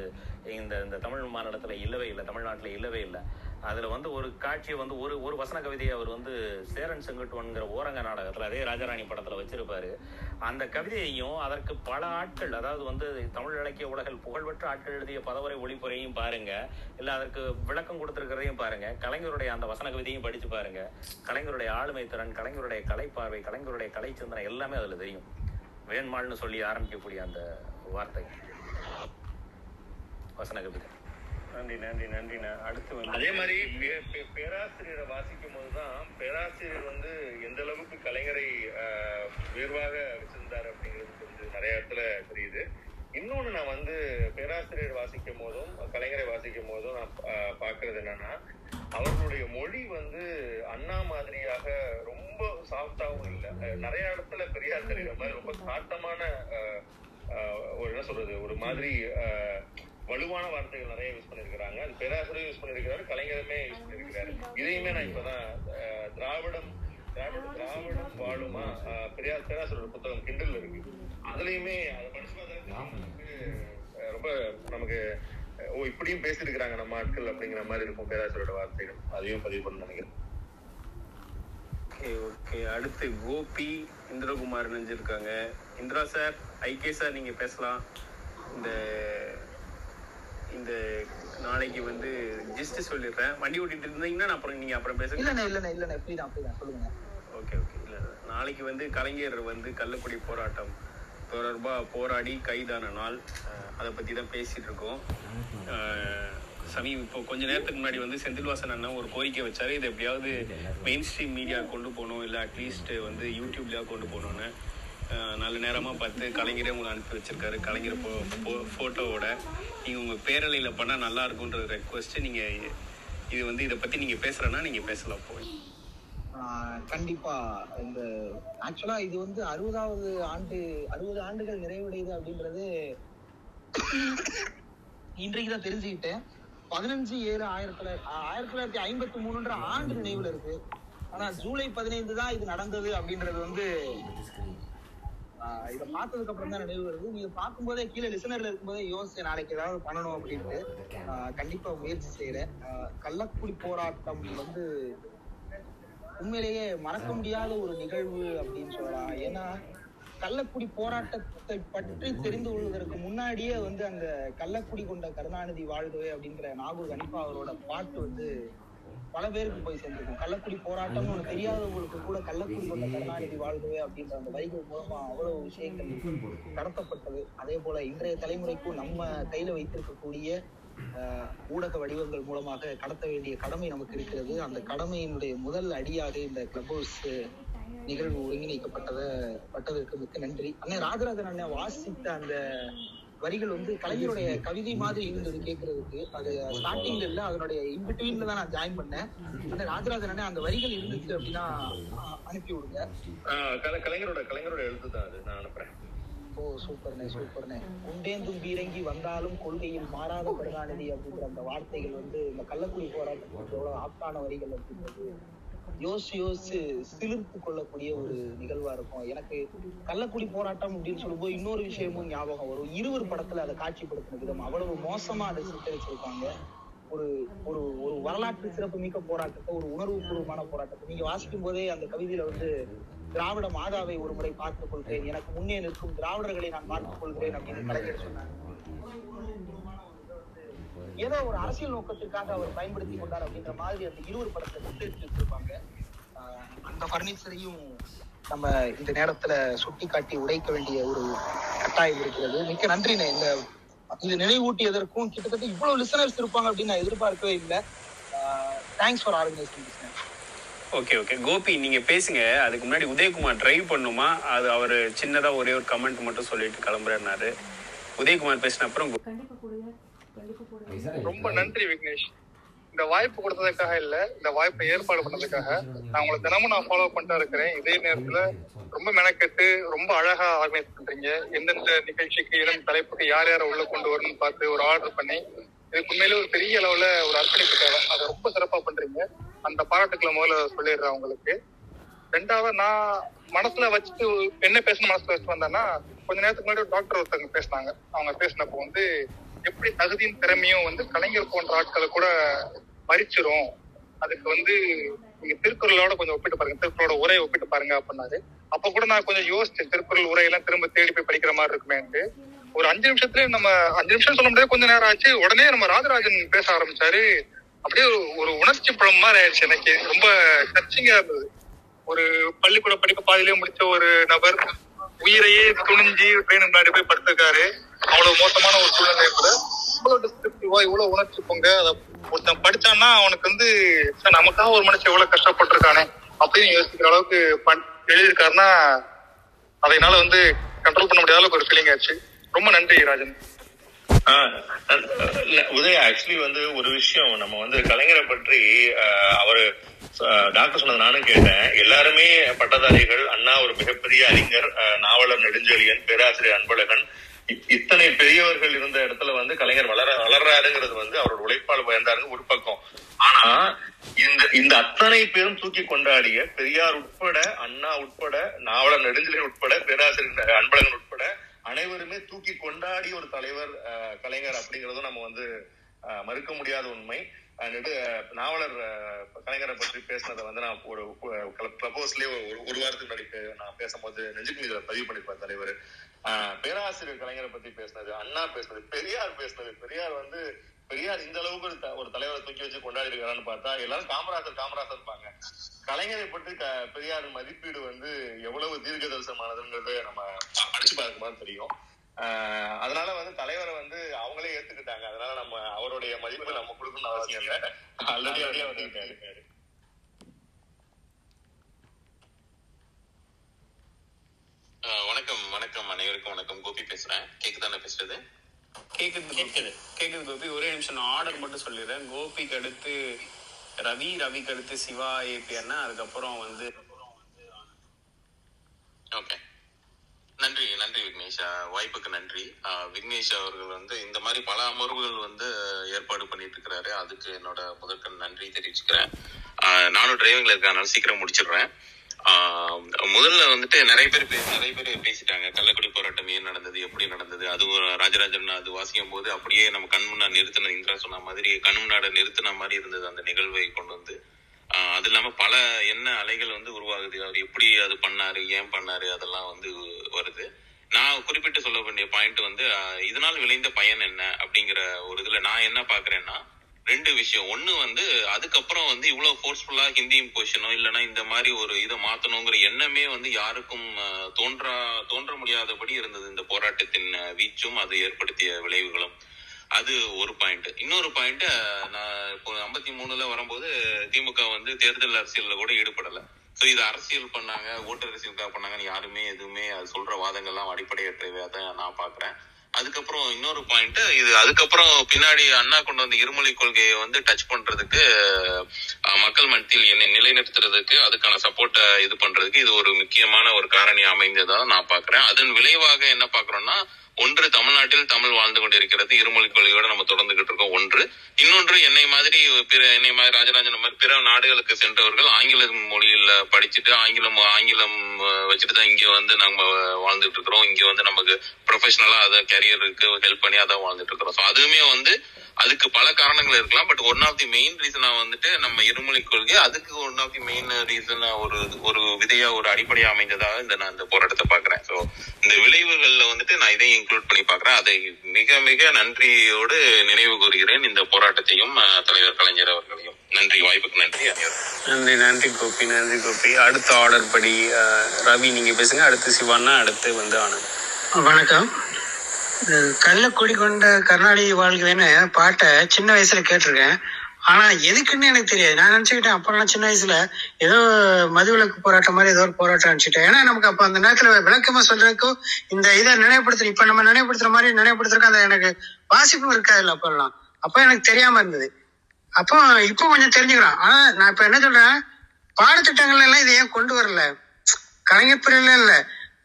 இந்த இந்த தமிழ் மாநிலத்தில் இல்லவே இல்லை தமிழ்நாட்டில் இல்லவே இல்லை. அதில் வந்து ஒரு காட்சியை வந்து ஒரு ஒரு வசன கவிதையை அவர் வந்து சேரன் செங்குட்டுவன்கிற ஓரங்க நாடகத்தில் அதே ராஜாராணி படத்தில் வச்சிருப்பாரு. அந்த கவிதையையும் அதற்கு பல ஆட்கள் அதாவது வந்து தமிழ் இலக்கிய உலகில் புகழ்பெற்ற ஆட்கள் எழுதிய பதவரை ஒளிப்புறையும் பாருங்க. இல்லை அதற்கு விளக்கம் கொடுத்துருக்கிறதையும் பாருங்க. கலைஞருடைய அந்த வசன கவிதையும் படித்து பாருங்க. கலைஞருடைய ஆளுமை திறன் கலைஞருடைய கலைப்பார்வை கலைஞருடைய கலை சிந்தனை எல்லாமே அதில் தெரியும். வேண்மாள்னு சொல்லி ஆரம்பிக்கக்கூடிய அந்த வார்த்தை. வசன கவிதை. நன்றி நன்றி நன்றிண்ணா அடுத்து வந்து அதே மாதிரி பேராசிரியரை வாசிக்கும் போதுதான் பேராசிரியர் வந்து எந்த அளவுக்கு கலைஞரை உயர்வாக வச்சிருந்தார் அப்படிங்கிறது கொஞ்சம் நிறைய இடத்துல தெரியுது. இன்னொன்று நான் வந்து பேராசிரியர் வாசிக்கும் போதும் கலைஞரை வாசிக்கும் போதும் நான் பார்க்கறது என்னன்னா அவர்களுடைய மொழி வந்து அண்ணா மாதிரியாக ரொம்ப சாஃப்டாகவும் இல்லை. நிறைய இடத்துல பெரியார் தெரியுற மாதிரி ரொம்ப சாத்தமான ஒரு என்ன சொல்றது ஒரு மாதிரி ஆஹ், வலுவான வார்த்தைகள் நிறைய யூஸ் பண்ணிருக்கிறாங்க. அது பேராசிரியர் யூஸ் பண்ணிருக்கிறாரு கலைஞருமே யூஸ் பண்ணிருக்கிறாரு. இதையுமே நான் இப்பதான் திராவிடம் திராவிட திராவிடம் வாழுமா? பெரியார் பேராசிரியர் புத்தகம் கிண்டல் இருக்கு. அதுலயுமே அதை படிச்சு பார்த்தா ரொம்ப நமக்கு ஓ இப்படியும் பேசியிருக்கிறாங்க நம்ம ஆட்கள் அப்படிங்கிற மாதிரி இருக்கும் பேராசிரியரோட வார்த்தைகள். அதையும் பதிவு பண்ண நினைக்கிறேன். Okay okay. அடுத்து கோபி இந்திரகுமார் நினைஞ்சிருக்காங்க இந்திரா சார் ஐகே சார் நீங்க பேசலாம். இந்த இந்த நாளைக்கு வந்து ஜஸ்ட் சொல்லிடுறேன். வண்டி ஓட்டிட்டு இருந்தீங்கன்னா நான் அப்புறம் நீங்க அப்புறம் பேசுங்க. இல்லண்ணே இல்லண்ணே ஃப்ரீதான் ஃப்ரீதான் சொல்லுங்க. ஓகே ஓகே இல்லை நாளைக்கு வந்து கலைஞர் வந்து கள்ளக்குடி போராட்டம் தொடர்பா போராடி கைதான நாள். அதை பத்தி தான் பேசிட்டு இருக்கோம். சமீ இப்போ கொஞ்ச நேரத்துக்கு முன்னாடி வந்து செந்தில்வாசன் அண்ணன் ஒரு கோரிக்கை வச்சாரு. இதை எப்படியாவது மெயின் ஸ்ட்ரீம் மீடியா கொண்டு போகணும் இல்லை அட்லீஸ்ட் வந்து யூடியூப்லயா கொண்டு போகணும்னு. நல்ல நேரமாக பார்த்து கலைஞரே உங்களை அனுப்பி வச்சிருக்காரு. கலைஞர் போ ஃபோட்டோவோட நீங்கள் உங்கள் உங்க பண்ணால் நல்லா இருக்கும்ன்ற ரெக்வஸ்ட்டு நீங்கள் இது வந்து இதை பற்றி நீங்கள் பேசுகிறேன்னா நீங்கள் பேசலாம் போய் கண்டிப்பா. இந்த ஆக்சுவலா இது வந்து அறுபதாவது ஆண்டு அறுபது ஆண்டுகள் நிறைவடையுது அப்படின்றது இன்றைக்கு தான் தெரிஞ்சுக்கிட்டேன். பதினஞ்சு ஏழு ஆயிரத்தி தொள்ளாயிரத்தி ஆயிரத்தி தொள்ளாயிரத்தி ஐம்பத்தி மூணுன்ற ஆண்டு நினைவுல இருக்கு. ஆனா ஜூலை பதினைந்து தான் இது நடந்தது அப்படின்றது வந்து இதை பார்த்ததுக்கு அப்புறம் தான் நினைவு வருது. நீங்க பார்க்கும்போதே கீழே லிசனர்ல இருக்கும்போதே யோசிச்சு நாளைக்கு ஏதாவது பண்ணணும் அப்படின்ட்டு. கண்டிப்பா முயற்சி செய்யறேன். கள்ளக்குடி போராட்டம் வந்து உண்மையிலேயே மறக்க முடியாத ஒரு நிகழ்வு அப்படின்னு சொல்லலாம். ஏன்னா கள்ளக்குடி போராட்டத்தை பற்றி தெரிந்து கொள்வதற்கு முன்னாடியே வந்து அந்த கள்ளக்குடி கொண்ட கருணாநிதி வாழ்கவே அப்படிங்கிற நாகூர் கணிப்பா அவரோட பாட்டு வந்து பல பேருக்கு போய் சேர்ந்திருக்கும். கள்ளக்குடி போராட்டம்னு ஒண்ணு தெரியாதவங்களுக்கு கூட கள்ளக்குடி கொண்ட கருணாநிதி வாழ்கவே அப்படின்ற அந்த வரிகள் மூலமா அவ்வளவு விஷயங்கள் கடத்தப்பட்டது அதே போல இன்றைய தலைமுறைக்கும் நம்ம கையில வைத்திருக்கக்கூடிய ஆஹ், ஊடக வடிவங்கள் மூலமாக கடத்த வேண்டிய கடமை நமக்கு இருக்கிறது. அந்த கடமையினுடைய முதல் அடியாக இந்த கிளப் ஹவுஸ் நிகழ்வு ஒருங்கிணைக்கப்பட்டத பட்டதற்கு மிக்க நன்றி. அண்ணன் ராஜராஜன் அண்ணன் வாசித்த அந்த வரிகள் வந்து கலைஞருடைய கவிதை மாதிரி இருந்தது கேட்கறதுக்கு அது ஸ்டார்டிங்ல இல்ல அதனுடைய இன்பிட்வீன்ல தான் நான் ஜாயின் பண்ணேன். அண்ணன் ராஜராஜன் அந்த வரிகள் இருந்துச்சு அப்படின்னா அனுப்பி விடுங்க. கலைஞரோட கலைஞரோட எழுத்து தான் அது நான் அனுப்புறேன். ஓ சூப்பர்ண்ணே சூப்பர்ண்ணே. குண்டேந்தும் பீரங்கி வந்தாலும் கொள்கையில் மாறாத கருணாநிதி அப்படிங்கிற அந்த வார்த்தைகள் வந்து இந்த கள்ளக்குடி போராட்டத்துக்கு எவ்வளவு ஆப்டான வரிகள் அப்படின்றது யோசிச்சு யோசிச்சு சிலிர்ப்பு கொள்ளக்கூடிய ஒரு நிகழ்வா இருக்கும். எனக்கு கள்ளக்குடி போராட்டம் அப்படின்னு சொல்லும்போது இன்னொரு விஷயமும் ஞாபகம் வரும். இருவர் படத்துல அதை காட்சிப்படுத்தின விதம். அவ்வளவு மோசமா அதை சித்தரிச்சிருப்பாங்க. ஒரு ஒரு ஒரு வரலாற்று சிறப்பு மிக்க போராட்டத்தை ஒரு உணர்வுபூர்வமான போராட்டத்தை. நீங்க வாசிக்கும் போதே அந்த கவிதையில வந்து திராவிட மாதாவை ஒரு முறை பார்த்துக் கொள்கிறேன். எனக்கு முன்னே நிற்கும் திராவிடர்களை நான் பார்த்துக் கொள்கிறேன் அப்படின்னு கலைஞர் சொன்னாங்க ஏதோ ஒரு அரசியல் நோக்கத்திற்காக அவர் பயன்படுத்தி கொண்டார் அப்படின்ற மாதிரி அந்த இருவர் படத்தை சித்தரித்து வச்சிருப்பாங்க அந்த பர்னிச்சரையும் நம்ம இந்த நேரத்துல சுட்டி காட்டி உடைக்க வேண்டிய ஒரு கட்டாயம் இருக்கிறது. மிக்க நன்றிண்ணே இந்த இது நினைவூட்டியதற்கும் கிட்டத்தட்ட இவ்வளவு லிசனர்ஸ் இருப்பாங்க அப்படின்னு நான் எதிர்பார்க்கவே இல்லை. Thanks for organising okay okay Gopi நீங்க பேசுங்க. அதுக்கு முன்னாடி உதயகுமார் டிரைவ் பண்ணுமா? அது அவர் சின்னதா ஒரே ஒரு கமெண்ட் மட்டும் சொல்லிட்டு கிளம்புறேன்னாரு உதயகுமார் பேசின அப்புறம் ரொம்ப நன்றி விக்னேஷ். இந்த வாய்ப்பு கொடுத்ததுக்காக இல்ல இந்த வாய்ப்பை ஏற்பாடு பண்ணதுக்காக நான் உங்களை தினமும் நான் ஃபாலோ பண்ணிட்டு இருக்கிறேன். இதே நேரத்துல ரொம்ப மெனக்கெட்டு ரொம்ப அழகா ஆர்கனைஸ் பண்றீங்க. எந்தெந்த நிகழ்ச்சிக்கு எந்தெந்த தலைப்புக்கு யார் யாரை உள்ள கொண்டு வரணும்னு பார்த்து ஒரு ஆர்டர் பண்ணி இதுக்கு உண்மையிலே ஒரு பெரிய அளவுல ஒரு அர்ப்பணிப்பு தேவை. அதை ரொம்ப சிறப்பா பண்றீங்க. அந்த பாராட்டுக்களை முதல்ல சொல்லிடுறேன் உங்களுக்கு. ரெண்டாவது நான் மனசுல வச்சுட்டு என்ன பேசணும் மனசுல வச்சு வந்தேன்னா கொஞ்ச நேரத்துக்கு முன்னாடி ஒரு டாக்டர் ஒருத்தவங்க பேசினாங்க. அவங்க பேசினப்போ வந்து எப்படி தகுதியும் திறமையும் வந்து கலைஞர் போன்ற ஆட்களை கூட மறிச்சிரும் அதுக்கு வந்து நீங்க திருக்குறளோட கொஞ்சம் ஒப்பிட்டு பாருங்க. திருக்குறளோட உரையை ஒப்பிட்டு பாருங்க அப்படின்னாரு. அப்ப கூட நான் கொஞ்சம் யோசிச்சேன் திருக்குறள் உரையெல்லாம் திரும்ப தேடி போய் படிக்கிற மாதிரி இருக்குமேன்ட்டு ஒரு அஞ்சு நிமிஷத்துலயே நம்ம அஞ்சு நிமிஷம் சொல்ல முடியாது கொஞ்ச நேரம் ஆச்சு. உடனே நம்ம ராஜராஜன் பேச ஆரம்பிச்சாரு. அப்படியே ஒரு- ஒரு உணர்ச்சி பழம் மாதிரி ஆயிடுச்சு எனக்கு. ரொம்ப டச்சிங்கா இருந்தது. ஒரு பள்ளிக்கூட படிப்பு பாதியிலே முடிச்ச ஒரு நபர் உயிரையே துணிஞ்சு ட்ரெயின் முன்னாடி போய் படுத்திருக்காரு. அவ்வளவு மோசமான ஒரு சூழ்நிலை கூட. இவ்வளவு டிஸ்கிரிப்டிவா இவ்வளவு உணர்ச்சி பொங்க அதை ஒருத்தன் படிச்சான்னா அவனுக்கு வந்து நமக்காக ஒரு மனுஷன் எவ்வளவு கஷ்டப்பட்டிருக்கானே? அப்படின்னு யோசிக்கிற அளவுக்கு பண்- எழுதியிருக்காருன்னா அதனால வந்து கண்ட்ரோல் பண்ண முடியாத அளவுக்கு ஒரு ஃபீலிங் ஆச்சு. ரொம்ப நன்றி ராஜன். ஆஹ் ஆக்சுவலி வந்து ஒரு விஷயம். நம்ம வந்து கலைஞரை பற்றி ஆஹ், அவரு டாக்டர் சொன்னது நானும் கேட்டேன். எல்லாருமே பட்டதாரிகள் அண்ணா ஒரு மிகப்பெரிய அறிஞர் நாவலர் நெடுஞ்செழியன் பேராசிரியர் அன்பழகன் இத்தனை பெரியவர்கள் இருந்த இடத்துல வந்து கலைஞர் வளர வளர்றாருங்கிறது வந்து அவரோட உழைப்பால் உயர்ந்தாருங்க ஒரு பக்கம். ஆனா இந்த இந்த அத்தனை பேரும் தூக்கி கொண்டாடிய பெரியார் உட்பட அண்ணா உட்பட நாவலர் நெடுஞ்சலை உட்பட பேராசிரியர் அன்பழகன் உட்பட அனைவருமே தூக்கி கொண்டாடிய ஒரு தலைவர் கலைஞர் அப்படிங்கறதும் நம்ம வந்து மறுக்க முடியாத உண்மை. நெடு நாவலர் கலைஞரை பற்றி பேசினதை வந்து நான் ஒரு கிளப் ஹவுஸ்லயே ஒரு ஒரு வாரத்துக்கு முன்னாடி நான் பேசும்போது நெஞ்சுக்கு மீது பதிவு பண்ணிருப்பேன் தலைவர். பேராசிரியர் கலைஞரை பத்தி பேசினது அண்ணா பேசினது பெரியார் பேசினது. பெரியார் வந்து பெரியார் இந்த அளவுக்கு ஒரு தலைவரை தூக்கி வச்சு கொண்டாடி இருக்காரான்னு பார்த்தா எல்லாரும் காமராசர் காமராசர் இருப்பாங்க கலைஞரை பற்றி பெரியார் மதிப்பீடு வந்து எவ்வளவு தீர்க்க தரிசனமானதுங்கிறது நம்ம படிச்சு பார்க்கும்போது தெரியும். ஆஹ் அதனால வந்து தலைவரை வந்து அவங்களே ஏத்துக்கிட்டாங்க. அதனால நம்ம அவருடைய மதிப்பு நம்ம கொடுக்கணும்னு அவசியம் இல்லை. ஆல்ரெடி அப்படியே வந்துருக்காரு. வணக்கம் வணக்கம் அனைவருக்கும். வணக்கம் கோபி பேசுறேன். கேக்குதானே பேசுறது? கேக்குது கேக்குது. கேக்குது கோபி. ஒரே நிமிஷம் நான் ஆர்டர் மட்டும் சொல்லிடுறேன். கோபிக்கு அடுத்து ரவி ரவிக்கு அடுத்து சிவா ஏபிஆர்னா அதுக்கப்புறம் வந்து ஓகே. நன்றி நன்றி விக்னேஷ். வாய்ப்புக்கு நன்றி. விக்னேஷ் அவர்கள் வந்து இந்த மாதிரி பல அமர்வுகள் வந்து ஏற்பாடு பண்ணிட்டு இருக்கிறாரு அதுக்கு என்னோட முதற்கண் நன்றி தெரிவிச்சுக்கிறேன். நானும் டிரைவிங்ல இருக்கேன் அதனால சீக்கிரம் முடிச்சிடுறேன். முதல்ல வந்துட்டு நிறைய பேர் நிறைய பேர் பேசிட்டாங்க. கள்ளக்குடி போராட்டம் ஏன் நடந்தது? எப்படி நடந்தது? அது ஒரு ராஜராஜன் அது வாசிக்கும் போது அப்படியே நம்ம கண்முன்னா நிறுத்தின இந்திரா சொன்ன மாதிரி கண் முன்னாடி நிறுத்தின மாதிரி இருந்தது அந்த நிகழ்வை கொண்டு வந்து. அது இல்லாம பல என்ன அலைகள் வந்து உருவாகுது. அவர் எப்படி அது பண்ணாரு? ஏன் பண்ணாரு? அதெல்லாம் வந்து வருது. நான் குறிப்பிட்டு சொல்ல வேண்டிய பாயிண்ட் வந்து இதனால் விளைந்த பயன் என்ன அப்படிங்கிற ஒரு இதுல நான் என்ன பாக்குறேன்னா ரெண்டு விஷயம். ஒண்ணு வந்து அதுக்கப்புறம் வந்து இவ்வளவு ஃபோர்ஸ்ஃபுல்லா ஹிந்தி இம்போஷனோ இல்லைன்னா இந்த மாதிரி ஒரு இதை மாத்தணுங்கிற எண்ணமே வந்து யாருக்கும் தோன்றா தோன்ற முடியாதபடி இருந்தது இந்த போராட்டத்தின் வீச்சும் அது ஏற்படுத்திய விளைவுகளும். அது ஒரு பாயிண்ட் இன்னொரு பாயிண்ட் நான் இப்போ ஐம்பத்தி மூணுல வரும்போது திமுக வந்து தேர்தல் அரசியல்ல கூட ஈடுபடல. சோ இது அரசியல் பண்ணாங்க ஓட்டு அரசியலுக்காக பண்ணாங்கன்னு யாருமே எதுவுமே அது சொல்ற வாதங்கள்லாம் அடிப்படையற்றவை தான் நான் பாக்குறேன். அதுக்கப்புறம் இன்னொரு பாயிண்ட் இது அதுக்கப்புறம் பின்னாடி அண்ணா கொண்டு வந்த இருமொழி கொள்கையை வந்து டச் பண்றதுக்கு மக்கள் மத்தியில் என்னை நிலைநிறுத்துறதுக்கு அதுக்கான சப்போர்ட்டை இது பண்றதுக்கு இது ஒரு முக்கியமான ஒரு காரணி அமைந்ததா நான் பாக்குறேன் அதன் விளைவாக என்ன பாக்குறோம்னா ஒன்று தமிழ்நாட்டில் தமிழ் வாழ்ந்து கொண்டிருக்கிறது. இருமொழி கொள்கையோட நம்ம தொடர்ந்துகிட்டு இருக்கோம். ஒன்று இன்னொன்று என்னை மாதிரி பிற என்னை மாதிரி ராஜராஜன் மாதிரி பிற நாடுகளுக்கு சென்றவர்கள் ஆங்கில மொழியில படிச்சுட்டு ஆங்கிலம் ஆங்கிலம் வச்சுட்டு தான் இங்க வந்து நம்ம வாழ்ந்துட்டு இருக்கிறோம். இங்க வந்து நமக்கு ப்ரொஃபஷனலா அதை கேரியருக்கு ஹெல்ப் பண்ணி அதான் வாழ்ந்துட்டு இருக்கிறோம். ஸோ அதுவுமே வந்து அதுக்கு பல காரணங்கள் இருக்கலாம். But one of the main ரீசனா வந்துட்டு நம்ம இருமொழி கொள்கை அதுக்கு one of the main reason ஒரு ஒரு விதையா ஒரு அடிப்படையா அமைந்ததாக இந்த நான் இந்த போராட்டத்தை பாக்குறேன் ஸோ இந்த விளைவுகள்ல வந்துட்டு நான் இதையும் இன்க்ளூட் பண்ணி பாக்குறேன் அதை மிக மிக நன்றியோடு நினைவு கூறுகிறேன் இந்த போராட்டத்தையும் தலைவர் கலைஞர் அவர்களையும். நன்றி வாய்ப்புக்கு நன்றி நன்றி நன்றி கோபி நன்றி கோபி. அடுத்த ஆர்டர் படி அஹ், ரவி நீங்க பேசுங்க. அடுத்து சிவானா அடுத்து வந்து ஆனந்த். வணக்கம். கள்ளக்குடி கொண்ட கருணாநிதி வாழ்கவேன்னு பாட்டை சின்ன வயசுல கேட்டிருக்கேன். ஆனா எதுக்குன்னு எனக்கு தெரியாது. நான் நினைச்சுக்கிட்டேன் அப்பெல்லாம் சின்ன வயசுல ஏதோ மதுவிலக்கு போராட்டம் மாதிரி ஏதோ ஒரு போராட்டம் நினைச்சிட்டேன். ஏன்னா நமக்கு அப்ப அந்த நேரத்துல விளக்கமா சொல்றதுக்கும் இந்த இதை நினைவுபடுத்துற இப்ப நம்ம நினைவுபடுத்துற மாதிரி நினைவுபடுத்துறதுக்கு அந்த எனக்கு வாசிப்பும் இருக்காது இல்ல அப்பெல்லாம் அப்ப எனக்கு தெரியாம இருந்தது. அப்போ இப்போ கொஞ்சம் தெரிஞ்சுக்கிறோம் ஆனா நான் இப்ப என்ன சொல்றேன்? பாடத்திட்டங்கள்ல எல்லாம் இதை ஏன் கொண்டு வரல? கலைஞர் பிரிவுல இல்ல.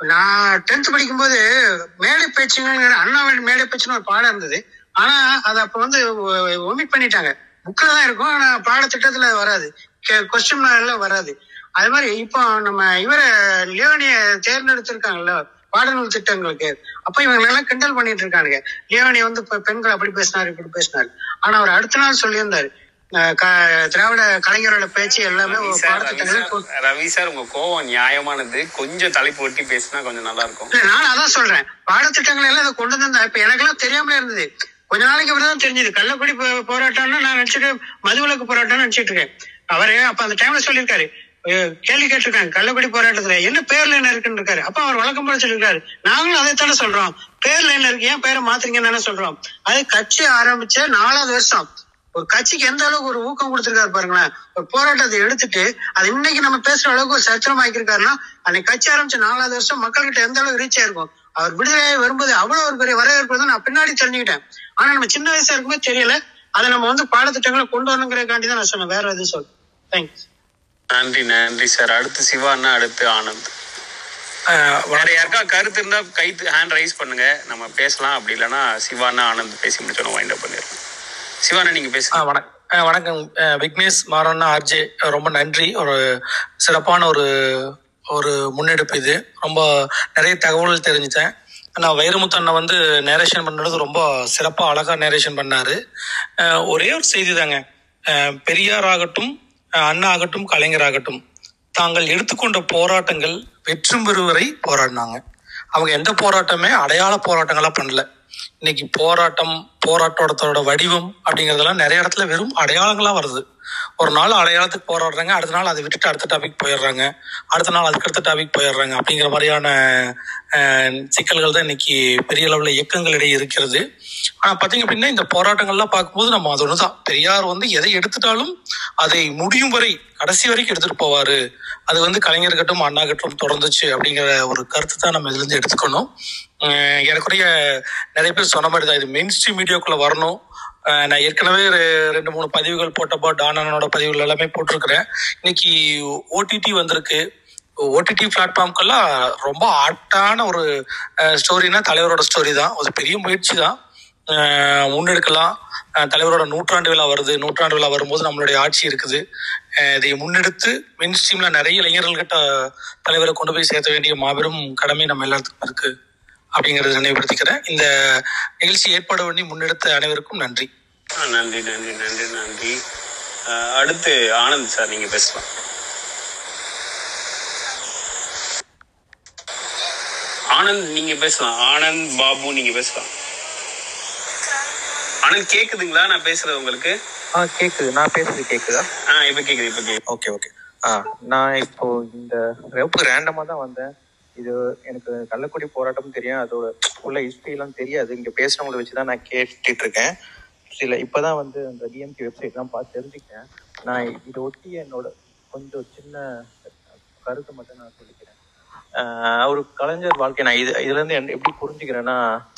நான் டென்த் படிக்கும்போது மேடை பேச்சுங்கிற அண்ணாவின் மேடை பேச்சுன்னு ஒரு பாடம் இருந்தது. ஆனா அது அப்ப வந்து ஒமிட் பண்ணிட்டாங்க. புக்ல தான் இருக்கும் ஆனா பாடத்திட்டத்துல வராது. கொஸ்டின் எல்லாம் வராது. அது மாதிரி இப்போ நம்ம இவரை லியோனிய தேர்ந்தெடுத்திருக்காங்கல்ல பாடநூல் திட்டங்களுக்கு. அப்ப இவங்க எல்லாம் கிண்டல் பண்ணிட்டு இருக்காங்க லியோனி வந்து பெண்கள் அப்படி பேசினாரு இப்படி பேசினாரு. ஆனா அவர் அடுத்த நாள் சொல்லியிருந்தாரு திராவிட கலைஞரோட பேச்சு எல்லாமே ரவி சார் உங்க கோவம் நியாயமானது. கொஞ்சம் தலைப்பு ஒட்டி பேசினா கொஞ்சம் நல்லா இருக்கும் நான் அதான் சொல்றேன். பாடத்திட்டங்கள் எல்லாம் இதை கொண்டு வந்தா இப்ப எனக்கெல்லாம் தெரியாமலே இருந்தது. கொஞ்ச நாளைக்கு அப்புறம் தான் தெரிஞ்சது. கள்ளக்குடி போராட்டம்னு நான் நினைச்சிட்டு மதுவிலக்கு போராட்டம்னு நினைச்சிட்டு இருக்கேன். அவரு அப்ப அந்த டைம்ல சொல்லியிருக்காரு. கேள்வி கேட்டிருக்காங்க. கள்ளக்குடி போராட்டத்துல என்ன பேர்ல என்ன இருக்குன்னு இருக்காரு. அப்ப அவர் வழக்கம் போல சொல்லியிருக்காரு. நாங்களும் அதைத்தானே சொல்றோம். பேர்ல என்ன இருக்கு? ஏன் பேரை மாத்துறீங்கன்னு தானே சொல்றோம். அது கட்சி ஆரம்பிச்ச நாலாவது வருஷம். ஒரு கட்சிக்கு எந்த அளவுக்கு ஒரு ஊக்கம் கொடுத்திருக்காரு பாருங்களேன். ஒரு போராட்டத்தை எடுத்துட்டு அது இன்னைக்கு நம்ம பேசுற அளவுக்கு ஒரு சத்திரம் ஆக்கியிருக்காருன்னா அன்னைக்கு கட்சி ஆரம்பிச்ச நாலாவது வருஷம் மக்கள்கிட்ட எந்த அளவுக்கு ரீச் ஆயிருக்கும் அவர் விடுதலையாகி வரும்போது அவ்வளவு ஒரு பெரிய வரவேற்பு நான் பின்னாடி தெரிஞ்சுக்கிட்டேன். ஆனா நம்ம சின்ன வயசா இருக்கும்போது தெரியல. அதை நம்ம வந்து பாடத்திட்டங்களை கொண்டு வரணுங்கிறதுக்காண்டி தான் நான் சொன்னேன். வேற எதுவும் சொல் தேங்க்ஸ் நன்றி நன்றி சார் அடுத்து சிவானா அடுத்து ஆனந்த். வேற யாருக்கா கருத்து இருந்தா கை ஹேண்ட் ரைஸ் பண்ணுங்க. நம்ம பேசலாம். அப்படி இல்லைன்னா சிவானா ஆனந்த் பேசி முடிச்சோம் வைண்ட் அப் பண்ணிடலாம். சிவானா நீங்க பேசுங்க. வணக்கம். வணக்கம் விக்னேஷ் மாறன்னா ஆர்ஜே ரொம்ப நன்றி. ஒரு சிறப்பான ஒரு ஒரு முன்னெடுப்பு இது. ரொம்ப நிறைய தகவல்கள் தெரிஞ்சுட்டேன். நான் வைரமுத்து அண்ணன் வந்து நேரேஷன் பண்ணுறது ரொம்ப சிறப்பாக அழகாக நேரேஷன் பண்ணார். ஒரே ஒரு செய்தி தாங்க. பெரியார் ஆகட்டும் அண்ணா ஆகட்டும் கலைஞர் ஆகட்டும் தாங்கள் எடுத்துக்கொண்ட போராட்டங்கள் வெற்றும் பெறுவரை போராடினாங்க. அவங்க எந்த போராட்டமே அடையாள போராட்டங்களா பண்ணல. இன்னைக்கு போராட்டம் போராட்டத்தோட வடிவம் அப்படிங்கறதெல்லாம் நிறைய இடத்துல வெறும் அடையாளங்களா வருது. ஒரு நாள் அடையாளத்துக்கு போராடுறாங்க அடுத்த நாள் அதை விட்டுட்டு அடுத்த டாபிக் போயிடுறாங்க அடுத்த நாள் அதுக்கு அடுத்த டாபிக் போயிடுறாங்க அப்படிங்கிற மாதிரியான சிக்கல்கள் தான் இன்னைக்கு பெரிய அளவுல இயக்கங்களிடையே இருக்கிறது. ஆனா பாத்தீங்க அப்படின்னா இந்த போராட்டங்கள்லாம் பார்க்கும்போது நம்ம அது ஒண்ணுதான். பெரியார் வந்து எதை எடுத்துட்டாலும் அதை முடியும் வரை கடைசி வரைக்கும் எடுத்துட்டு போவாரு. அது வந்து கலைஞர்கட்டும் அண்ணாகட்டும் அண்ணா கட்டும் தொடர்ந்துச்சு அப்படிங்கிற ஒரு கருத்து தான் நம்ம இதுல இருந்து எடுத்துக்கணும். ஏறக்குறைய எனக்குரிய நிறைய பேர் சொன்ன மாதிரி தான். இது மெயின் ஸ்ட்ரீம் மீடியாக்குள்ளே வரணும். நான் ஏற்கனவே ரெண்டு மூணு பதிவுகள் போட்டப்போ டானனோட பதிவுகள் எல்லாமே போட்டிருக்கிறேன். இன்னைக்கு ஓடிடி வந்திருக்கு. ஓடிடி பிளாட்ஃபார்ம்க்கெல்லாம் ரொம்ப ஆட்டான ஒரு ஸ்டோரினா தலைவரோட ஸ்டோரி தான். ஒரு பெரிய முயற்சி தான். முன்னெடுக்கலாம். தலைவரோட நூற்றாண்டு விழா வருது. நூற்றாண்டு விழா வரும்போது நம்மளுடைய ஆட்சி இருக்குது. இதை முன்னெடுத்து மின் ஸ்ட்ரீம்ல நிறைய இளைஞர்கள்கிட்ட தலைவரை கொண்டு போய் சேர்த்த வேண்டிய மாபெரும் கடமை நம்ம எல்லாத்துக்கும் இருக்குது அப்படிங்கறத நினைவுபடுத்திக்கிறேன். இந்த நிகழ்ச்சி ஏற்பாடு பண்ணி முன்னெடுத்த அனைவருக்கும் நன்றி. நன்றி நன்றி நன்றி நன்றி. அடுத்து ஆனந்த் சார் நீங்க பேசலாம். ஆனந்த் நீங்க பேசலாம். ஆனந்த் பாபு நீங்க பேசலாம். ஆனந்த் கேக்குதுங்களா? நான் பேசுறது உங்களுக்கு? ஆ கேக்குது. நான் பேசுறது கேக்குதா? ஆ இப்ப கேக்குது இப்ப கேக்குது. Okay okay. ஆ நான் இப்போ இந்த ரொம்ப ரேண்டமா தான் வந்தேன். இது எனக்கு கள்ளக்குடி போராட்டம் தெரியும். அதோட உள்ள ஹிஸ்டரி எல்லாம் தெரியாது. இங்க பேசுறவங்களை வச்சு தான் நான் கேட்டுட்டு இருக்கேன். சில இப்பதான் வந்து அந்த டிஎம்கே வெப்சைட் எல்லாம் பார்த்து தெரிஞ்சுக்கிட்டேன். நான் இதை ஒட்டி என்னோட கொஞ்சம் சின்ன கருத்தை மட்டும் நான் சொல்லிக்கிறேன். ஆஹ் அவர் கலைஞர் வாழ்க்கை நான் இது இதுல இருந்து என்ன- எப்படி புரிஞ்சுக்கிறேன்னா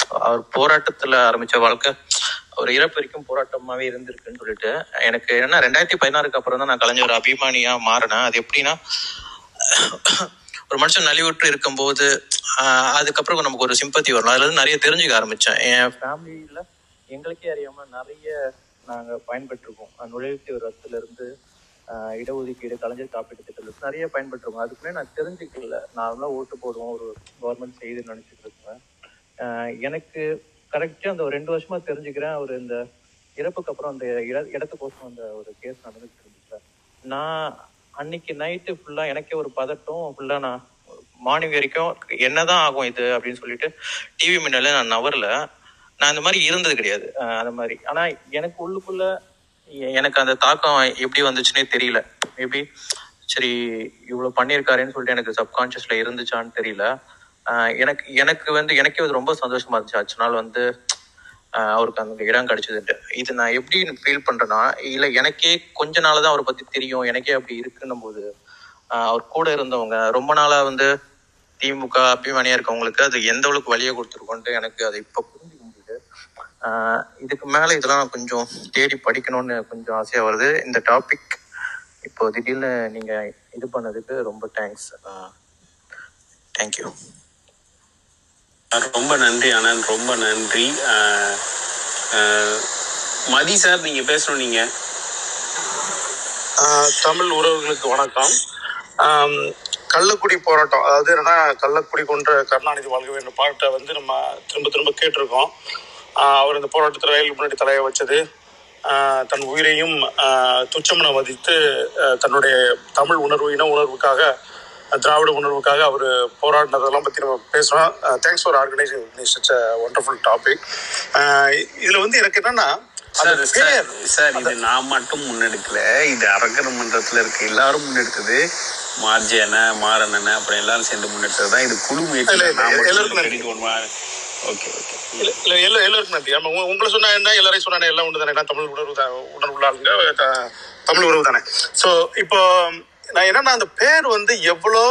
அவர் போராட்டத்துல ஆரம்பிச்ச வாழ்க்கை ஒரு இறப்பு வரைக்கும் போராட்டமாவே இருந்திருக்குன்னு சொல்லிட்டு எனக்கு என்ன ரெண்டாயிரத்தி பதினாறுக்கு அப்புறம் தான் நான் கலைஞர் அபிமானியா மாறினேன். அது எப்படின்னா ஒரு மனுஷன் நலிவுற்று இருக்கும்போது அதுக்கப்புறம் நமக்கு ஒரு சிம்பத்தி வரும். அதுல இருந்து நிறைய தெரிஞ்சுக்க ஆரம்பிச்சேன். என் ஃபேமிலியில எங்களுக்கே அறியாம நிறைய நாங்க பயன்பெற்றிருக்கோம். அஹ் நுழைவுத்து ரத்துல இருந்து இடஒதுக்கீடு கலைஞர் காப்பீட்டு திட்டத்துல நிறைய பயன்பெற்றிருக்கோம். அதுக்குள்ளே நான் தெரிஞ்சுக்கல. நார்மலா ஓட்டு போடுவோம். ஒரு கவர்மெண்ட் செய்து நினைச்சிட்டு இருக்கேன் எனக்கு கரெக்டா அந்த ஒரு ரெண்டு வருஷமா தெரிஞ்சுக்கிறேன். அவர் இந்த இறப்புக்கு அப்புறம் அந்த இட- இடத்துக்கோசம் அந்த ஒரு கேஸ் நடந்துட்டு இருந்துச்சு. நான் அன்னைக்கு நைட்டு ஃபுல்லா எனக்கே ஒரு பதட்டம். ஃபுல்லா நான் மார்னிங் வரைக்கும் என்னதான் ஆகும் இது அப்படின்னு சொல்லிட்டு டிவி முன்னால நான் நவரல. நான் அந்த மாதிரி இருந்தது கிடையாது. அந்த மாதிரி. ஆனா எனக்கு உள்ளுக்குள்ள எனக்கு அந்த தாக்கம் எப்படி வந்துச்சுன்னே தெரியல. மேபி சரி இவ்வளவு பண்ணியிருக்காருன்னு சொல்லிட்டு எனக்கு சப்கான்சியஸ்ல இருந்துச்சான்னு தெரியல. ஆஹ் எனக்கு எனக்கு வந்து எனக்கே ரொம்ப சந்தோஷமா இருந்துச்சு. அச்சு நாள் வந்து அவருக்கு அந்த இடம் கிடைச்சதுட்டு இது நான் எப்படி ஃபீல் பண்றேன்னா இல்ல எனக்கே கொஞ்ச நாள் தான் அவரை பத்தி தெரியும். எனக்கே அப்படி இருக்குன்னும் போது அவர் கூட இருந்தவங்க ரொம்ப நாளா வந்து திமுக அபிமானியா இருக்கவங்களுக்கு அது எந்த அளவுக்கு வழியை கொடுத்துருக்கோன்ட்டு எனக்கு அது இப்ப புரிஞ்சுக்க முடியுது. இதுக்கு மேல இதெல்லாம் நான் கொஞ்சம் தேடி படிக்கணும்னு கொஞ்சம் ஆசையா வருது. இந்த டாபிக் இப்போ திடீர்னு நீங்க இது பண்ணதுக்கு ரொம்ப தேங்க்ஸ் தேங்க்யூ ரொம்ப நன்றி அண்ணன். ரொம்ப நன்றி. மதி சார் நீங்க பேசணும் நீங்க. தமிழ் உறவுகளுக்கு வணக்கம். கள்ளக்குடி போராட்டம். அதாவது என்னன்னா கள்ளக்குடி கொன்ற கருணாநிதி வாழ்க வேண்டும் பாட்டை வந்து நம்ம திரும்ப திரும்ப கேட்டிருக்கோம். அவர் இந்த போராட்டத்தில் ரயில் முன்னாடி தலையை வச்சது. தன் உயிரையும் ஆஹ் துச்சமென மதித்து தன்னுடைய தமிழ் உணர்வு இன உணர்வுக்காக திராவிட உணர்வுக்காக அவர் போராடினதெல்லாம் பற்றி நம்ம பேசுகிறோம் thanks for organising such a wonderful topic இதில் வந்து எனக்கு என்னன்னா சார் இது நான் மட்டும் முன்னெடுக்கல. இது அரங்கர் மன்றத்துல இருக்க எல்லாரும் முன்னெடுத்தது. மார்ஜியன மாறனன அப்புறம் எல்லாரும் சேர்ந்து முன்னெடுத்தது தான். இது குழு முயற்சி ஓகே ஓகே. இல்ல இல்ல எல்லா எல்லாருக்கும் நன்றி. உங்க- உங்களை சொன்னா என்ன எல்லாரையும் சொன்னா எல்லாம் ஒன்று தானே தமிழ் உணர்வு தான் உணர்வுள்ள ஆளுங்க தமிழ் உறவு தானே. ஸோ இப்போ நான் என்னன்னா அந்த பேர் வந்து எவ்வளோ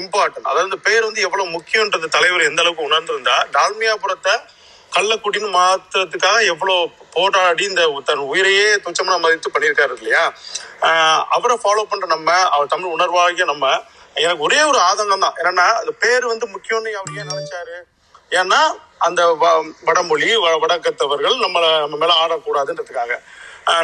இம்பார்ட்டன்ட் அதாவது இந்த பேர் வந்து எவ்வளோ முக்கியன்றது தலைவர் எந்த அளவுக்கு உணர்ந்திருந்தா டால்மியாபுரத்தை கள்ளக்குடின்னு மாத்துறதுக்காக எவ்வளோ போராடி இந்த தன் உயிரையே துச்சமான மதித்து பண்ணியிருக்காரு இல்லையா? அவரை ஃபாலோ பண்ற நம்ம அவர் தமிழ் உணர்வாகிய நம்ம எனக்கு ஒரே ஒரு ஆதங்கம் தான். என்னன்னா அந்த பேர் வந்து முக்கியம்னு அவர் ஏன் நினைச்சாரு? ஏன்னா அந்த வ- வடமொழி வ- வடக்கத்தவர்கள் நம்மளை நம்ம மேல ஆடக்கூடாதுன்றதுக்காக.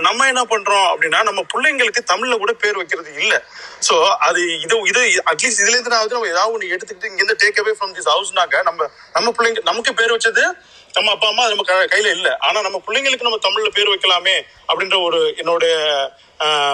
நம்ம என்ன பண்றோம் அப்படின்னா நம்ம பிள்ளைங்களுக்கு தமிழ்ல கூட பேர் வைக்கிறது இல்ல. சோ அது இது இது அட்லீஸ்ட் இதுல இருந்து நான் நம்ம ஏதாவது ஒன்று எடுத்துக்கிட்டு இங்க இருந்து டேக் அவே ஃப்ரம் திஸ் ஹவுஸ்னாக்க நம்ம நம்ம பிள்ளைங்க நமக்கு பேர் வச்சது நம்ம அப்பா அம்மா நம்ம க- கையில இல்ல. ஆனா நம்ம பிள்ளைங்களுக்கு நம்ம தமிழ்ல பேர் வைக்கலாமே அப்படின்ற ஒரு என்னோட ஆஹ்